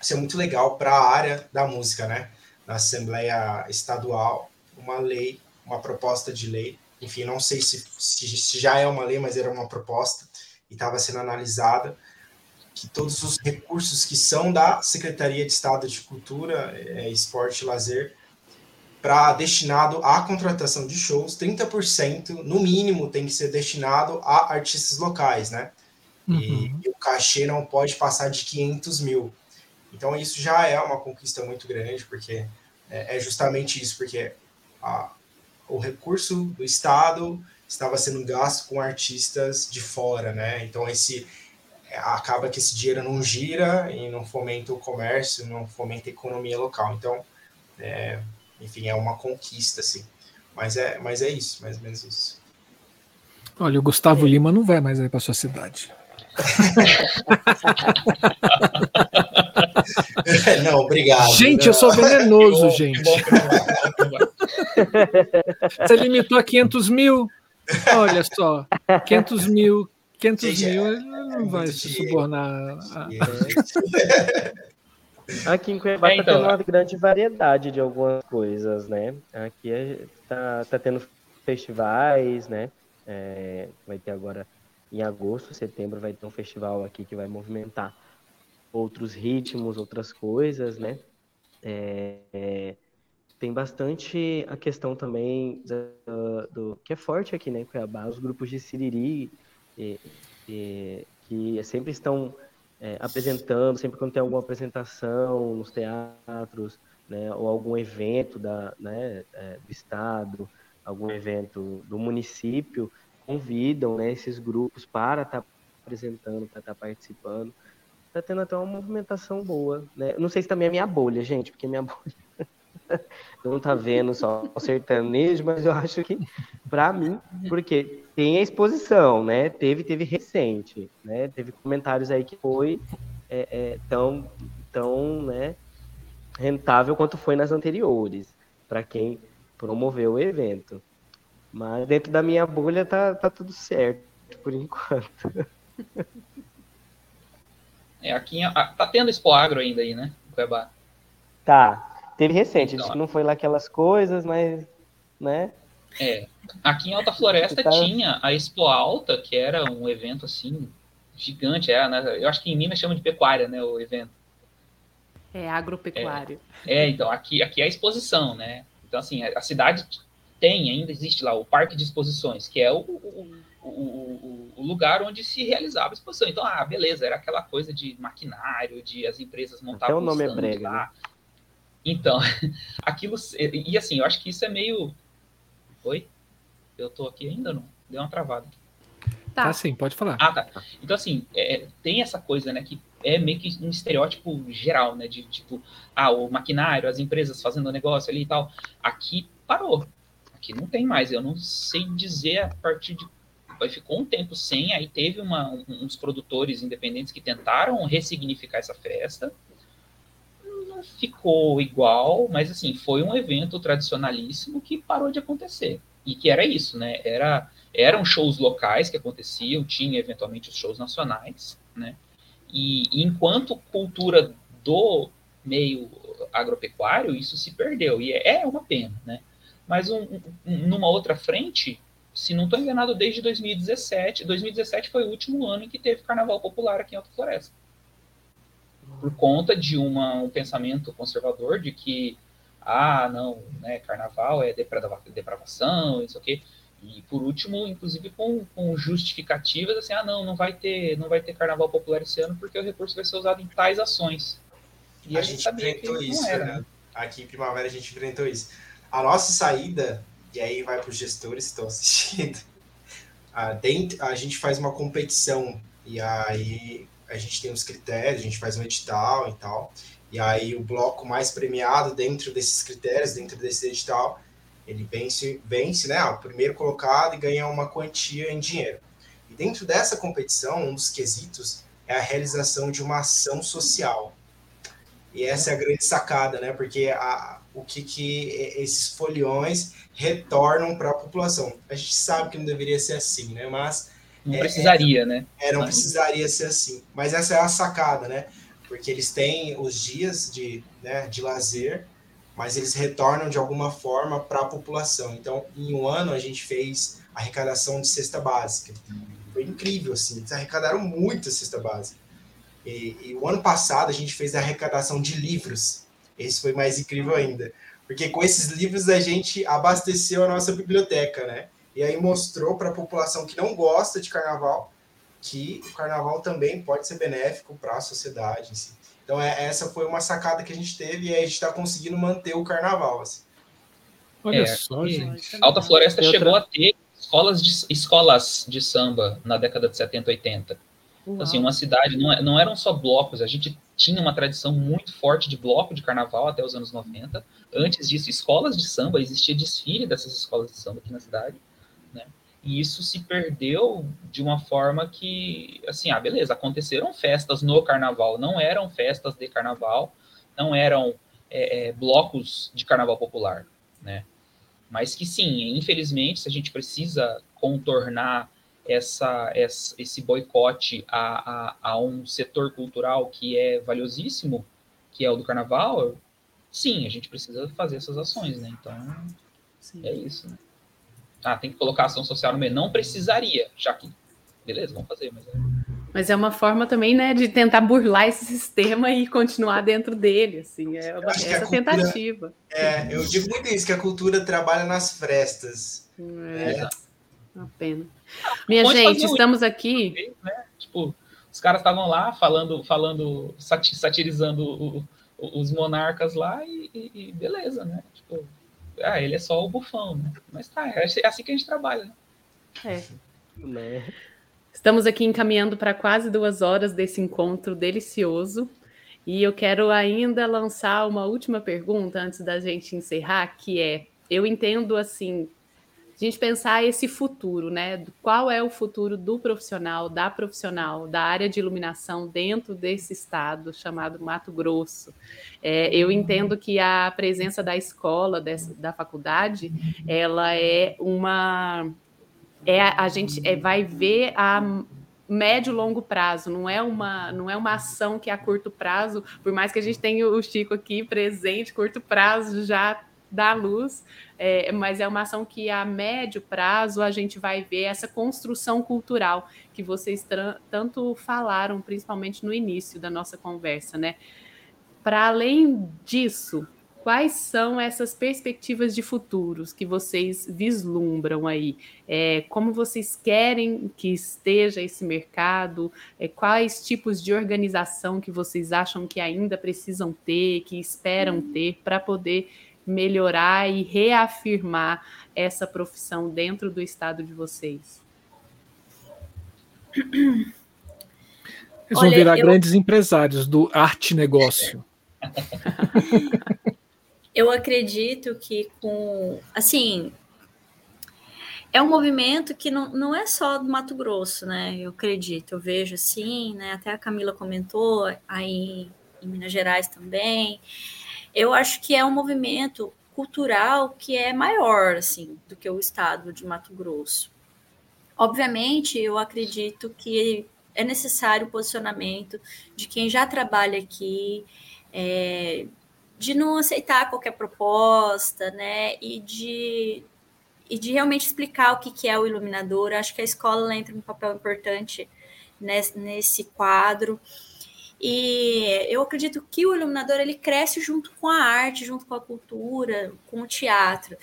isso é muito legal para a área da música, né? Na Assembleia Estadual, uma lei, uma proposta de lei, enfim, não sei se, se, se já é uma lei, mas era uma proposta e estava sendo analisada, que todos os recursos que são da Secretaria de Estado de Cultura, é, Esporte e Lazer, para destinado à contratação de shows, 30% no mínimo tem que ser destinado a artistas locais, né? Uhum. E, e, o cachê não pode passar de 500 mil. Então isso já é uma conquista muito grande, porque é, é justamente isso, porque a, o recurso do Estado estava sendo gasto com artistas de fora, né? Então esse acaba que esse dinheiro não gira e não fomenta o comércio, não fomenta a economia local. Então, é, enfim, é uma conquista, assim. Mas é, mas é isso, mais ou menos isso. Olha, o Gustavo é. Lima não vai mais aí para sua cidade. não, obrigado. Gente, eu sou venenoso, gente. Você limitou a 500 mil? Olha só, 500 mil, 500 gente, mil, ele não é vai se subornar. A... Aqui em Cuiabá está é, então, tendo uma grande variedade de algumas coisas, né? Aqui está tá tendo festivais, né? É, vai ter agora em agosto, setembro, vai ter um festival aqui que vai movimentar outros ritmos, outras coisas, né? É, é, tem bastante a questão também do, do, que é forte aqui, né, Cuiabá, os grupos de Siriri, e, e, que sempre estão é, apresentando, sempre quando tem alguma apresentação nos teatros, né, ou algum evento da, né, é, do estado, algum evento do município, convidam né, esses grupos para estar tá apresentando, para estar tá participando. Está tendo até uma movimentação boa. Né? Não sei se também é minha bolha, gente, porque minha bolha não está vendo só o sertanejo, mas eu acho que, para mim, porque tem a exposição, né? Teve, teve recente, né? Teve comentários aí que foi é, é, tão, tão né, rentável quanto foi nas anteriores, para quem promoveu o evento. Mas dentro da minha bolha tá, tá tudo certo, por enquanto. É, aqui tá tendo Expo Agro ainda aí, né? Cuiabá. Tá. Teve recente, então, que não foi lá aquelas coisas, mas, né? É. Aqui em Alta Floresta tá... tinha a Expo Alta, que era um evento assim gigante, era, né? Eu acho que em Minas chama de pecuária, né, o evento. É agropecuário. É, é então aqui aqui é a exposição, né? Então, assim, a cidade tem, ainda existe lá o parque de exposições, que é o, o, o, o, lugar onde se realizava a exposição. Então, ah, beleza, era aquela coisa de maquinário, de as empresas montavam Até o nome é brega, lá. Né? Então, aquilo. E assim, eu acho que isso é meio. Oi? Eu tô aqui ainda não? Deu uma travada. Tá, tá sim, pode falar. Ah, tá. Então, assim, é, tem essa coisa, né, que é meio que um estereótipo geral, né, de tipo, ah, o maquinário, as empresas fazendo negócio ali e tal. Aqui parou. Aqui não tem mais. Eu não sei dizer a partir de. Ficou um tempo sem, aí teve uma, uns produtores independentes que tentaram ressignificar essa festa. Não ficou igual, mas assim, foi um evento tradicionalíssimo que parou de acontecer. E que era isso, né? Era eram shows locais que aconteciam, tinha eventualmente os shows nacionais, né? E, e enquanto cultura do meio agropecuário, isso se perdeu, e é, é uma pena, né? Mas um, um, numa outra frente, se não estou enganado, desde 2017, 2017 foi o último ano em que teve carnaval popular aqui em Alta Floresta. Por conta de uma, um pensamento conservador de que, ah, não, né, carnaval é depravação, isso aqui. E por último, inclusive com, com, justificativas assim, ah não, não vai ter, não vai ter carnaval popular esse ano porque o recurso vai ser usado em tais ações. E a, a gente enfrentou isso, né? Aqui em Primavera a gente enfrentou isso. A nossa saída, e aí vai para os gestores que estão assistindo, a, dentro, a gente faz uma competição e aí a gente tem os critérios, a gente faz um edital e tal. E aí o bloco mais premiado dentro desses critérios, dentro desse edital, ele vence, vence né, o primeiro colocado e ganha uma quantia em dinheiro. E dentro dessa competição, um dos quesitos é a realização de uma ação social. E essa é a grande sacada, né? Porque a, o que, que esses foliões retornam para a população. A gente sabe que não deveria ser assim, né? Mas não é, precisaria, é, né? É, não precisaria ser assim. Mas essa é a sacada, né? Porque eles têm os dias de, né, de lazer mas eles retornam de alguma forma para a população. Então, em um ano, a gente fez arrecadação de cesta básica. Foi incrível, assim, eles arrecadaram muito a cesta básica. E, e, o ano passado, a gente fez a arrecadação de livros. Esse foi mais incrível ainda. Porque com esses livros, a gente abasteceu a nossa biblioteca, né? E aí mostrou para a população que não gosta de carnaval que o carnaval também pode ser benéfico para a sociedade. Assim. Então, é, essa foi uma sacada que a gente teve e a gente está conseguindo manter o carnaval. Assim. Olha é, só, gente. Alta Floresta chegou a ter escolas de, escolas de samba na década de 70, 80. Então, assim, uma cidade, não, é, não eram só blocos, a gente tinha uma tradição muito forte de bloco de carnaval até os anos 90. Antes disso, escolas de samba, existia desfile dessas escolas de samba aqui na cidade. Né? E isso se perdeu de uma forma que, assim, ah, beleza, aconteceram festas no carnaval, não eram festas de carnaval, não eram é, é, blocos de carnaval popular, né? Mas que sim, infelizmente, se a gente precisa contornar essa, essa esse boicote a, a, a, um setor cultural que é valiosíssimo, que é o do carnaval, sim, a gente precisa fazer essas ações, né? Então, sim. é isso, né? ah, tem que colocar ação social no meio. Não precisaria, já que. Beleza, vamos fazer, mas é. Mas é uma forma também, né, de tentar burlar esse sistema e continuar dentro dele, assim, é uma, essa cultura, tentativa. É, eu digo muito isso, que a cultura trabalha nas frestas. É, é. Uma pena. Minha gente, estamos aqui... Né? Tipo, os caras estavam lá falando, falando satirizando o, o, os monarcas lá e, e, e beleza, né? Tipo, ah, ele é só o bufão, né? Mas tá, é assim que a gente trabalha, né? É. Né? Estamos aqui encaminhando para quase duas horas desse encontro delicioso. E eu quero ainda lançar uma última pergunta antes da gente encerrar, que é: eu entendo assim a gente pensar esse futuro, né? Qual é o futuro do profissional, da profissional, da área de iluminação dentro desse estado chamado Mato Grosso. É, eu entendo que a presença da escola, dessa, da faculdade, ela é uma. É, a gente é, vai ver a médio longo prazo, não é uma não é uma ação que é a curto prazo, por mais que a gente tenha o Chico aqui presente, curto prazo já dá luz, é, mas é uma ação que a médio prazo a gente vai ver essa construção cultural que vocês tanto falaram, principalmente no início da nossa conversa, né? Para além disso, quais são essas perspectivas de futuros que vocês vislumbram aí? É, como vocês querem que esteja esse mercado? É, quais tipos de organização que vocês acham que ainda precisam ter, que esperam ter, para poder melhorar e reafirmar essa profissão dentro do estado de vocês? Eles vão Olha, virar eu... grandes empresários do arte negócio. eu acredito que com assim é um movimento que não, não é só do Mato Grosso, né? Eu acredito, eu vejo assim, né? Até a Camila comentou aí em Minas Gerais também. Eu acho que é um movimento cultural que é maior assim do que o estado de Mato Grosso. Obviamente, eu acredito que é necessário o posicionamento de quem já trabalha aqui, é, de não aceitar qualquer proposta, né? E de, e de realmente explicar o que, que é o iluminador. Acho que a escola entra um papel importante nesse, nesse quadro. E eu acredito que o iluminador ele cresce junto com a arte, junto com a cultura, com o teatro.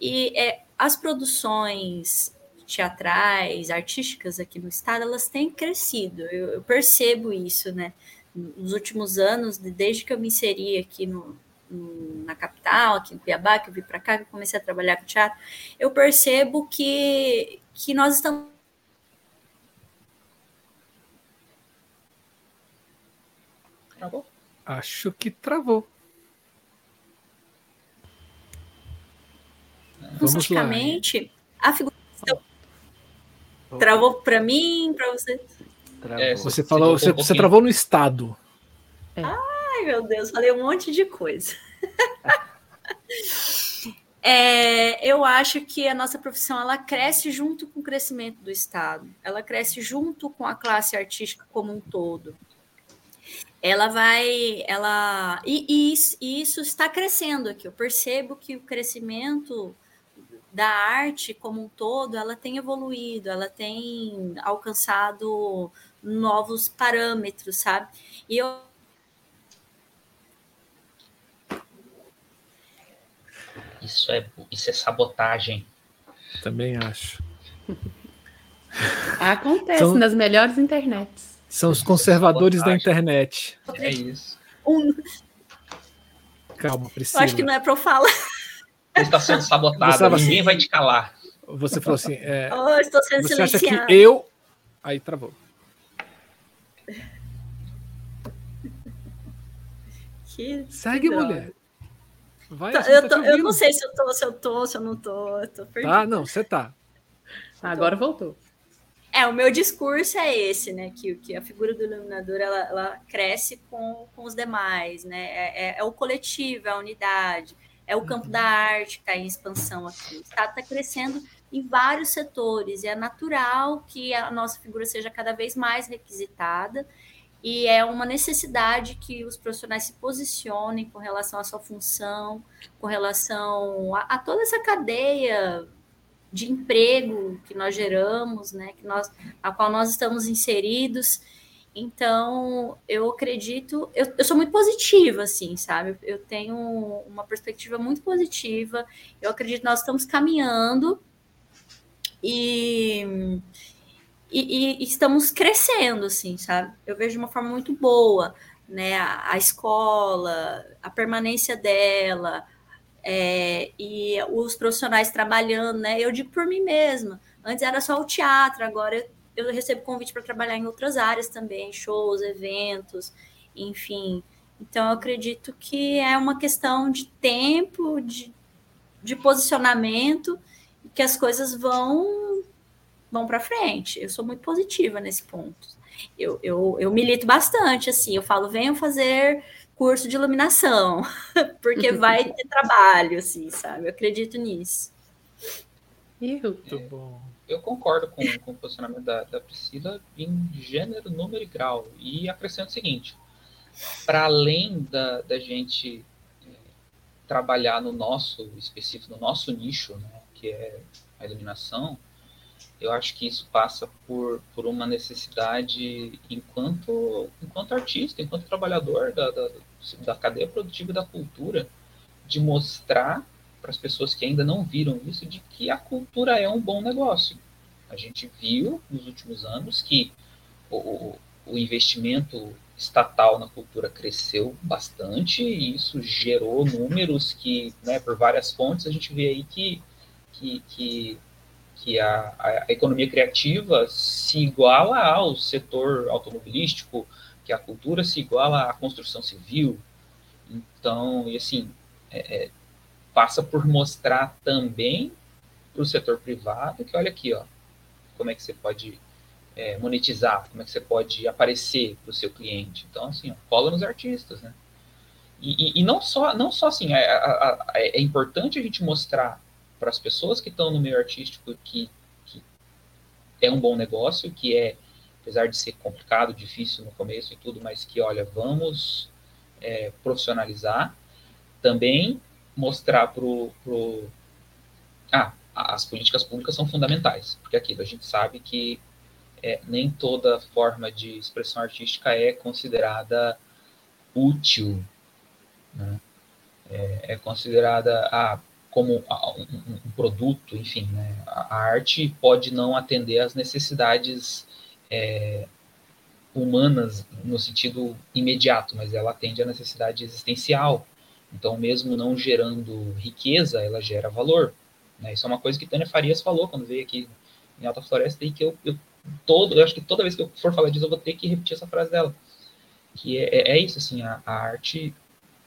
E é, as produções teatrais, artísticas aqui no estado, elas têm crescido. Eu, eu percebo isso, né? nos últimos anos, desde que eu me inseri aqui no, na capital, aqui em Cuiabá, que eu vim para cá, que eu comecei a trabalhar com teatro, eu percebo que, que nós estamos. Travou? Acho que travou. Vamos lá. a figura. Travou para mim, para você? É, você falou, você, um você travou no estado. É. Ai, meu Deus, falei um monte de coisa. é, eu acho que a nossa profissão ela cresce junto com o crescimento do Estado, ela cresce junto com a classe artística como um todo. Ela vai, ela e, e, isso, e isso está crescendo aqui. Eu percebo que o crescimento da arte como um todo, ela tem evoluído, ela tem alcançado novos parâmetros, sabe? E eu Isso é, isso é sabotagem. Também acho. Acontece são, nas melhores internets. São os conservadores da internet. É isso. Um... Calma, Priscila. Eu acho que não é para eu falar. Você está sendo sabotado, ninguém assim, vai te calar. Você falou assim: é, oh, estou sendo você acha que eu. Aí travou. Que Segue, que mulher. Vai, tá, eu, tá tô, eu, não sei se eu tô, se eu tô, se eu não tô. Eu tô Ah, não, você tá. Agora voltou. É, o meu discurso é esse, né? Que, que a figura do iluminador ela, ela cresce com, com os demais, né? É, é, é o coletivo, é a unidade, é o campo uhum. da arte que está em expansão aqui. O Estado está crescendo em vários setores, e é natural que a nossa figura seja cada vez mais requisitada e é uma necessidade que os profissionais se posicionem com relação à sua função, com relação a, a toda essa cadeia de emprego que nós geramos, né, que nós, a qual nós estamos inseridos. Então, eu acredito, eu, eu sou muito positiva, assim, sabe? Eu tenho uma perspectiva muito positiva. Eu acredito que nós estamos caminhando e e, e, estamos crescendo, assim, sabe? Eu vejo de uma forma muito boa, né? A, a escola, a permanência dela, é, e os profissionais trabalhando, né? Eu digo por mim mesma. Antes era só o teatro, agora eu, eu recebo convite para trabalhar em outras áreas também, shows, eventos, enfim. Então eu acredito que é uma questão de tempo, de, de posicionamento, que as coisas vão vão para frente. Eu sou muito positiva nesse ponto. Eu, eu, eu milito bastante, assim, eu falo, venham fazer curso de iluminação, porque vai ter trabalho, assim, sabe? Eu acredito nisso. Muito bom. Eu concordo com, com o posicionamento da, da Priscila em gênero, número e grau. E acrescento o seguinte: para além da, da gente é, trabalhar no nosso específico, no nosso nicho, né, que é a iluminação, eu acho que isso passa por, por uma necessidade enquanto, enquanto artista, enquanto trabalhador da, da, da cadeia produtiva da cultura, de mostrar para as pessoas que ainda não viram isso de que a cultura é um bom negócio. A gente viu nos últimos anos que o, o investimento estatal na cultura cresceu bastante e isso gerou números que, né, por várias fontes, a gente vê aí que, que, que, que a, a, economia criativa se iguala ao setor automobilístico, que a cultura se iguala à construção civil. Então, e assim, é, é, passa por mostrar também para o setor privado que olha aqui, ó, como é que você pode é, monetizar, como é que você pode aparecer para o seu cliente. Então, assim, ó, cola nos artistas, né? E, e, e, não só, não só assim, é, é, é importante a gente mostrar para as pessoas que estão no meio artístico que, que é um bom negócio, que é, apesar de ser complicado, difícil no começo e tudo, mas que, olha, vamos é, profissionalizar. Também mostrar para o. Ah, as políticas públicas são fundamentais, porque aquilo a gente sabe que é, nem toda forma de expressão artística é considerada útil, né? é, é, considerada ah, como um, produto, enfim, né? a, a, arte pode não atender às necessidades é, humanas no sentido imediato, mas ela atende à necessidade existencial. Então, mesmo não gerando riqueza, ela gera valor. Né? Isso é uma coisa que Tânia Farias falou quando veio aqui em Alta Floresta e que eu, eu todo, eu acho que toda vez que eu for falar disso, eu vou ter que repetir essa frase dela. Que é, é, é isso, assim, a, a, arte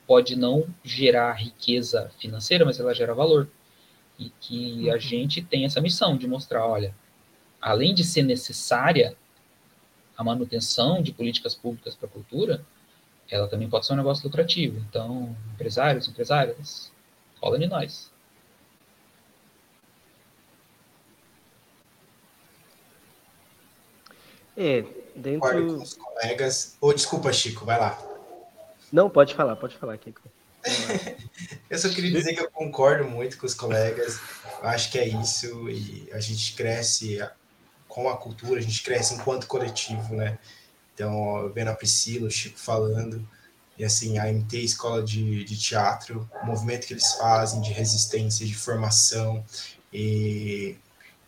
pode não gerar riqueza financeira, mas ela gera valor. E que a uhum. gente tem essa missão de mostrar, olha, além de ser necessária a manutenção de políticas públicas para a cultura, ela também pode ser um negócio lucrativo. Então, empresários, empresárias, cola em nós. É, dentro. Com os colegas. Ou oh, desculpa, Chico, vai lá. Não, pode falar, pode falar, Kiko. eu só queria dizer que eu concordo muito com os colegas. Acho que é isso e a gente cresce com a cultura, a gente cresce enquanto coletivo, né? Então, vendo a Priscila, o Chico falando, e assim, a MT Escola de, de Teatro, o movimento que eles fazem de resistência, de formação e,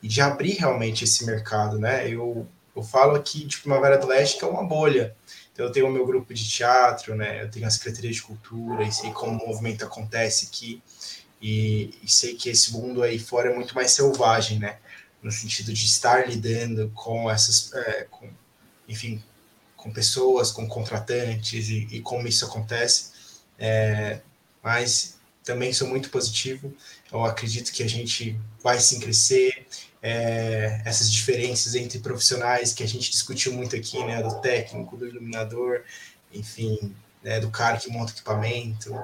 e de abrir realmente esse mercado, né? Eu eu falo aqui de Primavera do Leste, que é uma bolha. Então, eu tenho o meu grupo de teatro, né? Eu tenho a Secretaria de Cultura e sei como o movimento acontece aqui. E, e sei que esse mundo aí fora é muito mais selvagem, né? No sentido de estar lidando com essas, é, com, enfim, com pessoas, com contratantes e, e como isso acontece. É, mas também sou muito positivo. Eu acredito que a gente vai sim crescer é, essas diferenças entre profissionais que a gente discutiu muito aqui, né, do técnico, do iluminador, enfim, né, do cara que monta equipamento,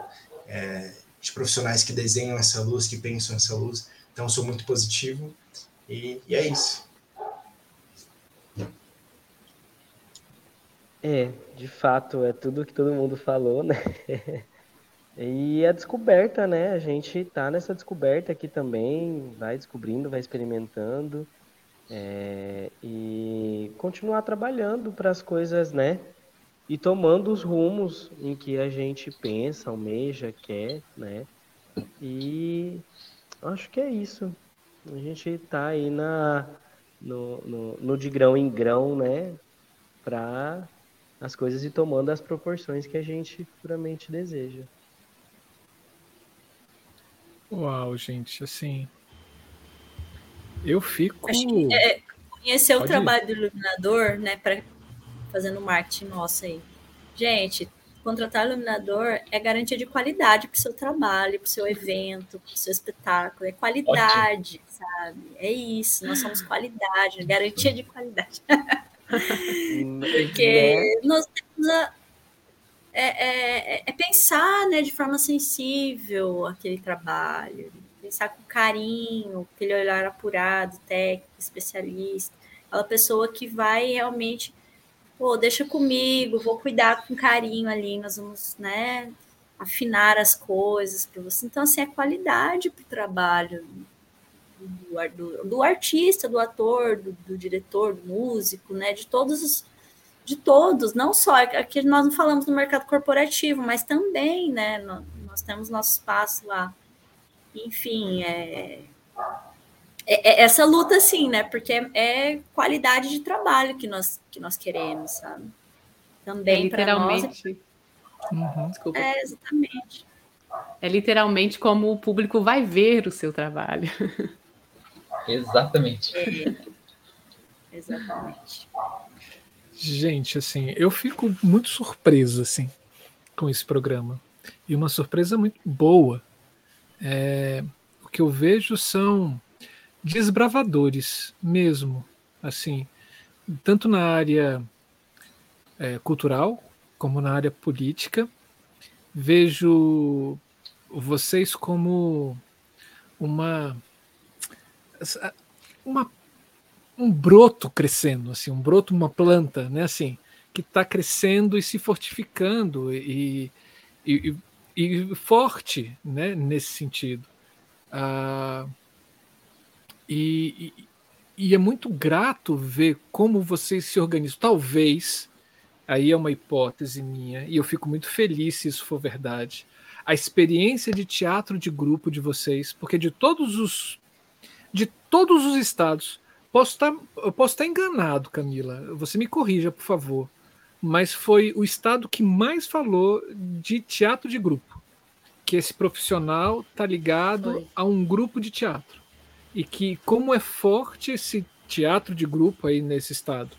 é, de profissionais que desenham essa luz, que pensam essa luz. Então, sou muito positivo e, e é isso. É, de fato, é tudo que todo mundo falou, né? E a descoberta, né? A gente tá nessa descoberta aqui também, vai descobrindo, vai experimentando é, e continuar trabalhando para as coisas, né? E tomando os rumos em que a gente pensa, almeja, quer, né? E acho que é isso. A gente tá aí na, no, no, no de grão em grão, né? Para as coisas ir tomando as proporções que a gente puramente deseja. Uau, gente, assim. Eu fico. Que, é, conhecer Pode o trabalho ir. do iluminador, né? Pra, fazendo marketing nosso aí. Gente, contratar iluminador é garantia de qualidade para o seu trabalho, para o seu evento, para o seu espetáculo. É qualidade, Ótimo. sabe? É isso, nós somos qualidade, garantia de qualidade. Porque né? nós temos a, é, é, é, pensar né, de forma sensível aquele trabalho, pensar com carinho, aquele olhar apurado, técnico, especialista, aquela pessoa que vai realmente, pô, deixa comigo, vou cuidar com carinho ali, nós vamos, né, afinar as coisas para você. Então, assim, é qualidade para o trabalho do, do, do, artista, do ator, do, do diretor, do músico, né, de todos os de todos, não só aqui nós não falamos do mercado corporativo, mas também, né, no, nós temos nosso espaço lá. Enfim, é, é, é essa luta, sim, né? Porque é, é, qualidade de trabalho que nós, que nós queremos, sabe? Também é para nós. Uhum. Desculpa. É, exatamente. É literalmente como o público vai ver o seu trabalho. Exatamente. É. Exatamente. Gente, assim, eu fico muito surpreso assim com esse programa e uma surpresa muito boa. É, o que eu vejo são desbravadores mesmo, assim, tanto na área é, cultural como na área política. Vejo vocês como uma uma um broto crescendo, assim, um broto, uma planta, né, assim, que está crescendo e se fortificando e, e, e, forte, né, nesse sentido. Ah, e, e, é muito grato ver como vocês se organizam. Talvez, aí é uma hipótese minha, e eu fico muito feliz se isso for verdade. A experiência de teatro de grupo de vocês, porque de todos os de todos os estados, Posso estar, eu posso estar enganado, Camila. Você me corrija, por favor. Mas foi o estado que mais falou de teatro de grupo. Que esse profissional está ligado a um grupo de teatro. E que como é forte esse teatro de grupo aí nesse estado.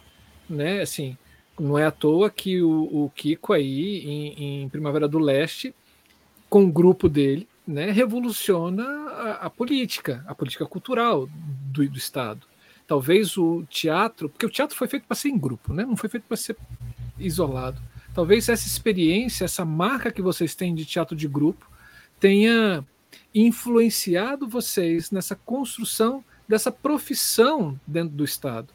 Né? Assim, não é à toa que o, o Kiko aí em, em, Primavera do Leste, com o grupo dele, né, revoluciona a, a política, a política cultural do, do estado talvez o teatro, porque o teatro foi feito para ser em grupo, né? não foi feito para ser isolado. Talvez essa experiência, essa marca que vocês têm de teatro de grupo, tenha influenciado vocês nessa construção dessa profissão dentro do Estado.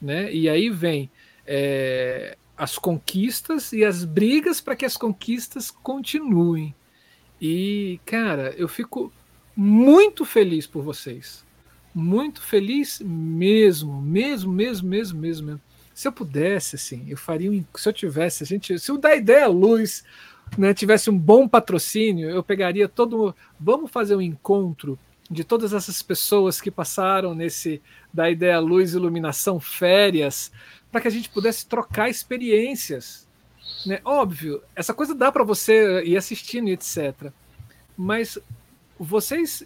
Né? E aí vem é, as conquistas e as brigas para que as conquistas continuem. E, cara, eu fico muito feliz por vocês muito feliz mesmo, mesmo, mesmo, mesmo, mesmo, mesmo. Se eu pudesse, assim, eu faria um, se eu tivesse, a gente, se o da ideia luz, né, tivesse um bom patrocínio, eu pegaria todo, vamos fazer um encontro de todas essas pessoas que passaram nesse da ideia luz iluminação férias, para que a gente pudesse trocar experiências, né? Óbvio, essa coisa dá para você ir assistindo etc. Mas vocês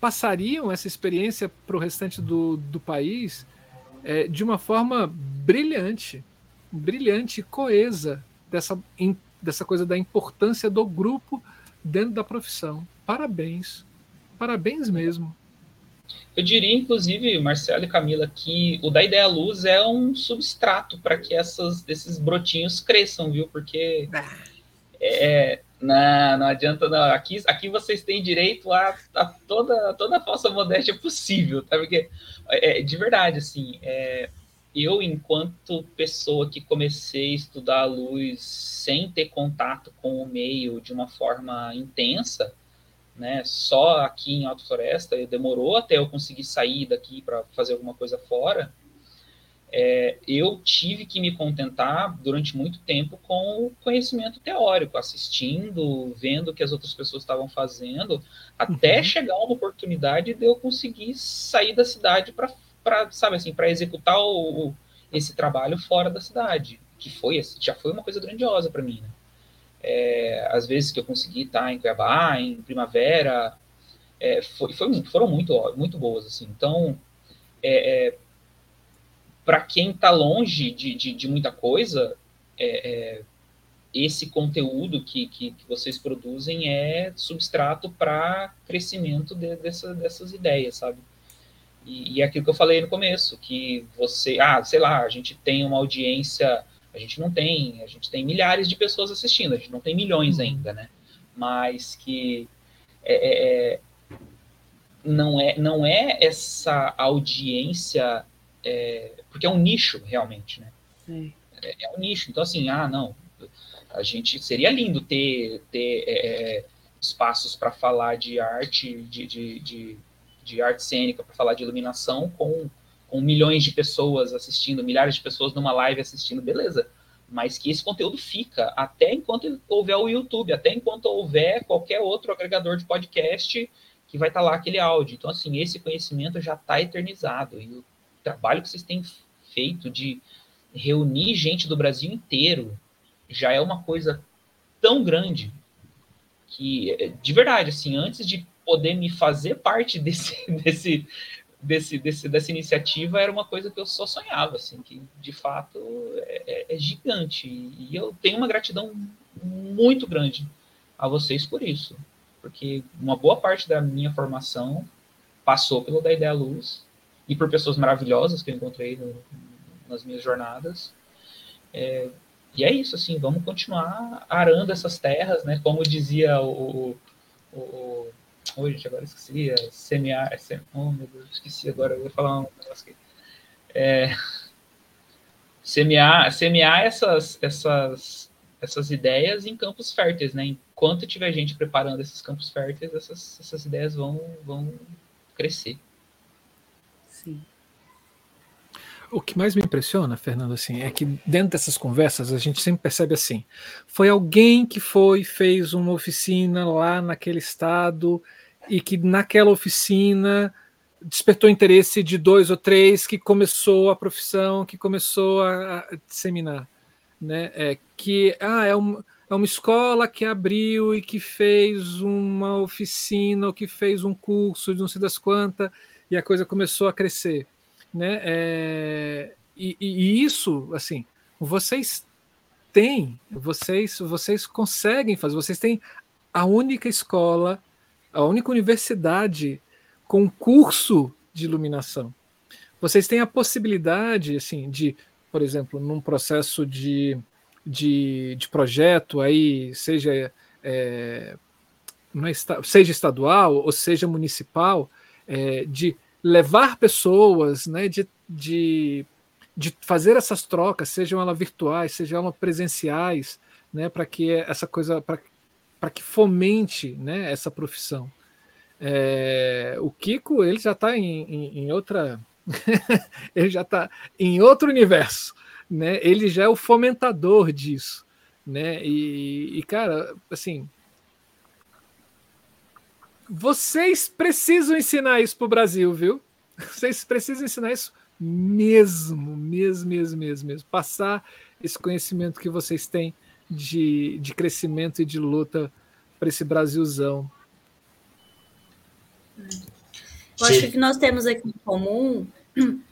passariam essa experiência para o restante do, do país é, de uma forma brilhante, brilhante, coesa dessa, in, dessa coisa da importância do grupo dentro da profissão. Parabéns, parabéns mesmo. Eu diria, inclusive, Marcelo e Camila, que o da Ideia Luz é um substrato para que essas, esses brotinhos cresçam, viu? Porque é, não, não adianta não. Aqui, aqui vocês têm direito a, a toda, toda a falsa modéstia possível, tá? Porque, é, de verdade, assim, é, eu, enquanto pessoa que comecei a estudar a luz sem ter contato com o meio de uma forma intensa, né, só aqui em Alto Floresta, demorou até eu conseguir sair daqui para fazer alguma coisa fora, é, eu tive que me contentar durante muito tempo com o conhecimento teórico, assistindo, vendo o que as outras pessoas estavam fazendo, até uhum. chegar uma oportunidade de eu conseguir sair da cidade para, sabe assim, para executar o, esse trabalho fora da cidade, que foi já foi uma coisa grandiosa para mim. Né? É, às vezes que eu consegui estar em Cuiabá, em Primavera, é, foi, foi, foram muito, muito boas assim. Então, é, é para quem está longe de, de, de, muita coisa, é, é, esse conteúdo que, que, que, vocês produzem é substrato para crescimento de, dessa, dessas ideias, sabe? E, e é aquilo que eu falei no começo, que você, ah, sei lá, a gente tem uma audiência, a gente não tem, a gente tem milhares de pessoas assistindo, a gente não tem milhões uhum. ainda, né? Mas que é, é, é não é, não é essa audiência é, porque é um nicho realmente, né? É, é, um nicho. Então, assim, ah, não, a gente seria lindo ter, ter é, é espaços para falar de arte, de, de, de, de arte cênica, para falar de iluminação com, com milhões de pessoas assistindo, milhares de pessoas numa live assistindo, beleza. mas que esse conteúdo fica até enquanto houver o YouTube, até enquanto houver qualquer outro agregador de podcast que vai estar tá lá aquele áudio. Então, assim, esse conhecimento já está eternizado. E o trabalho que vocês têm feito de reunir gente do Brasil inteiro já é uma coisa tão grande que, de verdade, assim, antes de poder me fazer parte desse, desse, desse, desse, dessa iniciativa era uma coisa que eu só sonhava, assim, que de fato é, é, é gigante. E eu tenho uma gratidão muito grande a vocês por isso, porque uma boa parte da minha formação passou pelo da Ideia Luz e por pessoas maravilhosas que eu encontrei no, nas minhas jornadas. É, e é isso, assim, vamos continuar arando essas terras, né? Como dizia o, o, o gente, agora esqueci. É semear. É sem... Oh, meu Deus, esqueci agora. Eu vou falar um negócio aqui. É, semear, semear essas, essas, essas ideias em campos férteis, né? Enquanto tiver gente preparando esses campos férteis, essas, essas ideias vão, vão crescer. O que mais me impressiona, Fernando, assim, é que dentro dessas conversas a gente sempre percebe assim: foi alguém que foi fez uma oficina lá naquele estado e que naquela oficina despertou interesse de dois ou três que começou a profissão, que começou a, a disseminar, né? É, que ah, é, um, é uma escola que abriu e que fez uma oficina, ou que fez um curso de não sei das quantas, e a coisa começou a crescer né? É, e, e, isso, assim, vocês têm, vocês, vocês conseguem fazer, vocês têm a única escola, a única universidade com curso de iluminação. Vocês têm a possibilidade, assim, de, por exemplo, num processo de, de, de projeto aí, seja é, é seja estadual ou seja municipal, é, de levar pessoas, né, de, de, de fazer essas trocas, sejam elas virtuais, sejam elas presenciais, né, para que essa coisa, para que fomente né, essa profissão. É, o Kiko ele já está em, em, em, outra, ele já está em outro universo, né? Ele já é o fomentador disso, né? E, e cara, assim, vocês precisam ensinar isso para o Brasil, viu? Vocês precisam ensinar isso mesmo, mesmo, mesmo, mesmo, mesmo. Passar esse conhecimento que vocês têm de, de crescimento e de luta para esse Brasilzão. Eu acho que o que nós temos aqui em comum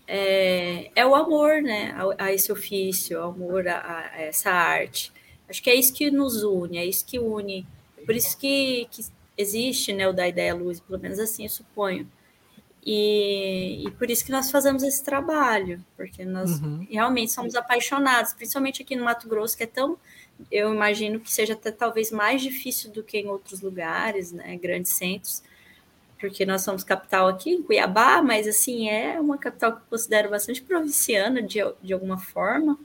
é, é o amor, né, a, a, esse ofício, o amor a, a, essa arte. Acho que é isso que nos une, é isso que une. Por isso que, que existe, né, o da ideia luz, pelo menos assim eu suponho. E, e por isso que nós fazemos esse trabalho, porque nós uhum. realmente somos apaixonados, principalmente aqui no Mato Grosso, que é tão, eu imagino que seja até talvez mais difícil do que em outros lugares, né, grandes centros, porque nós somos capital aqui em Cuiabá, mas assim, é uma capital que eu considero bastante provinciana de, de alguma forma,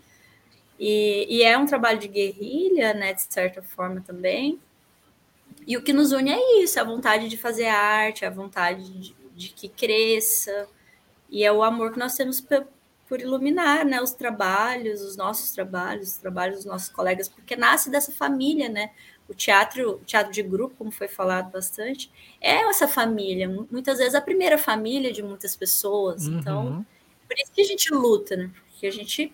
e, e é um trabalho de guerrilha, né, de certa forma também, e o que nos une é isso, a vontade de fazer arte, a vontade de, de que cresça, e é o amor que nós temos por iluminar né, os trabalhos, os nossos trabalhos, os trabalhos dos nossos colegas, porque nasce dessa família, né? O teatro, o teatro de grupo, como foi falado bastante, é essa família, muitas vezes a primeira família de muitas pessoas. Uhum. Então, por isso que a gente luta, né? Porque a gente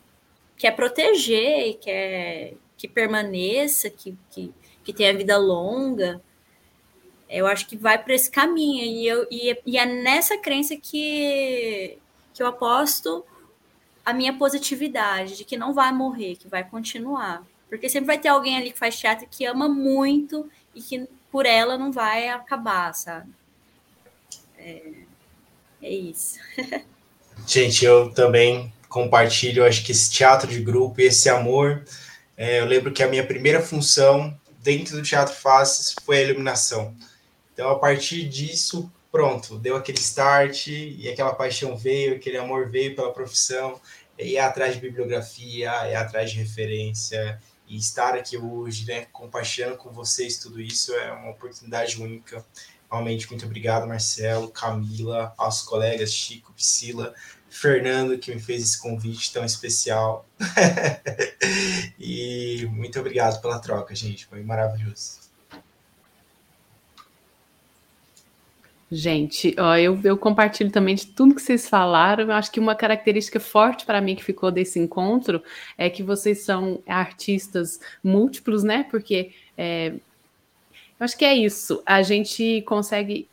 quer proteger e quer que permaneça, que, que que tem a vida longa. Eu acho que vai para esse caminho. E, eu, e, e é nessa crença que, que eu aposto a minha positividade, de que não vai morrer, que vai continuar. Porque sempre vai ter alguém ali que faz teatro que ama muito e que por ela não vai acabar, sabe? É, é isso. Gente, eu também compartilho, acho que esse teatro de grupo esse amor. É, eu lembro que a minha primeira função dentro do Teatro Faces foi a iluminação. Então, a partir disso, pronto, deu aquele start e aquela paixão veio, aquele amor veio pela profissão, e ir atrás de bibliografia, ir atrás de referência, e estar aqui hoje, né, compartilhando com vocês tudo isso é uma oportunidade única. Realmente, muito obrigado, Marcelo, Camila, aos colegas Chico, Priscila, Fernando, que me fez esse convite tão especial. e muito obrigado pela troca, gente. Foi maravilhoso. Gente, ó, eu, eu compartilho também de tudo que vocês falaram. Eu acho que uma característica forte para mim que ficou desse encontro é que vocês são artistas múltiplos, né? Porque é, eu acho que é isso. A gente consegue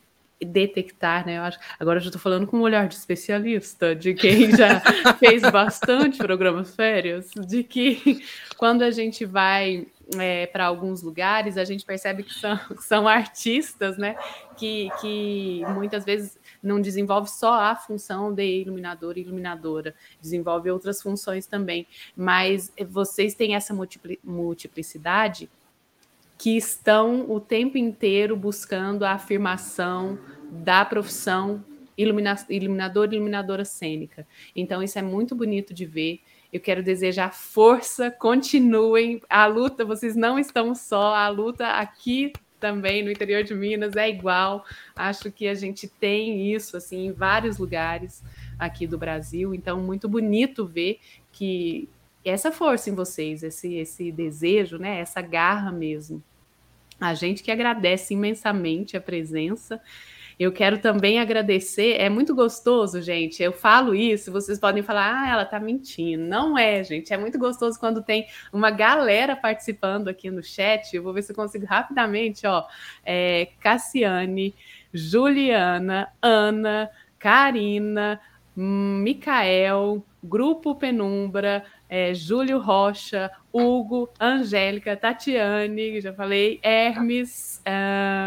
detectar, né? Eu acho, agora eu já estou falando com um olhar de especialista, de quem já fez bastante programas férias, de que quando a gente vai é, para alguns lugares, a gente percebe que são, são artistas, né? Que, que muitas vezes não desenvolve só a função de iluminador e iluminadora, desenvolve outras funções também. Mas vocês têm essa multiplicidade que estão o tempo inteiro buscando a afirmação da profissão ilumina iluminador e iluminadora cênica. Então, isso é muito bonito de ver. Eu quero desejar força, continuem a luta, vocês não estão só, a luta aqui também no interior de Minas é igual. Acho que a gente tem isso assim em vários lugares aqui do Brasil, então muito bonito ver que essa força em vocês, esse esse desejo, né, essa garra mesmo. A gente que agradece imensamente a presença eu quero também agradecer, é muito gostoso, gente. Eu falo isso, vocês podem falar, ah, ela tá mentindo. Não é, gente. É muito gostoso quando tem uma galera participando aqui no chat. Eu vou ver se eu consigo rapidamente, ó. É, Cassiane, Juliana, Ana, Karina, Micael, Grupo Penumbra, é, Júlio Rocha, Hugo, Angélica, Tatiane, já falei, Hermes,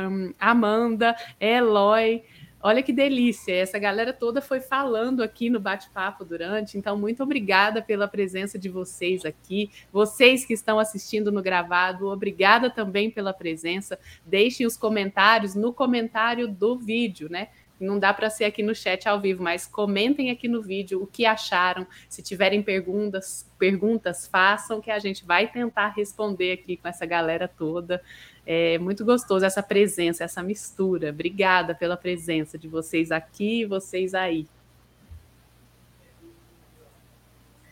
um, Amanda, Eloy. Olha que delícia! Essa galera toda foi falando aqui no bate-papo durante, então muito obrigada pela presença de vocês aqui. Vocês que estão assistindo no gravado, obrigada também pela presença. Deixem os comentários no comentário do vídeo, né? Não dá para ser aqui no chat ao vivo, mas comentem aqui no vídeo o que acharam. Se tiverem perguntas, perguntas façam que a gente vai tentar responder aqui com essa galera toda. É muito gostoso essa presença, essa mistura. Obrigada pela presença de vocês aqui e vocês aí.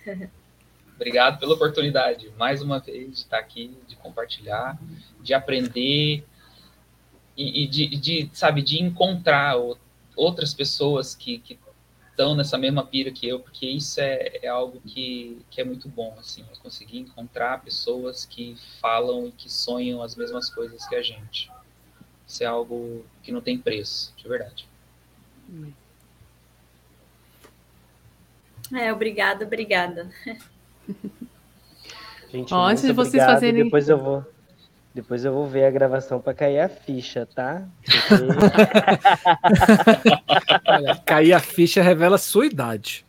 Obrigado pela oportunidade, mais uma vez, de estar aqui, de compartilhar, de aprender e, e de, de, sabe, de encontrar outras pessoas que, estão nessa mesma pira que eu, porque isso é, é algo que, que é muito bom, assim, eu conseguir encontrar pessoas que falam e que sonham as mesmas coisas que a gente. Isso é algo que não tem preço, de verdade. É, obrigada, obrigada. Gente, Ó, antes de vocês fazerem. Depois eu vou. Depois eu vou ver a gravação para cair a ficha, tá? Olha, cair a ficha revela sua idade.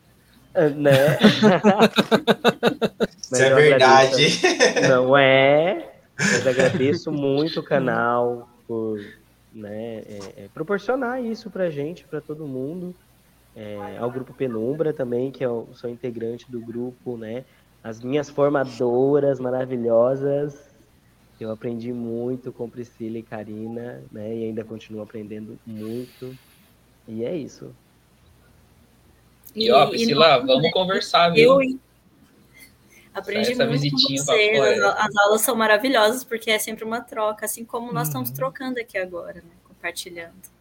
É, né? Isso é verdade. Não é? Mas agradeço muito o canal por né, é, é, proporcionar isso pra gente, para todo mundo. É, ao grupo Penumbra também, que eu sou integrante do grupo, né? As minhas formadoras maravilhosas, eu aprendi muito com Priscila e Karina, né? E ainda continuo aprendendo muito. E é isso. E, ó, Priscila, e vamos conversar, viu? Eu aprendi Essa muito com você. As, as, aulas são maravilhosas porque é sempre uma troca, assim como nós uhum. estamos trocando aqui agora, né? Compartilhando.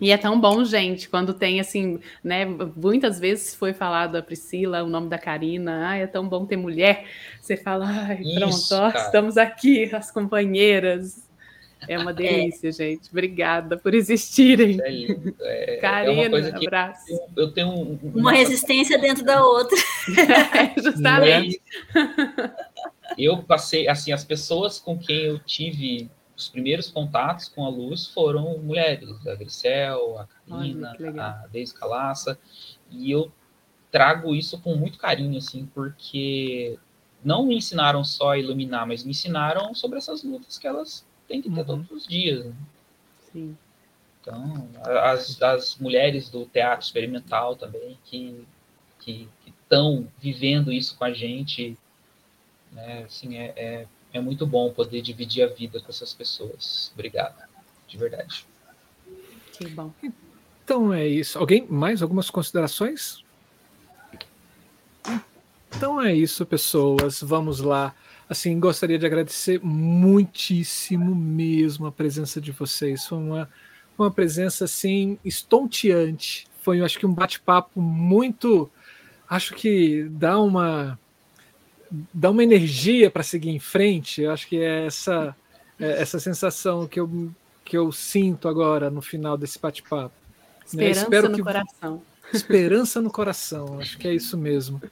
E é tão bom, gente, quando tem assim, né? Muitas vezes foi falado a Priscila, o nome da Karina, ah, é tão bom ter mulher. Você fala, ai, Isso, pronto, ó, estamos aqui, as companheiras. É uma é. delícia, é. gente. Obrigada por existirem. É, é, Karina, é abraço. Eu tenho um, uma resistência dentro da outra. É, justamente. Eu passei, assim, as pessoas com quem eu tive os primeiros contatos com a luz foram mulheres, a Grisel, a Karina, a Deise Calaça, e eu trago isso com muito carinho, assim, porque não me ensinaram só a iluminar, mas me ensinaram sobre essas lutas que elas têm que ter uhum. todos os dias. Né? Sim. Então, as, as mulheres do teatro experimental também, que estão vivendo isso com a gente, né, assim, é, é é muito bom poder dividir a vida com essas pessoas. Obrigado. de verdade. Que bom. Então é isso. Alguém mais algumas considerações? Então é isso, pessoas. Vamos lá. Assim, gostaria de agradecer muitíssimo mesmo a presença de vocês. Foi uma, uma presença assim estonteante. Foi, acho que um bate-papo muito, acho que dá uma dá uma energia para seguir em frente. Eu acho que é essa é essa sensação que eu que eu sinto agora no final desse bate-papo. Né? Esperança né? no que... coração. Esperança no coração, acho que é isso mesmo.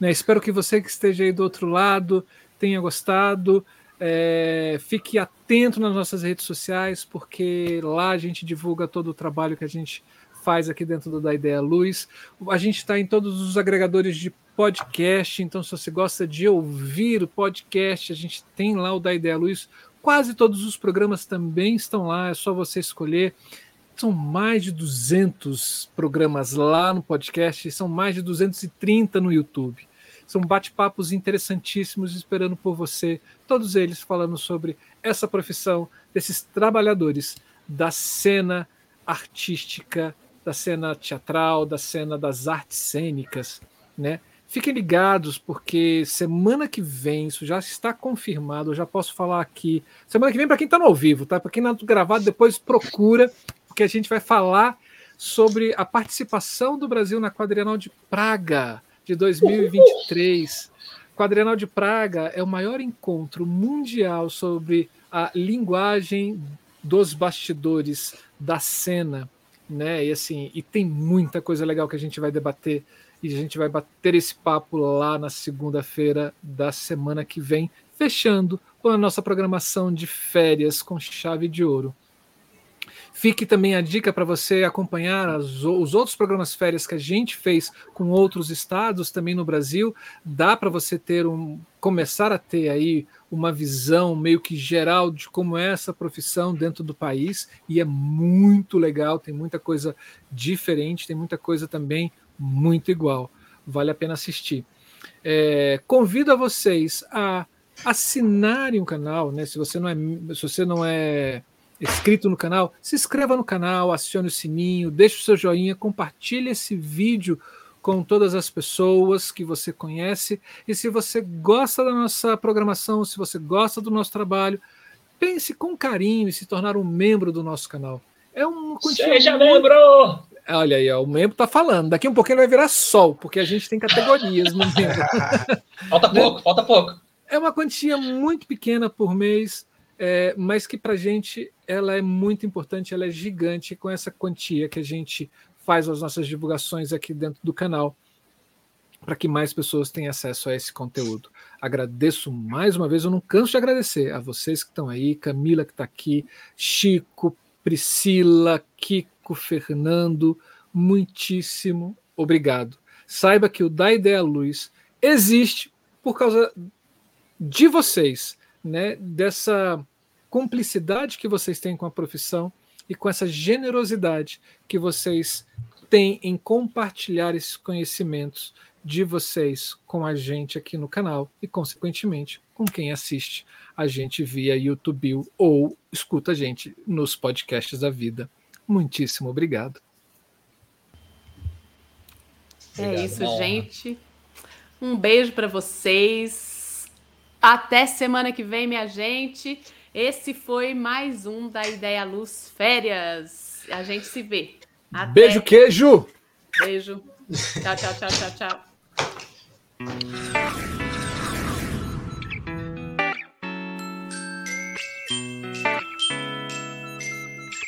Né? Espero que você que esteja aí do outro lado tenha gostado. É, fique atento nas nossas redes sociais, porque lá a gente divulga todo o trabalho que a gente faz aqui dentro Da Ideia Luz. A gente está em todos os agregadores de podcast, então se você gosta de ouvir o podcast, a gente tem lá o Da Ideia Luz. Quase todos os programas também estão lá, é só você escolher. São mais de 200 programas lá no podcast, são mais de 230 no YouTube. São bate-papos interessantíssimos esperando por você, todos eles falando sobre essa profissão desses trabalhadores da cena artística, da cena teatral, da cena das artes cênicas, né? Fiquem ligados, porque semana que vem, isso já está confirmado, eu já posso falar aqui. Semana que vem, para quem está no ao vivo, tá? Para quem não está gravado, depois procura, porque a gente vai falar sobre a participação do Brasil na Quadrienal de Praga de 2023. Quadrienal de Praga é o maior encontro mundial sobre a linguagem dos bastidores da cena, né? E assim, e tem muita coisa legal que a gente vai debater e a gente vai bater esse papo lá na segunda-feira da semana que vem, fechando com a nossa programação de férias com chave de ouro. Fique também a dica para você acompanhar as, os outros programas férias que a gente fez com outros estados também no Brasil. Dá para você ter um começar a ter aí uma visão meio que geral de como é essa profissão dentro do país e é muito legal, tem muita coisa diferente, tem muita coisa também muito igual. Vale a pena assistir. É, convido a vocês a assinarem o canal, né? Se você não é, se você não é inscrito no canal, se inscreva no canal, acione o sininho, deixe o seu joinha, compartilhe esse vídeo com todas as pessoas que você conhece. E se você gosta da nossa programação, se você gosta do nosso trabalho, pense com carinho em se tornar um membro do nosso canal. É um Seja membro! Olha aí, ó, o membro tá falando. Daqui um pouquinho vai virar sol, porque a gente tem categorias no membro. falta pouco, falta pouco. É uma quantia muito pequena por mês é, mas que para a gente ela é muito importante, ela é gigante com essa quantia que a gente faz as nossas divulgações aqui dentro do canal para que mais pessoas tenham acesso a esse conteúdo. Agradeço mais uma vez, eu não canso de agradecer a vocês que estão aí, Camila que está aqui, Chico, Priscila, Kiko, Fernando, muitíssimo obrigado. Saiba que o Da Ideia Luz existe por causa de vocês, né? Dessa cumplicidade que vocês têm com a profissão e com essa generosidade que vocês têm em compartilhar esses conhecimentos de vocês com a gente aqui no canal e, consequentemente, com quem assiste a gente via YouTube ou escuta a gente nos podcasts da vida. Muitíssimo obrigado. É obrigado, isso, gente. Um beijo para vocês. Até semana que vem, minha gente. Esse foi mais um da Ideia Luz Férias. A gente se vê. Até. Beijo, queijo! Beijo. Tchau, tchau, tchau, tchau, tchau.